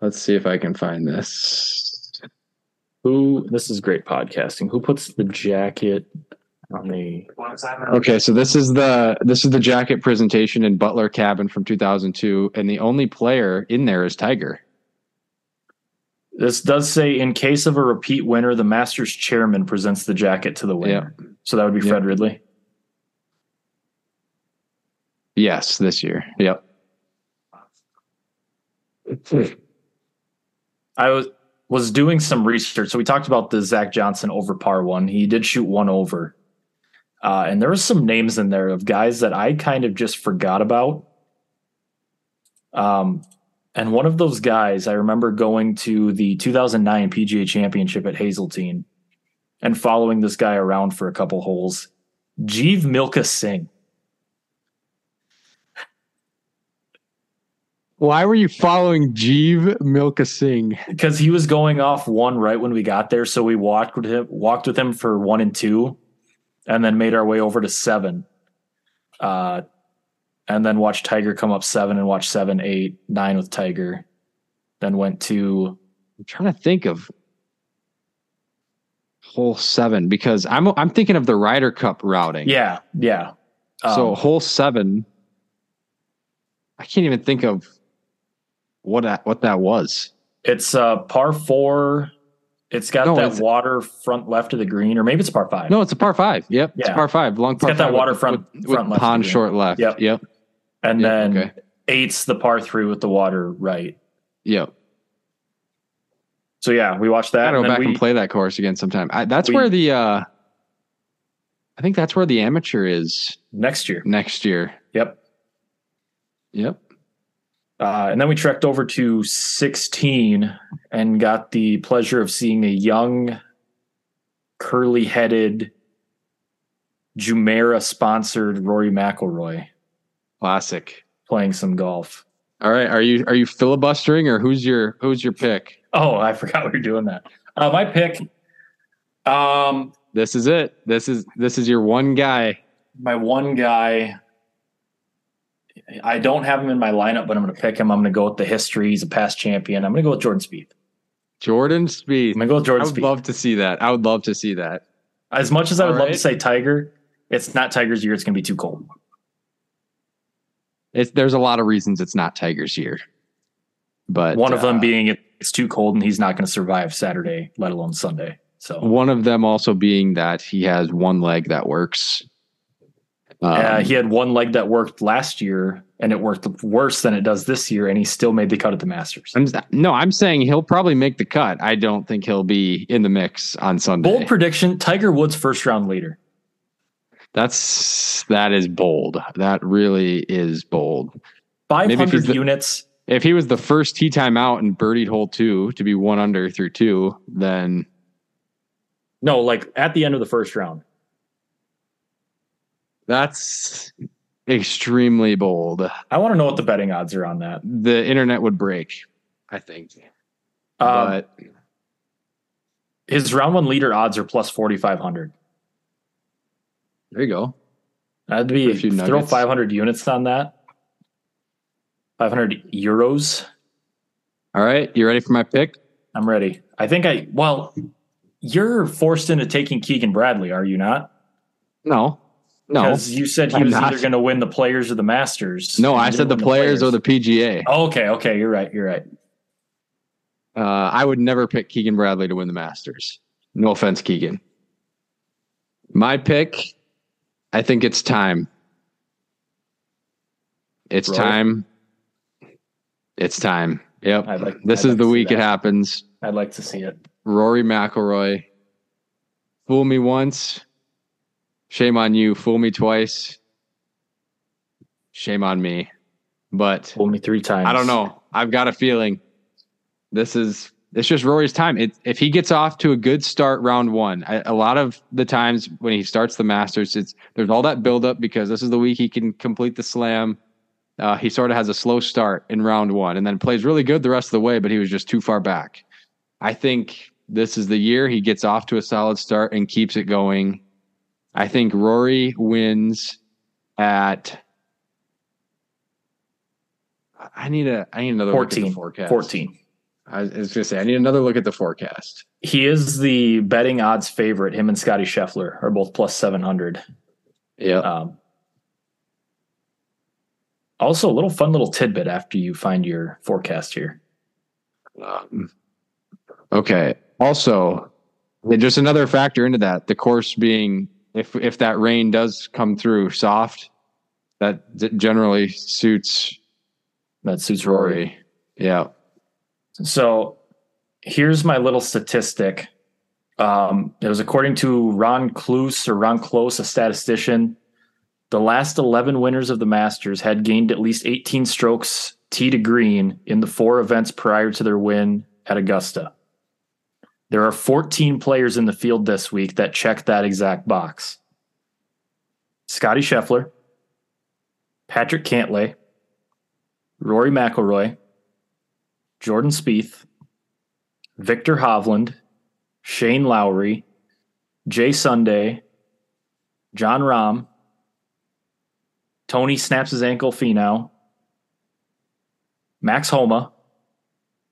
Let's see if I can find this. Who? This is great podcasting. Who puts the jacket on the? Okay, so this is the this is the jacket presentation in Butler Cabin from 2002, and the only player in there is Tiger. This does say in case of a repeat winner, the Masters chairman presents the jacket to the winner. So that would be Yeah. Fred Ridley. Yes, this year. Yep. [laughs] I was was doing some research. So we talked about the Zach Johnson over par one. He did shoot one over. Uh, and there was some names in there of guys that I kind of just forgot about. Um, and one of those guys, I remember going to the 2009 PGA Championship at Hazeltine and following this guy around for a couple holes. Jeev Milkha Singh. Why were you following Jeev Milkha Singh? because he was going off one right when we got there. So we walked with him, walked with him for one and two, and then made our way over to seven. Uh, and then watched Tiger come up seven and watch seven, eight, nine with Tiger. Then went to I'm trying to think of hole seven because I'm I'm thinking of the Ryder Cup routing. yeah, yeah. so Um, hole seven, I can't even think of what that, what that was. it's uh par four. It's got No, that it's- water front left of the green, or maybe it's a par five. No, it's a par five. Yep, it's par five. Long par got that five with- waterfront with, front with left pond short left. Yep. Yep. and Yep, then okay. eight's the par three with the water right. Yep. So yeah, we watched that. Gotta go back we, and play that course again sometime. I, that's we- where the uh I think that's where the amateur is next year. next year. Yep. Yep. Uh, and then we trekked over to 16 and got the pleasure of seeing a young, curly headed, Jumeirah sponsored Rory McIlroy Classic. playing some golf. All right. Are you are you filibustering or who's your who's your pick? Oh, I forgot we were doing that. Uh, my pick, um, This is it. This is this is your one guy. my one guy. I don't have him in my lineup, but I'm going to pick him. I'm going to go with the history. He's a past champion. I'm going to go with Jordan Spieth. Jordan Speed. I'm going to go with Jordan I would Spieth. love to see that. I would love to see that. As much as I would All love to say Tiger, it's not Tiger's year. It's going to be too cold. It's there's a lot of reasons it's not Tiger's year. But One of them uh, being it's too cold and he's not going to survive Saturday, let alone Sunday. So one of them also being that he has one leg that works. Um, uh, he had one leg that worked last year and it worked worse than it does this year, and he still made the cut at the Masters. I'm, no, I'm saying he'll probably make the cut. I don't think he'll be in the mix on Sunday. Bold prediction: Tiger Woods first round leader. That's that is bold. That really is bold. Five Maybe if he's hundred units. If he was the first tee time out and birdied hole two to be one under through two, then No, like at the end of the first round. That's extremely bold. I want to know what the betting odds are on that. The internet would break, I think. Um, but his round one leader odds are plus forty five hundred. there you go. That'd be if you throw five hundred units on that. Five hundred euros. All right, you ready for my pick? I'm ready. I think I well, you're forced into taking Keegan Bradley, are you not? No, no, Because you said he I'm was not. either going to win the Players or the Masters. no. I said the didn't win players or the PGA. Oh, okay, okay, you're right. You're right. Uh, I would never pick Keegan Bradley to win the Masters. No offense, Keegan. My pick, I think it's time. It's time. It's time. Yep. Like- this I'd is like the week it happens. I'd like to see it. Rory McIlroy. Fool me once. Shame on you. Fool me twice. Shame on me. But Fool me three times. I don't know. I've got a feeling this is it's just Rory's time. It, if he gets off to a good start round one, I, a lot of the times when he starts the Masters, it's there's all that buildup because this is the week he can complete the slam. Uh, he sort of has a slow start in round one and then plays really good the rest of the way, but he was just too far back. I think this is the year he gets off to a solid start and keeps it going. I think Rory wins at. I need a I need another look at the 14. forecast. 14. I was going to say I need another look at the forecast. He is the betting odds favorite. Him and Scottie Scheffler are both plus 700. Yeah. Um, also, a little fun little tidbit after you find your forecast here. Um, okay. Also, just another factor into that, the course being if if that rain does come through soft, that generally suits That suits Rory. Rory. Yeah. So here's my little statistic. Um, it was according to Ron Cluse or Ron Close, a statistician. The last 11 winners of the Masters had gained at least 18 strokes tee to green in the four events prior to their win at Augusta. There are 14 players in the field this week that check that exact box. Scottie Scheffler, Patrick Cantlay, Rory McIlroy, Jordan Spieth, Viktor Hovland, Shane Lowry, Jason Day, Jon Rahm, Tony snaps his ankle Finau, Max Homa,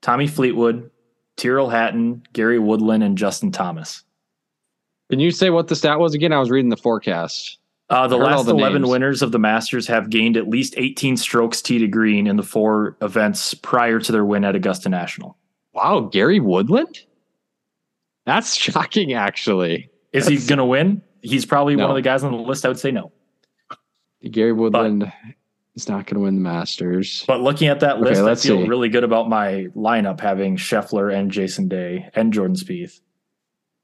Tommy Fleetwood, Tyrrell Hatton, Gary Woodland, and Justin Thomas. Can you say what the stat was again? I was reading the forecast. Uh, the I heard all last the 11 names. winners of the Masters have gained at least 18 strokes tee to green in the four events prior to their win at Augusta National. Wow, Gary Woodland? That's [laughs] shocking actually. Is he going to win? He's probably one of the guys on the list. I would say no. Gary Woodland is not going to win the Masters. But looking at that Okay, list, I let's feel see. really good about my lineup having Scheffler and Jason Day and Jordan Spieth.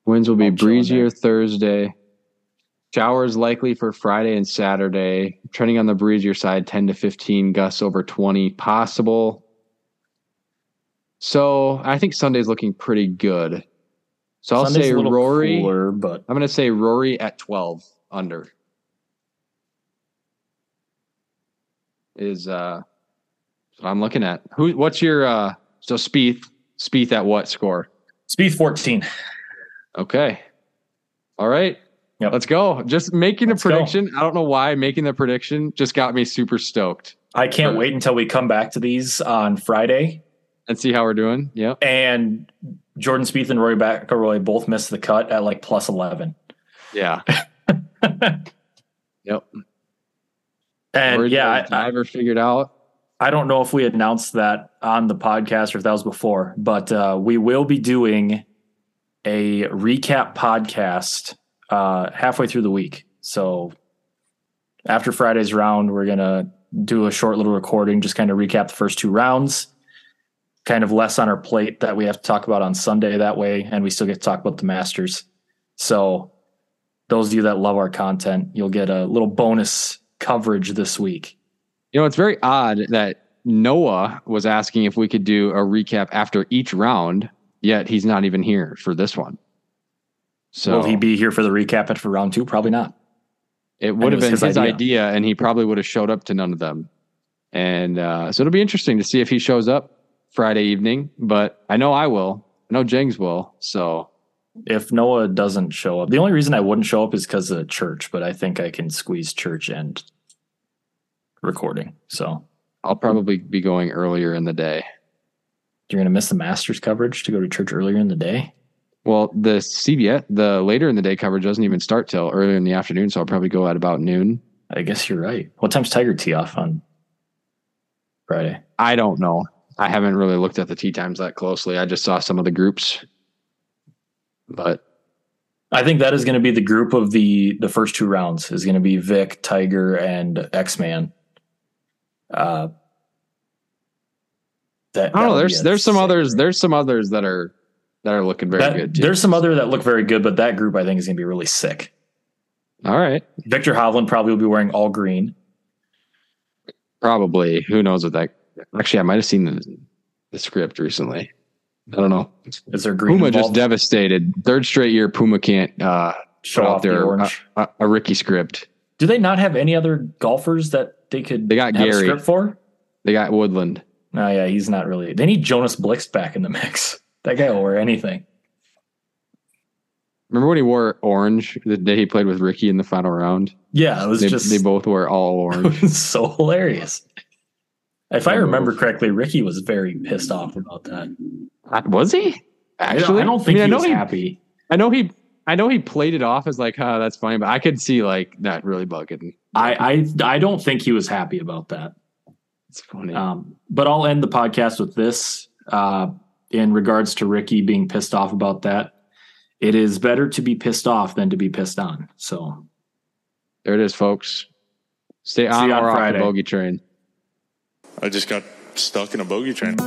Winds will be in breezier. Thursday. Showers likely for Friday and Saturday. Trending on the breezier side, 10 to 15, gusts over 20 possible. So I think Sunday's looking pretty good. So I'll say Rory. cooler, but I'm going to say Rory at 12 under. Is uh what I'm looking at. Who what's your uh so Spieth Spieth at what score? Spieth 14. Okay. All right. Yep. Let's go. Just making Let's go. prediction. I don't know why making the prediction just got me super stoked. I can't wait until we come back to these on Friday. And see how we're doing. Yeah. And Jordan Spieth and Roy McIlroy both missed the cut at like plus 11. Yeah. [laughs] Yep. And yeah, I, I, driver figured out. I don't know if we announced that on the podcast or if that was before, but uh, we will be doing a recap podcast uh, halfway through the week. So after Friday's round, we're gonna do a short little recording, just kind of recap the first two rounds. Kind of less on our plate that we have to talk about on Sunday that way, and we still get to talk about the Masters. So, those of you that love our content, you'll get a little bonus coverage this week. You know, it's very odd that Noah was asking if we could do a recap after each round, yet he's not even here for this one. So Will he be here for the recap at for round two? Probably not. it would have been his, his idea. idea. and he probably would have showed up to none of them. And uh, so it'll be interesting to see if he shows up Friday evening. But I know I will. I know Jengs will. So If Noah doesn't show up, the only reason I wouldn't show up is because of church, but I think I can squeeze church and recording. So I'll probably be going earlier in the day. you're going to miss the Masters coverage to go to church earlier in the day. Well, the CBS, the later in the day coverage doesn't even start till earlier in the afternoon. So I'll probably go at about noon. I guess you're right. What time's Tiger tee off on Friday? I don't know. I haven't really looked at the tee times that closely. I just saw some of the groups, but I think that is going to be the group of the the first two rounds is going to be Vic, Tiger, and X Man. Uh, that I don't know. There's there's some others. group. There's some others that are that are looking very That- good. Too. There's some other that look very good, but that group I think is going to be really sick. All right, Viktor Hovland probably will be wearing all green. probably. Who knows what that? Actually, I might have seen the, the script recently. I don't know. Is there green? Puma just devastated. Third straight year, Puma can't uh, show off the their orange. a, a Rickie script. Do they not have any other golfers that they could They got have a Gary. script for? They got Woodland. No, yeah, he's not really. They need Jonas Blixt back in the [laughs] mix. That guy will wear anything. Remember when he wore orange the day he played with Rickie in the final round? Yeah, it was They, just they both wore all orange. it was [laughs] so hilarious. If I remember correctly, Rickie was very pissed off about that. Uh, Was he? I Actually, don't, I don't think mean, I he know was he, happy. I know he. I know he played it off as like, "Huh, that's funny," but I could see like that really bugging. I, I I don't think he was happy about that. It's funny. Um, but I'll end the podcast with this. Uh, in regards to Rickie being pissed off about that, it is better to be pissed off than to be pissed on. So there it is, folks. Stay on you on or off the bogey train. I just got stuck in a bogey train.